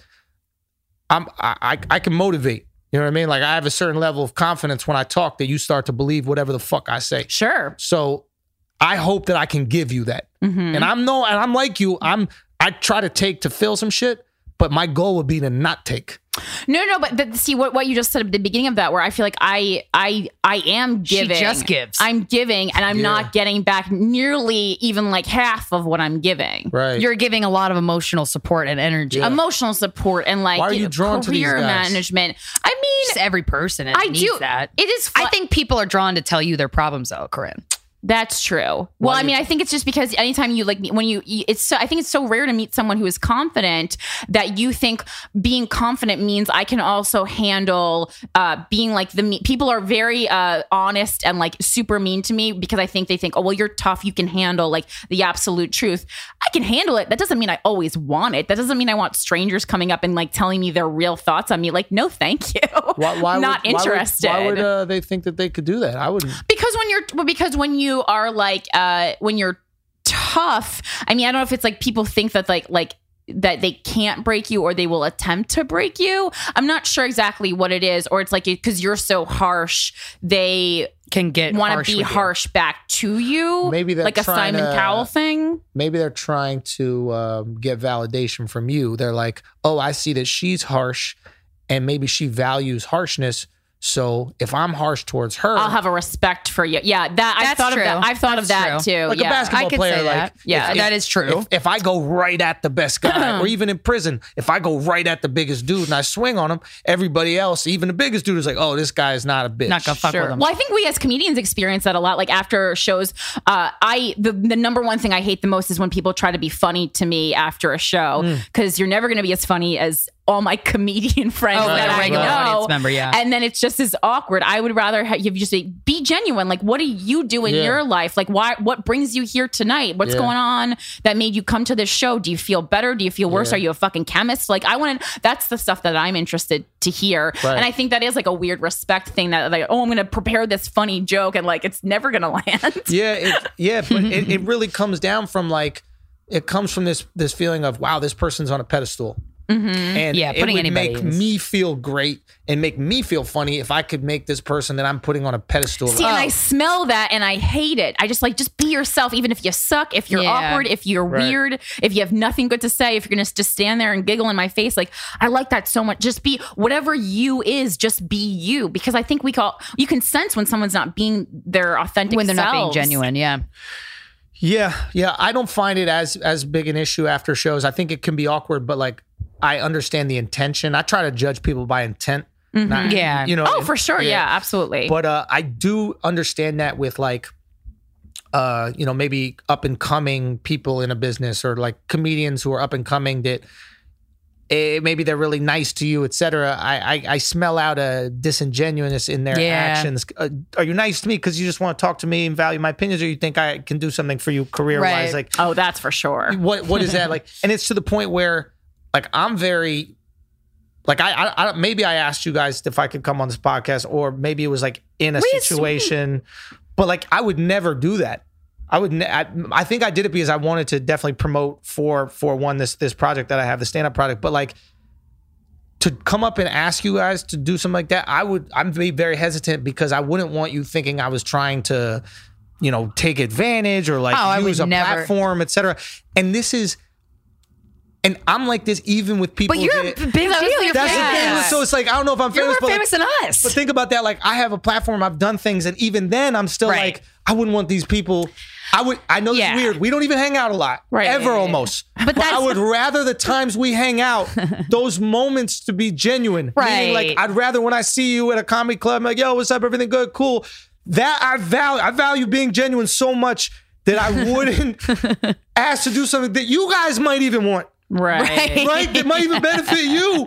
I'm I, I can motivate. You know what I mean? Like I have a certain level of confidence when I talk that you start to believe whatever the fuck I say. Sure. So I hope that I can give you that. Mhm. And I'm no and I'm like you. I'm I try to take to fill some shit, but my goal would be to not take. No, no, but the, see what what you just said at the beginning of that, where I feel like I I I am giving. She giving. just gives. I'm giving, and I'm Yeah. not getting back nearly even like half of what I'm giving. Right. You're giving a lot of emotional support and energy. Yeah. Emotional support and like Why are you drawn to these career guys? management. I mean, Just every person I needs do that. It is. I think people are drawn to tell you their problems, though, Corinne. That's true. Well, I mean, I think it's just because anytime you like when you, it's so, I think it's so rare to meet someone who is confident that you think being confident means I can also handle uh, being like the me- people are very uh, honest and like super mean to me because I think they think, oh, well, you're tough. You can handle like the absolute truth. I can handle it. That doesn't mean I always want it. That doesn't mean I want strangers coming up and like telling me their real thoughts on me. Like, no, thank you. Why, why Not would, why would- interested Why would, uh, they think that they could do that? I wouldn't. because when you're because when you are like uh when you're tough i mean i don't know if it's like people think that like like that they can't break you or they will attempt to break you i'm not sure exactly what it is or it's like because you're so harsh they Can get want to be with you. harsh back to you Maybe they're like a simon to- cowell thing maybe they're trying to um, get validation from you. They're like, oh, I see that she's harsh and maybe she values harshness. So if I'm harsh towards her, i'll have a respect for you yeah that i've That's thought true. of that i've thought of that true. too like yeah a basketball I could player, say like, that. Yeah, if- that if- is true. If, if I go right at the best guy, or even in prison, if I go right at the biggest dude and I swing on him, everybody else, even the biggest dude, is like, oh, this guy is not a bitch. Not gonna fuck Sure. with them. Well, I think we as comedians experience that a lot. Like after shows, uh, I the the number one thing I hate the most is when people try to be funny to me after a show Mm. because you're never going to be as funny as all my comedian friends Oh, that like a I regular know. audience member, yeah. And then it's just as awkward. I would rather have you just say, be genuine. Like, what do you do in Yeah. your life? Like, why? What brings you here tonight? What's Yeah. going on that made you come to this show? Do you feel better? Do you feel worse? Yeah. Are you a fucking chemist? Like, I want to. That's the stuff that I'm interested to hear. Right. And I think that is like a weird respect thing that like, oh, I'm going to prepare this funny joke and like it's never going to land. yeah, it, yeah, but it, it really comes down from like it comes from this this feeling of wow, this person's on a pedestal. Mm-hmm. And Yeah, it putting would make is- me feel great and make me feel funny if I could make this person that I'm putting on a pedestal. See, and I oh. smell that and I hate it. I just like just be yourself, even if you suck, if you're Yeah. awkward, if you're Right. weird, if you have nothing good to say, if you're gonna just stand there and giggle in my face. Like I like that so much. Just be whatever you is. Just be you, because I think we call you can sense when someone's not being their authentic when they're not being genuine. Yeah. Yeah, yeah. I don't find it as as big an issue after shows. I think it can be awkward, but like I understand the intention. I try to judge people by intent. not- Yeah. you know. Oh, for sure. Yeah, absolutely. But uh, I do understand that with like, uh, you know, maybe up and coming people in a business or like comedians who are up and coming that. eh, maybe they're really nice to you, etc. I, I I smell out a disingenuousness in their Yeah. actions. Uh, are you nice to me because you just want to talk to me and value my opinions, or you think I can do something for you career wise? Right. Like, oh, that's for sure. what what is that like? And it's to the point where like I'm very like I, I, I maybe I asked you guys if I could come on this podcast, or maybe it was like in a situation, but like I would never do that. I would. Ne- I, I think I did it because I wanted to definitely promote for for one this this project that I have the stand up project, but like. To come up and ask you guys to do something like that, I would. I'm be very hesitant because I wouldn't want you thinking I was trying to, you know, take advantage or like Oh, use a never- platform, etc. And this is, and I'm like this even with people. But you're a big deal. You're that's the famous. thing. So it's like I don't know if I'm famous. You're famous, more but, like- famous than us. but think about that. Like I have a platform. I've done things, and even then, I'm still Right. like I wouldn't want these people. I would. I know Yeah. it's weird. We don't even hang out a lot, Right. Ever almost. But, I would rather the times we hang out, those moments to be genuine. Right. Meaning, like I'd rather when I see you at a comedy club, I'm like, yo, what's up? Everything good? Cool. That I value. I value being genuine so much that I wouldn't ask to do something that you guys might even want. Right. Right? That might even benefit you.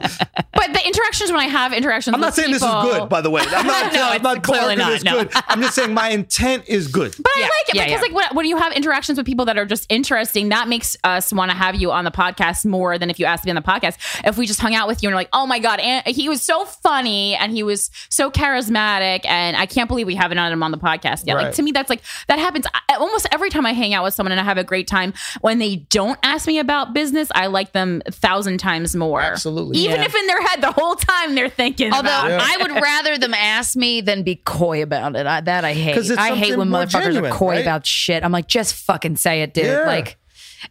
But the interactions when I have interactions, I'm not with saying this is good, by the way. I'm not, No, I'm it's not clearly not, it's no. good. I'm just saying my intent is good. But I like it yeah, because, yeah. like, when, when you have interactions with people that are just interesting, that makes us want to have you on the podcast more than if you asked me on the podcast. If we just hung out with you and we're like, oh my God, and he was so funny and he was so charismatic, and I can't believe we haven't had him on the podcast yet. Like, to me, that's like, that happens almost every time I hang out with someone and I have a great time. When they don't ask me about business, I like them a thousand times more. Absolutely. Even Yeah. if in their head the whole time they're thinking, Although about I would rather them ask me than be coy about it. I, that I hate. 'Cause it's I hate when motherfuckers genuine, are coy right? about shit. I'm like, just fucking say it, dude. Yeah. Like,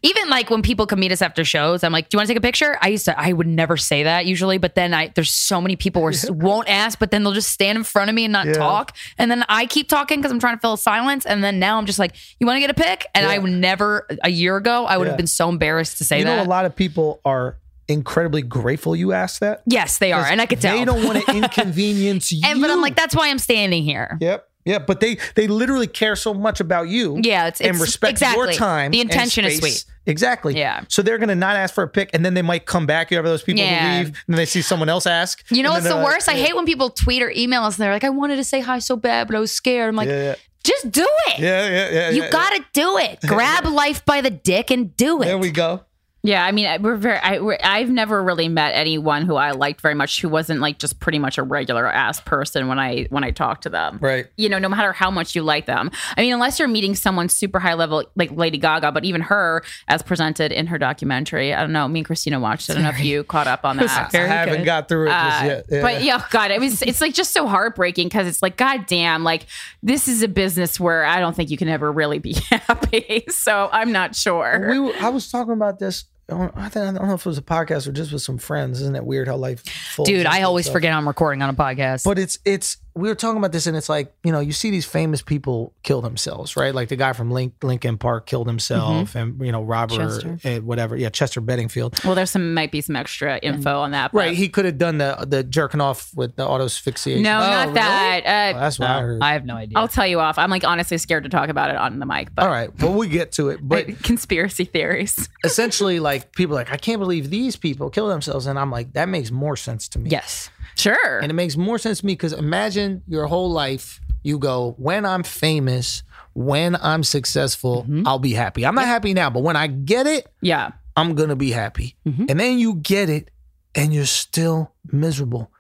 even like when people come meet us after shows, I'm like, "Do you want to take a picture?" I used to, I would never say that usually, but then I there's so many people who won't ask, but then they'll just stand in front of me and not talk, and then I keep talking because I'm trying to fill silence, and then now I'm just like, "You want to get a pic?" And I would never a year ago I would Yeah. have been so embarrassed to say You that. know, a lot of people are incredibly grateful you asked that. yes, they are, and I could tell. They don't want to inconvenience you. and but I'm like, that's why I'm standing here. Yep. Yeah, but they they literally care so much about you. Yeah, it's- and it's- respect your exactly. time. The intention is sweet. Exactly. Yeah. So they're gonna not ask for a pick, and then they might come back. You have those people Yeah. who leave, and then they see someone else ask. You know what's the like, worst? I hate when people tweet or email us and they're like, I wanted to say hi so bad, but I was scared. I'm like, Yeah, yeah, just do it. yeah, yeah, yeah. You gotta do it. Grab life by the dick and do it. There we go. Yeah, I mean, we're very. I, we're, I've never really met anyone who I liked very much who wasn't like just pretty much a regular ass person when I when I talked to them. Right. You know, no matter how much you like them. I mean, unless you're meeting someone super high level like Lady Gaga, but even her, as presented in her documentary, I don't know. Me and Krystyna watched it. I don't know if you caught up on that. I haven't got through it just Uh, yet. Yeah. But yeah, God, it was it's like just so heartbreaking because it's like, God damn, like this is a business where I don't think you can ever really be happy. So I'm not sure. we, I was talking about this. I think I don't know if it was a podcast or just with some friends. Isn't it weird how life Dude, I always itself? forget I'm recording on a podcast. But it's it's we were talking about this, and it's like you know you see these famous people kill themselves, right? Like the guy from Link, Linkin Park killed himself, and you know Robert, Chester. uh, whatever, yeah, Chester Bedingfield, well, there's some might be some extra info on that. but- right? He could have done the the jerking off with the auto asphyxiation. No, Oh, not really? that. Well, Uh, that's what I heard. I have no idea. I'll tell you off. I'm like honestly scared to talk about it on the mic, but All right, well we get to it, but conspiracy theories. essentially, like people are like I can't believe these people kill themselves, and I'm like that makes more sense to me. yes. Sure. And it makes more sense to me because imagine your whole life you go, when I'm famous, when I'm successful, Mm-hmm. I'll be happy. I'm not happy now, but when I get it, yeah. I'm going to be happy. Mm-hmm. And then you get it and you're still miserable.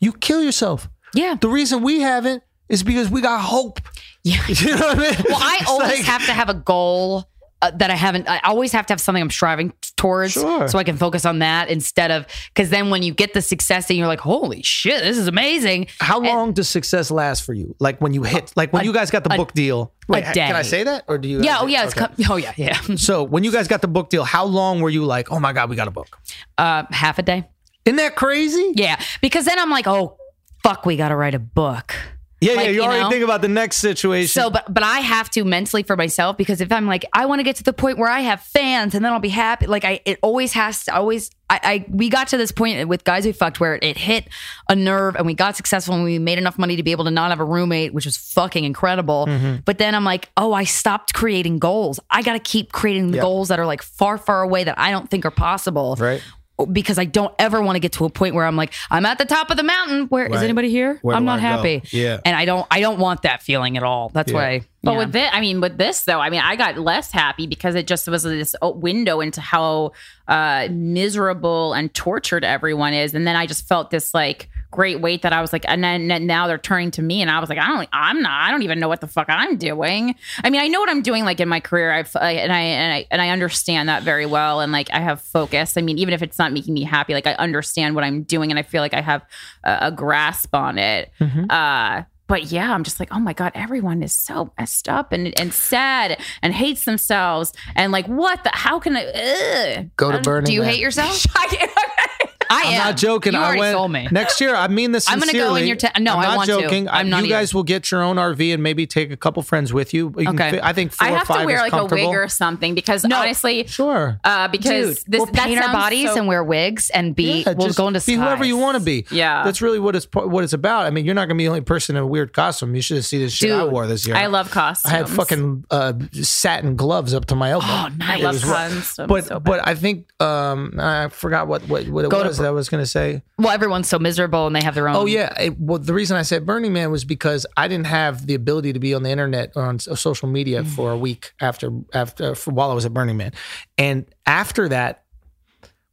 You kill yourself. Yeah. The reason we haven't is because we got hope. Yeah. You know what I mean? Well, I It's always like- have to have a goal uh, that I haven't. I always have to have something I'm striving towards, Sure. so I can focus on that instead of because then when you get the success, and you're like, "Holy shit, this is amazing!" How long does success last for you? Like when you hit, like when you guys got the book deal. Wait, a can I say that, or do you? Yeah. Oh, yeah. It's Okay. co- oh, yeah. Yeah. so when you guys got the book deal, how long were you like, oh my god, we got a book? Uh, half a day. Isn't that crazy? Yeah, because then I'm like, "Oh, fuck, we got to write a book." Yeah, Like, yeah. You, you already know? think about the next situation. So, but but I have to mentally for myself because if I'm like, I want to get to the point where I have fans and then I'll be happy. Like I, it always has to always. I, I we got to this point with guys we fucked where it hit a nerve and we got successful and we made enough money to be able to not have a roommate, which was fucking incredible. Mm-hmm. But then I'm like, oh, I stopped creating goals. I got to keep creating the Yeah. goals that are like far, far away that I don't think are possible. Right. Because I don't ever want to get to a point where I'm like, I'm at the top of the mountain. Where is Right. anybody here? Where I'm not I go? happy. Yeah. And I don't I don't want that feeling at all. That's Yeah. why But yeah. with this, I mean, with this though, I mean, I got less happy because it just was this window into how uh, miserable and tortured everyone is, and then I just felt this like great weight that I was like, and then and now they're turning to me, and I was like, I don't, I'm not, I don't even know what the fuck I'm doing. I mean, I know what I'm doing, like in my career, I've uh, and I and I and I understand that very well, and like I have focus. I mean, even if it's not making me happy, like I understand what I'm doing, and I feel like I have a, a grasp on it. Uh, but yeah, I'm just like, oh my god, everyone is so messed up and and sad and hates themselves and like, what the? How can I? Ugh. Go to Burning Do you Man. hate yourself? I, I I'm am. not joking. You I already went told me. next year. I mean this is I'm gonna go in your te- no, I'm I not want to. joking. I'm not You guys will get your own RV and maybe take a couple friends with you. You Okay. fit- I think four I or have five to wear like a wig or something because No. honestly, Sure. uh, because Dude, this we'll paint our bodies so- and wear wigs and be. Yeah, we'll go into be whoever you want to be. Yeah. that's really what it's what it's about. I mean, you're not going to be the only person in a weird costume. You should have seen this shit I wore this year. I love costumes. I had fucking uh, satin gloves up to my elbow. Oh, I love was rough. costumes. but but I think um, I forgot what what, what it Go to was that I was going to say. Well, everyone's so miserable and they have their own. Oh yeah. It, well, the reason I said Burning Man was because I didn't have the ability to be on the internet or on social media Mm. for a week after after for, while I was at Burning Man, and after that,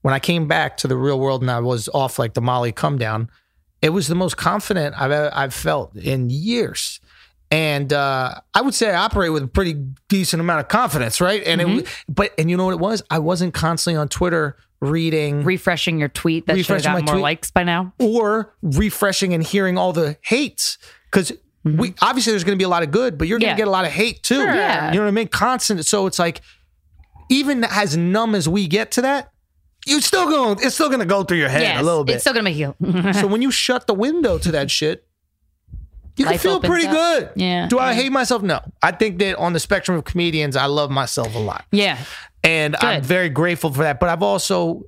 when I came back to the real world and I was off like the Molly come down, it was the most confident I've I've felt in years. And uh, I would say I operate with a pretty decent amount of confidence, right? And it, Mm-hmm. was- but and you know what it was? I wasn't constantly on Twitter reading refreshing your tweet that should have Refreshing my gotten more tweet. likes by now. or refreshing and hearing all the hates because we obviously there's going to be a lot of good, but you're going Mm-hmm. Yeah. to get a lot of hate too. Yeah. You know what I mean? Constant. So it's like even as numb as we get to that, you still going. It's still going to go through your head Yes, a little bit. It's still gonna make you. so when you shut the window to that shit. You can feel pretty up. good. Yeah. Do I hate myself? No. I think that on the spectrum of comedians, I love myself a lot yeah. And I'm very grateful for that. But I've also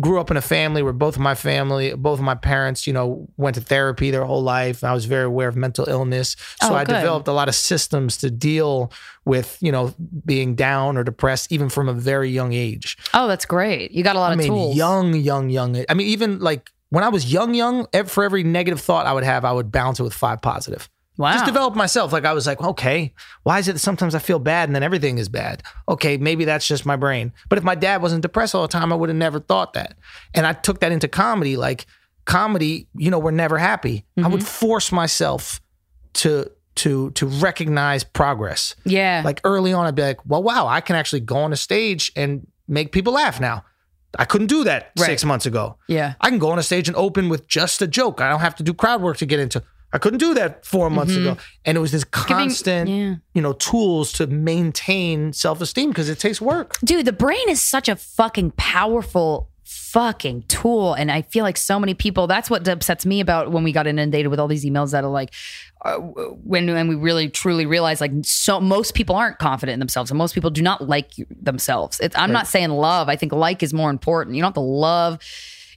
grew up in a family where both of my family, both of my parents, you know, went to therapy their whole life. I was very aware of mental illness. So Oh, I good. developed a lot of systems to deal with, you know, being down or depressed, even from a very young age. Oh, that's great. You got a lot I of mean, tools. young, young, young. I mean, even like when I was young, young, for every negative thought I would have, I would balance it with five positive. Wow. Just develop myself. Like I was like, okay, why is it that sometimes I feel bad and then everything is bad? Okay, maybe that's just my brain. But if my dad wasn't depressed all the time, I would have never thought that. And I took that into comedy. Like comedy, you know, we're never happy. I would mm-hmm. force myself to to to recognize progress. yeah. Like early on, I'd be like, well, wow, I can actually go on a stage and make people laugh now. I couldn't do that Right. six months ago. yeah. I can go on a stage and open with just a joke. I don't have to do crowd work to get into. I couldn't do that 4 months ago. And it was this constant, yeah. you know, tools to maintain self-esteem because it takes work. Dude, the brain is such a fucking powerful fucking tool. And I feel like so many people, that's what upsets me about when we got inundated with all these emails that are like, uh, when, when we really truly realize like so most people aren't confident in themselves and most people do not like themselves. It's, I'm not saying love. I think like is more important. You don't have to love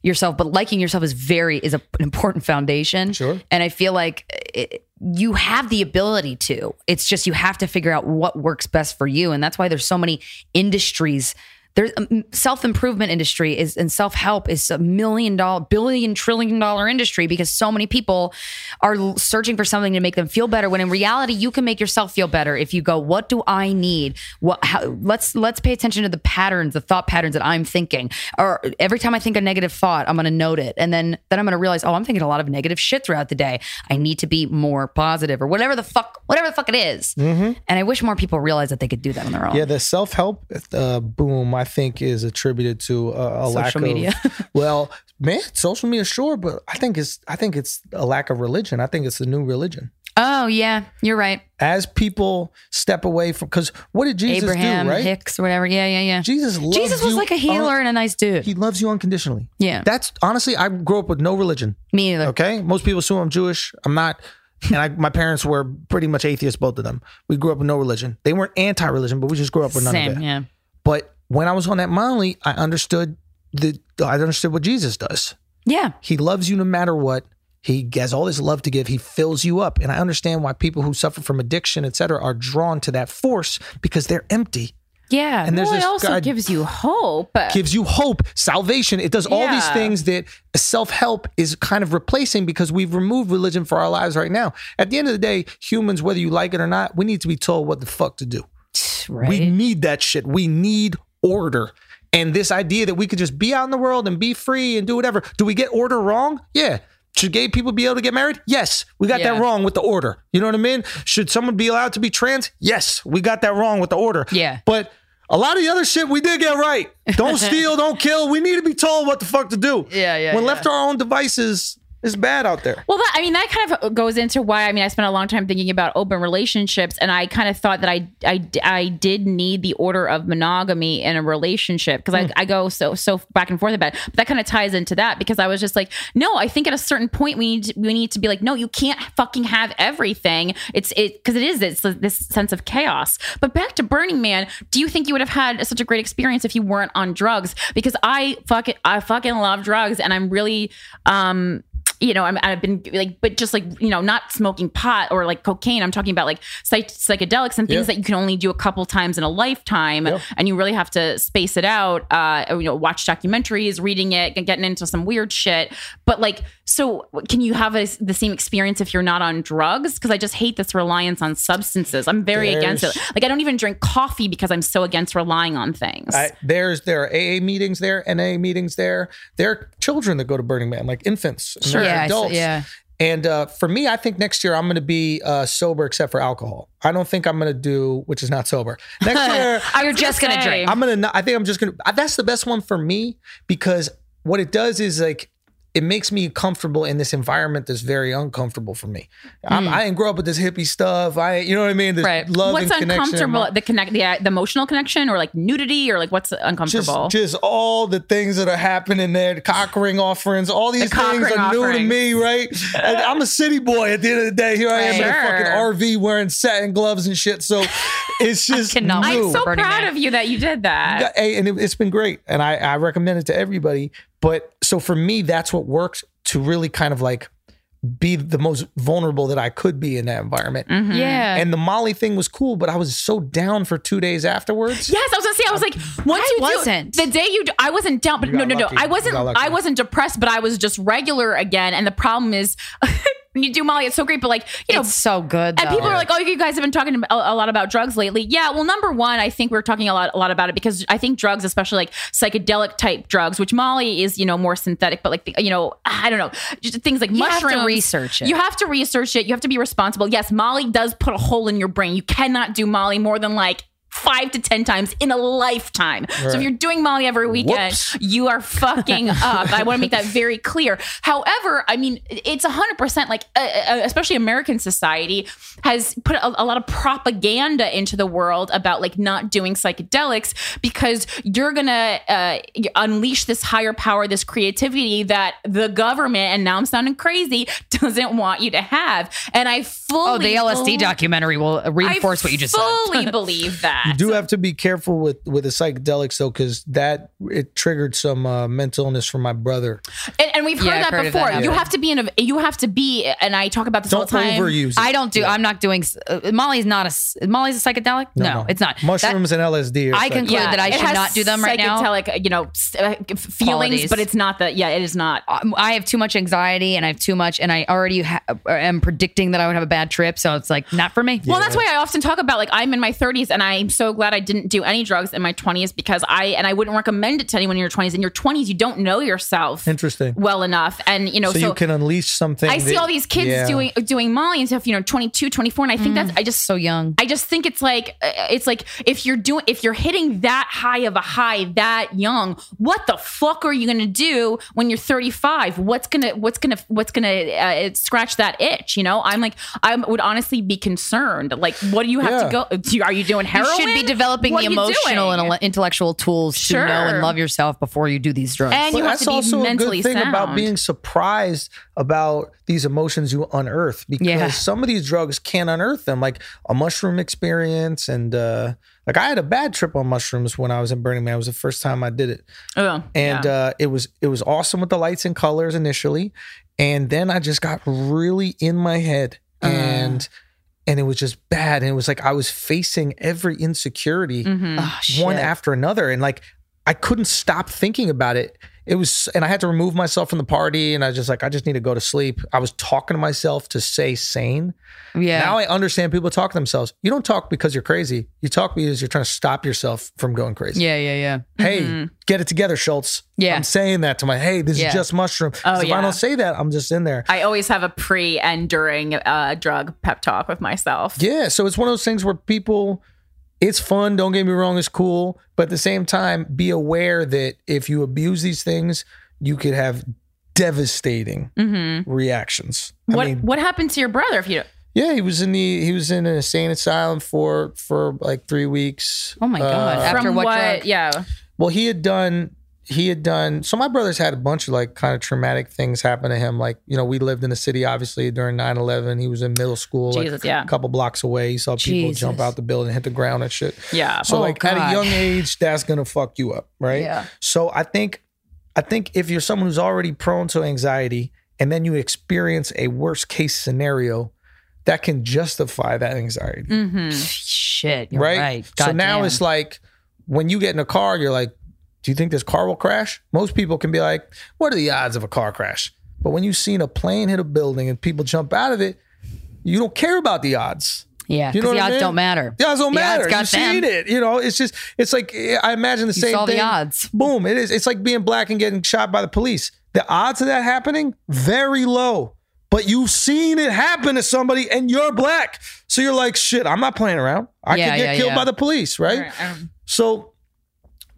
yourself, but liking yourself is very, is a, an important foundation. Sure. And I feel like it, you have the ability to. It's just you have to figure out what works best for you, and that's why there's so many industries. There's a self improvement industry is and self help is a million dollar, billion, trillion dollar industry because so many people are searching for something to make them feel better. When in reality, you can make yourself feel better if you go, "What do I need? What? How, let's let's pay attention to the patterns, the thought patterns that I'm thinking. Or every time I think a negative thought, I'm going to note it, and then then I'm going to realize, oh, I'm thinking a lot of negative shit throughout the day. I need to be more positive, or whatever the fuck, whatever the fuck it is. And I wish more people realize that they could do that on their own. Yeah, the self-help uh, boom, I think, is attributed to uh, a lack Social of media. well, man, social media, sure, but I think it's I think it's a lack of religion. I think it's the new religion. Oh yeah, you're right. As people step away from, because what did Jesus Abraham do? Right? Hicks, or whatever. Yeah, yeah, yeah. Jesus, Jesus was like a healer un- and a nice dude. he loves you unconditionally. yeah, That's honestly, I grew up with no religion. me either. Okay, most people assume I'm Jewish. I'm not, and I, my parents were pretty much atheists, both of them. We grew up with no religion. They weren't anti-religion, but we just grew up with none of Same. it. Yeah. But when I was on that Molly, I understood the I understood what Jesus does. Yeah. He loves you no matter what. He has all this love to give. He fills you up, and I understand why people who suffer from addiction, et cetera, are drawn to that force because they're empty. Yeah. And there's well, it also God gives you hope. gives you hope, salvation. It does all these things that self help is kind of replacing because we've removed religion for our lives right now. At the end of the day, humans, whether you like it or not, we need to be told what the fuck to do. right. We need that shit. We need order. And this idea that we could just be out in the world and be free and do whatever. Do we get order wrong? Yeah. Should gay people be able to get married? Yes. We got Yeah. that wrong with the order. You know what I mean? Should someone be allowed to be trans? Yes. We got that wrong with the order. Yeah. But a lot of the other shit we did get right. Don't steal, don't kill. We need to be told what the fuck to do. Yeah, yeah, When yeah. left to our own devices, it's bad out there. Well, that, I mean, that kind of goes into why I mean, I spent a long time thinking about open relationships, and I kind of thought that I I, I did need the order of monogamy in a relationship because I, I go so so back and forth about it. But that kind of ties into that because I was just like, no, I think at a certain point we need to, we need to be like, no, you can't fucking have everything. It's it because it is it's this sense of chaos. But back to Burning Man, do you think you would have had such a great experience if you weren't on drugs? Because I fucking I fucking love drugs, and I'm really um you know, I'm, I've been like, but just like, you know, not smoking pot or like cocaine. I'm talking about like psych- psychedelics and things Yeah. that you can only do a couple times in a lifetime. And you really have to space it out, uh, or, you know, watch documentaries, reading it, and getting into some weird shit. But like, so can you have a, the same experience if you're not on drugs? Cause I just hate this reliance on substances. I'm very against it. Like, I don't even drink coffee because I'm so against relying on things. I, there's there are AA meetings there, NA meetings there. There are children that go to Burning Man, like infants, Sure. There's Yeah, I adults. yeah. And uh, for me, I think next year I'm going to be uh, sober except for alcohol. I don't think I'm going to do, which is not sober. Next year, You're just gonna drink. I'm gonna. I think I'm just gonna. uh, That's the best one for me because what it does is like it makes me comfortable in this environment that's very uncomfortable for me. I'm, hmm. I didn't grow up with this hippie stuff. I, you know what I mean? This Right. love what's and connection. uncomfortable? The connect, the, the emotional connection, or like nudity, or like what's Just, uncomfortable? just all the things that are happening there, the cock ring offerings, all these cock things ring are new to me, right? And I'm a city boy at the end of the day. Here I am in a fucking RV wearing satin gloves and shit. So it's just cannot new. I'm so Burning proud Man. of you that you did that. Hey, and it, it's been great, and I, I recommend it to everybody. But so for me, that's what works to really kind of like be the most vulnerable that I could be in that environment. Mm-hmm. Yeah. And the Molly thing was cool, but I was so down for two days afterwards. Yes, I was gonna say. I was like, once I you wasn't. the day you, I wasn't down, but You no, got no, no. I wasn't. I wasn't depressed, but I was just regular again. And the problem is, when you do Molly, it's so great, but like you know. it's so good. and though. people are like, "Oh, you guys have been talking a, a lot about drugs lately." Yeah, well, number one, I think we're talking a lot, a lot about it because I think drugs, especially like psychedelic type drugs, which Molly is, you know, more synthetic, but like, the, you know, I don't know, just things like You mushrooms. research it. You have to research it. You have to be responsible. Yes, Molly does put a hole in your brain. You cannot do Molly more than like five to ten times in a lifetime. So if you're doing Molly every weekend, Whoops. you are fucking up. I want to make that very clear. However, I mean, it's hundred percent like, uh, uh, especially American society has put a, a lot of propaganda into the world about like not doing psychedelics because you're gonna uh, unleash this higher power, this creativity that the government, and now I'm sounding crazy, doesn't want you to have. And I fully oh, the LSD bel- documentary will reinforce I what you just said. I fully believe that. You do have to be careful with with the psychedelics though, because that it triggered some uh, mental illness from my brother. And, and we've heard Yeah, that heard before. that you happening. have to be in a. You have to be, and I talk about this all Don't the time. overuse it. I don't do. I'm not doing. Uh, Molly's not a. Molly's a psychedelic. No, it's not. That- Mushrooms and LSD. Are I psychedelics. conclude that I it should not do them right now. Psychedelic, you know, uh, feelings, Qualities. but it's not the. Yeah, it is not. um, I have too much anxiety and I have too much, and I already ha- am predicting that I would have a bad trip. So it's like not for me. Well, that's why I often talk about like I'm in my 30s and I'm so glad I didn't do any drugs in my 20s because I and I wouldn't recommend it to anyone in your 20s. In your 20s, you don't know yourself Interesting. well enough, and you know, So, so, you can unleash something. I see all these kids yeah. doing doing Molly and stuff. You know, 22, 24, and I think that's I just so young. I just think it's like uh, it's like if you're doing if you're hitting that high of a high that young, what the fuck are you gonna do when you're 35? What's gonna what's gonna what's gonna uh, scratch that itch? You know, I'm like I would honestly be concerned. Like, what do you have Yeah. to go? Do you, are you doing heroin? You should be developing the emotional doing? and intellectual tools Sure. to know and love yourself before you do these drugs. And But you have that's to be also a good thing sound. about being surprised about these emotions you unearth because Yeah. some of these drugs can unearth them, like a mushroom experience. And uh, like I had a bad trip on mushrooms when I was in Burning Man. It was the first time I did it, Oh, and yeah. uh, it was it was awesome with the lights and colors initially, and then I just got really in my head Uh. and. And it was just bad. And it was like I was facing every insecurity Mhm. Oh, one after another and like i couldn't stop thinking about it it was and i had to remove myself from the party and i was just like i just need to go to sleep i was talking to myself to stay sane yeah. now i understand people talk to themselves you don't talk because you're crazy you talk because you're trying to stop yourself from going crazy yeah, yeah, yeah. hey get it together Schulz Yeah. i'm saying that to my hey this Yeah. is just mushroom Oh, if yeah. i don't say that i'm just in there I always have a pre and during uh, drug pep talk with myself. Yeah, so it's one of those things where people it's fun, don't get me wrong, it's cool, but at the same time be aware that if you abuse these things, you could have devastating Mm-hmm. reactions. What I mean, what happened to your brother? If you yeah, he was in the he was in an insane asylum for for like 3 weeks. Oh my God. Uh, After from what what? drug? Yeah. well, he had done he had done so my brother's had a bunch of like kind of traumatic things happen to him like you know we lived in the city obviously during 9-11 he was in middle school like, Jesus, yeah. a couple blocks away he saw people Jesus. jump out the building hit the ground and shit Yeah. So Oh, like at a young age, that's gonna fuck you up, right? Yeah. So I think I think if you're someone who's already prone to anxiety and then you experience a worst case scenario, that can justify that anxiety. mm-hmm. Shit. You're right? right. so now it's like when you get in a car, you're like, do you think this car will crash? Most people can be like, what are the odds of a car crash? But when you've seen a plane hit a building and people jump out of it, you don't care about the odds. yeah, You because know the what I odds mean? don't matter. The odds don't The matter. odds got You've seen them. it. You know, it's just it's like I imagine the You same saw thing. the odds. Boom! It is. It's like being black and getting shot by the police. The odds of that happening very low. But you've seen it happen to somebody, and you're black, so you're like, shit. I'm not playing around. I Yeah, could get yeah, killed yeah. by the police, right? Um, So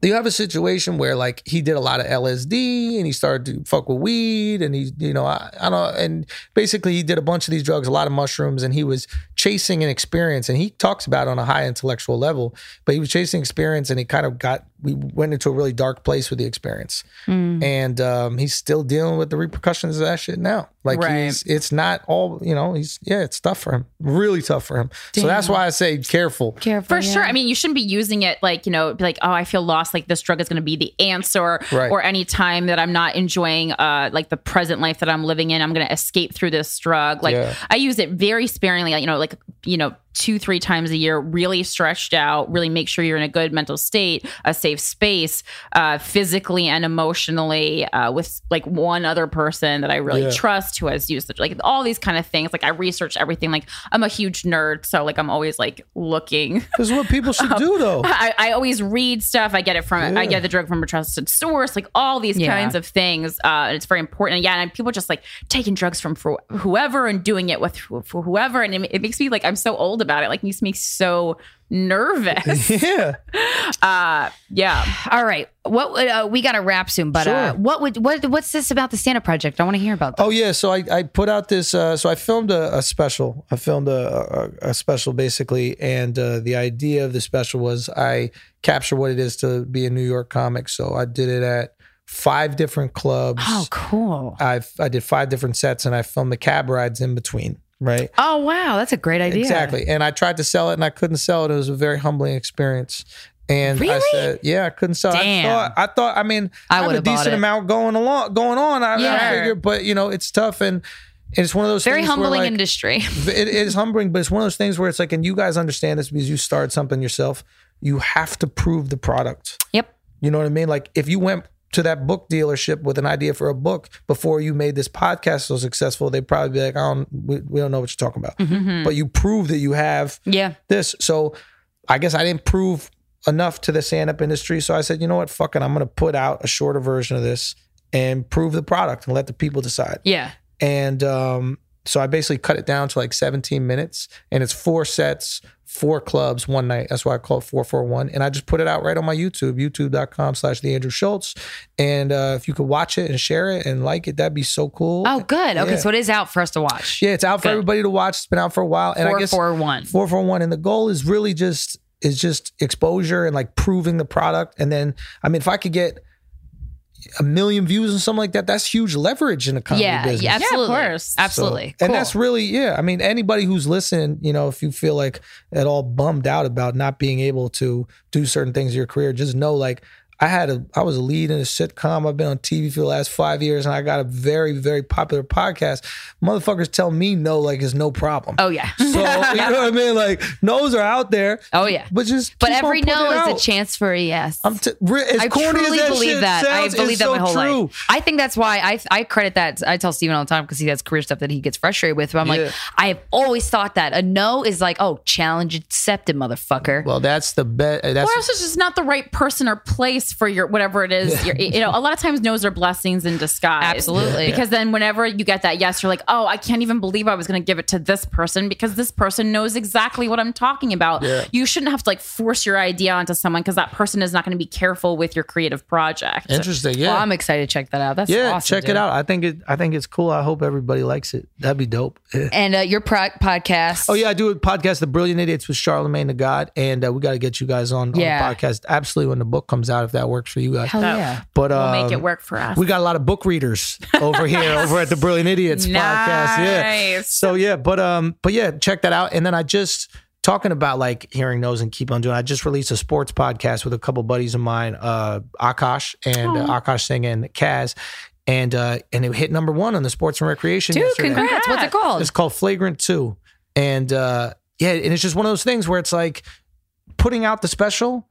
you have a situation where like he did a lot of LSD and he started to fuck with weed and he, you know, I, I don't, and basically he did a bunch of these drugs, a lot of mushrooms, and he was chasing an experience. And he talks about on a high intellectual level, but he was chasing experience and he kind of got we went into a really dark place with the experience, Mm. and um, he's still dealing with the repercussions of that shit now. Like Right. he's, it's not all you know. He's yeah, it's tough for him, really tough for him. So that's why I say careful. Careful. For sure. I mean, you shouldn't be using it like, you know, be like, oh, I feel lost. Like this drug is going to be the answer. Right. Or any time that I'm not enjoying uh, like the present life that I'm living in, I'm going to escape through this drug. Like Yeah. I use it very sparingly, you know, like, you know, two, three times a year, really stretched out, really make sure you're in a good mental state, a safe space, uh, physically and emotionally, uh, with like one other person that I really Yeah. trust who has used it, like all these kind of things. Like I research everything. Like I'm a huge nerd. So like I'm always like looking. This is what people should do, though. I, I always read stuff. I get it from I get the drug from a trusted source, like all these Yeah. kinds of things. Uh, and it's very important. And yeah, and people just like taking drugs from for whoever and doing it with for whoever, and it, it makes me like I'm so old about it. Like makes me so nervous. yeah. uh, yeah. All right. What uh, we got to wrap soon, but uh, what would what what's this about the stand up project? I want to hear about that. Oh yeah, so I, I put out this. Uh, so I filmed a, a special. I filmed a, a, a special basically, and uh, the idea of the special was I capture what it is to be a New York comic. So I did it at five different clubs. Oh, cool. I I did five different sets, and I filmed the cab rides in between. Right. Oh, wow. That's a great idea. Exactly. And I tried to sell it, and I couldn't sell it. It was a very humbling experience. And I said, "Yeah, I couldn't sell." it. Damn. I thought, I thought, I mean, I I, have a decent amount going along, going on. I, Yeah. I figured, but you know, it's tough, and it's one of those Very humbling like, industry. it is humbling, but it's one of those things where it's like, and you guys understand this because you started something yourself. You have to prove the product. Yep. You know what I mean? Like if you went to that book dealership with an idea for a book before you made this podcast so successful, they'd probably be like, "I don't, we, we don't know what you're talking about." Mm-hmm. But you prove that you have Yeah. this. So I guess I didn't prove enough to the stand up industry. So I said, you know what? Fuck it. I'm going to put out a shorter version of this and prove the product and let the people decide. Yeah. And um, so I basically cut it down to like 17 minutes and it's four sets, four clubs one night. That's why I call it 441. And I just put it out right on my YouTube, youtube.com slash the Andrew Schulz. And uh, if you could watch it and share it and like it, that'd be so cool. Oh, good. Okay. Yeah. So it is out for us to watch. Yeah, it's out for Good. everybody to watch. It's been out for a while. And I Four, guess four, one. four for one. And the goal is really just is just exposure and like proving the product. And then I mean, if I could get a million views and something like that, that's huge leverage in a comedy Yeah. business. Yeah. Absolutely. course. So- Absolutely. And that's really, yeah. I mean, anybody who's listening, you know, if you feel like at all bummed out about not being able to do certain things in your career, just know like I had a, I was a lead in a sitcom. I've been on TV for the last five years and I got a very, very popular podcast. Motherfuckers tell me no, like it's no problem. oh, yeah. So, you know what I mean? Like, no's are out there. Oh, yeah. But just, But keep every putting no is out. a chance for a yes. I'm t- re- as I corny truly as that believe shit that. Sounds, I believe it's that my whole true. life. I think that's why I I credit that. I tell Steven all the time because he has career stuff that he gets frustrated with. But I'm Yeah. like, I have always thought that a no is like, oh, challenge accepted, motherfucker. Well, that's the best. That's Or else it's just not the right person or place for your whatever it is. You're, you know, a lot of times no's are blessings in disguise. Absolutely. Because then whenever you get that yes, you're like, oh, I can't even believe I was going to give it to this person because this person knows exactly what I'm talking about. You shouldn't have to like force your idea onto someone because that person is not going to be careful with your creative project. interesting. Yeah. Well, I'm excited to check that out. That's yeah, awesome, check dude. it out. I think it. I think it's cool. I hope everybody likes it. That'd be dope. Yeah. And uh, your pro- podcast. Oh yeah, I do a podcast, The Brilliant Idiots with Charlamagne the God, and uh, we got to get you guys on, Yeah. on the podcast. Absolutely, when the book comes out, if that works for you guys. Hell yeah. But we'll um, make it work for us. We got a lot of book readers over here, over at the Brilliant Idiots podcast. Yeah. So yeah, but um, but yeah, check that out. And then I just talking about like hearing those and keep on doing. I just released a sports podcast with a couple buddies of mine, uh, Akaash and uh, Akaash Singh and Kaz, and uh, and it hit number one on the sports and recreation. Dude, yesterday. congrats. What's it called? It's called Flagrant Two, and uh, yeah, and it's just one of those things where it's like putting out the special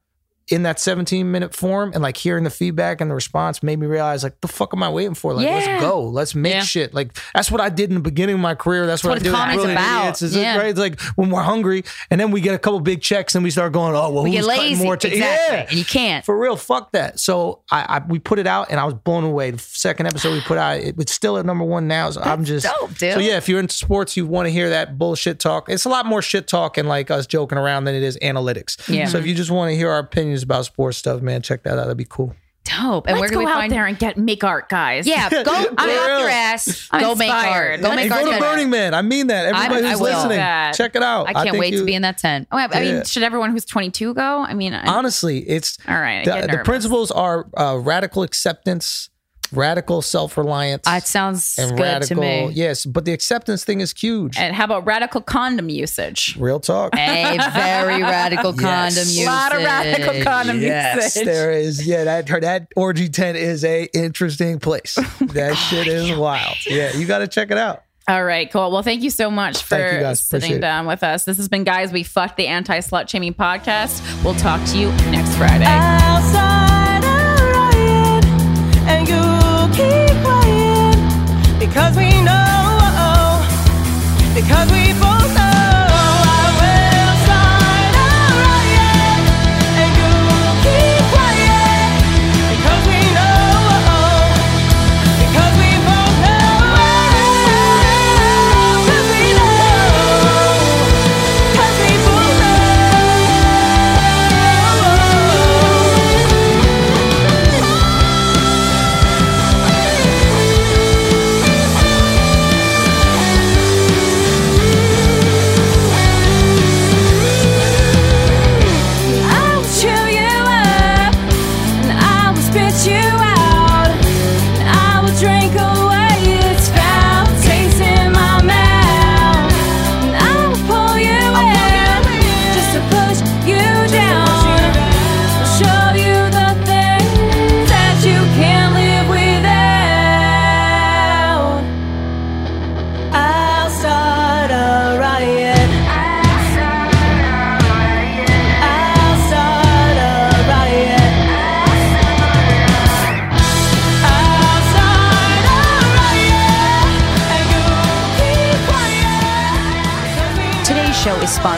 in that 17 minute form and like hearing the feedback and the response made me realize like the fuck am I waiting for? Like Yeah. let's go, let's make Yeah. shit. Like that's what I did in the beginning of my career. That's, what, what I did. with comedy's about. Idiots, is Yeah. it, right? It's like when we're hungry and then we get a couple big checks and we start going, oh well, We who's get cutting lazy. more? To-? exactly. Yeah. And you can't. For real, fuck that. So I, I we put it out and I was blown away. The second episode we put out, it, it's still at number one now. So I'm just dope, dude. So yeah, if you're into sports, you want to hear that bullshit talk. It's a lot more shit talk and like us joking around than it is analytics. Yeah. So if you just want to hear our opinions about sports stuff, man, check that out. That'd be cool. Dope. dope. And Let's where can go we out find there and get make art, guys. Yeah, go get off your ass. I'm go make art. Go make and art. go to. Burning Man. I mean that. Everybody I who's will. listening, That. check it out. I can't think wait you- to be in that tent. Oh, I, I mean, should everyone who's 22 go? I mean, I, Honestly, it's all right. The, the principles are uh, radical acceptance, radical self reliance, It sounds and good radical. to me. Yes, but the acceptance thing is huge. And how about radical condom usage? Real talk. A very radical Yes. condom A usage. lot of radical condom Yes, usage. there is. Yeah, that that orgy tent is a interesting place. Oh that shit is wild. Yeah, you got to check it out. All right, cool. Well, thank you so much for Thank you. Appreciate sitting it. down with us. This has been Guys We Fucked, the anti slut shaming podcast. We'll talk to you next Friday. outside a riot, and you keep because we know, because we both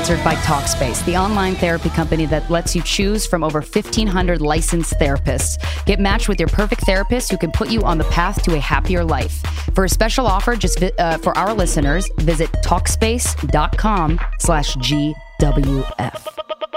sponsored by Talkspace, the online therapy company that lets you choose from over 1,500 licensed therapists. Get matched with your perfect therapist who can put you on the path to a happier life. For a special offer, just vi- uh, for our listeners, visit Talkspace.com slash GWF.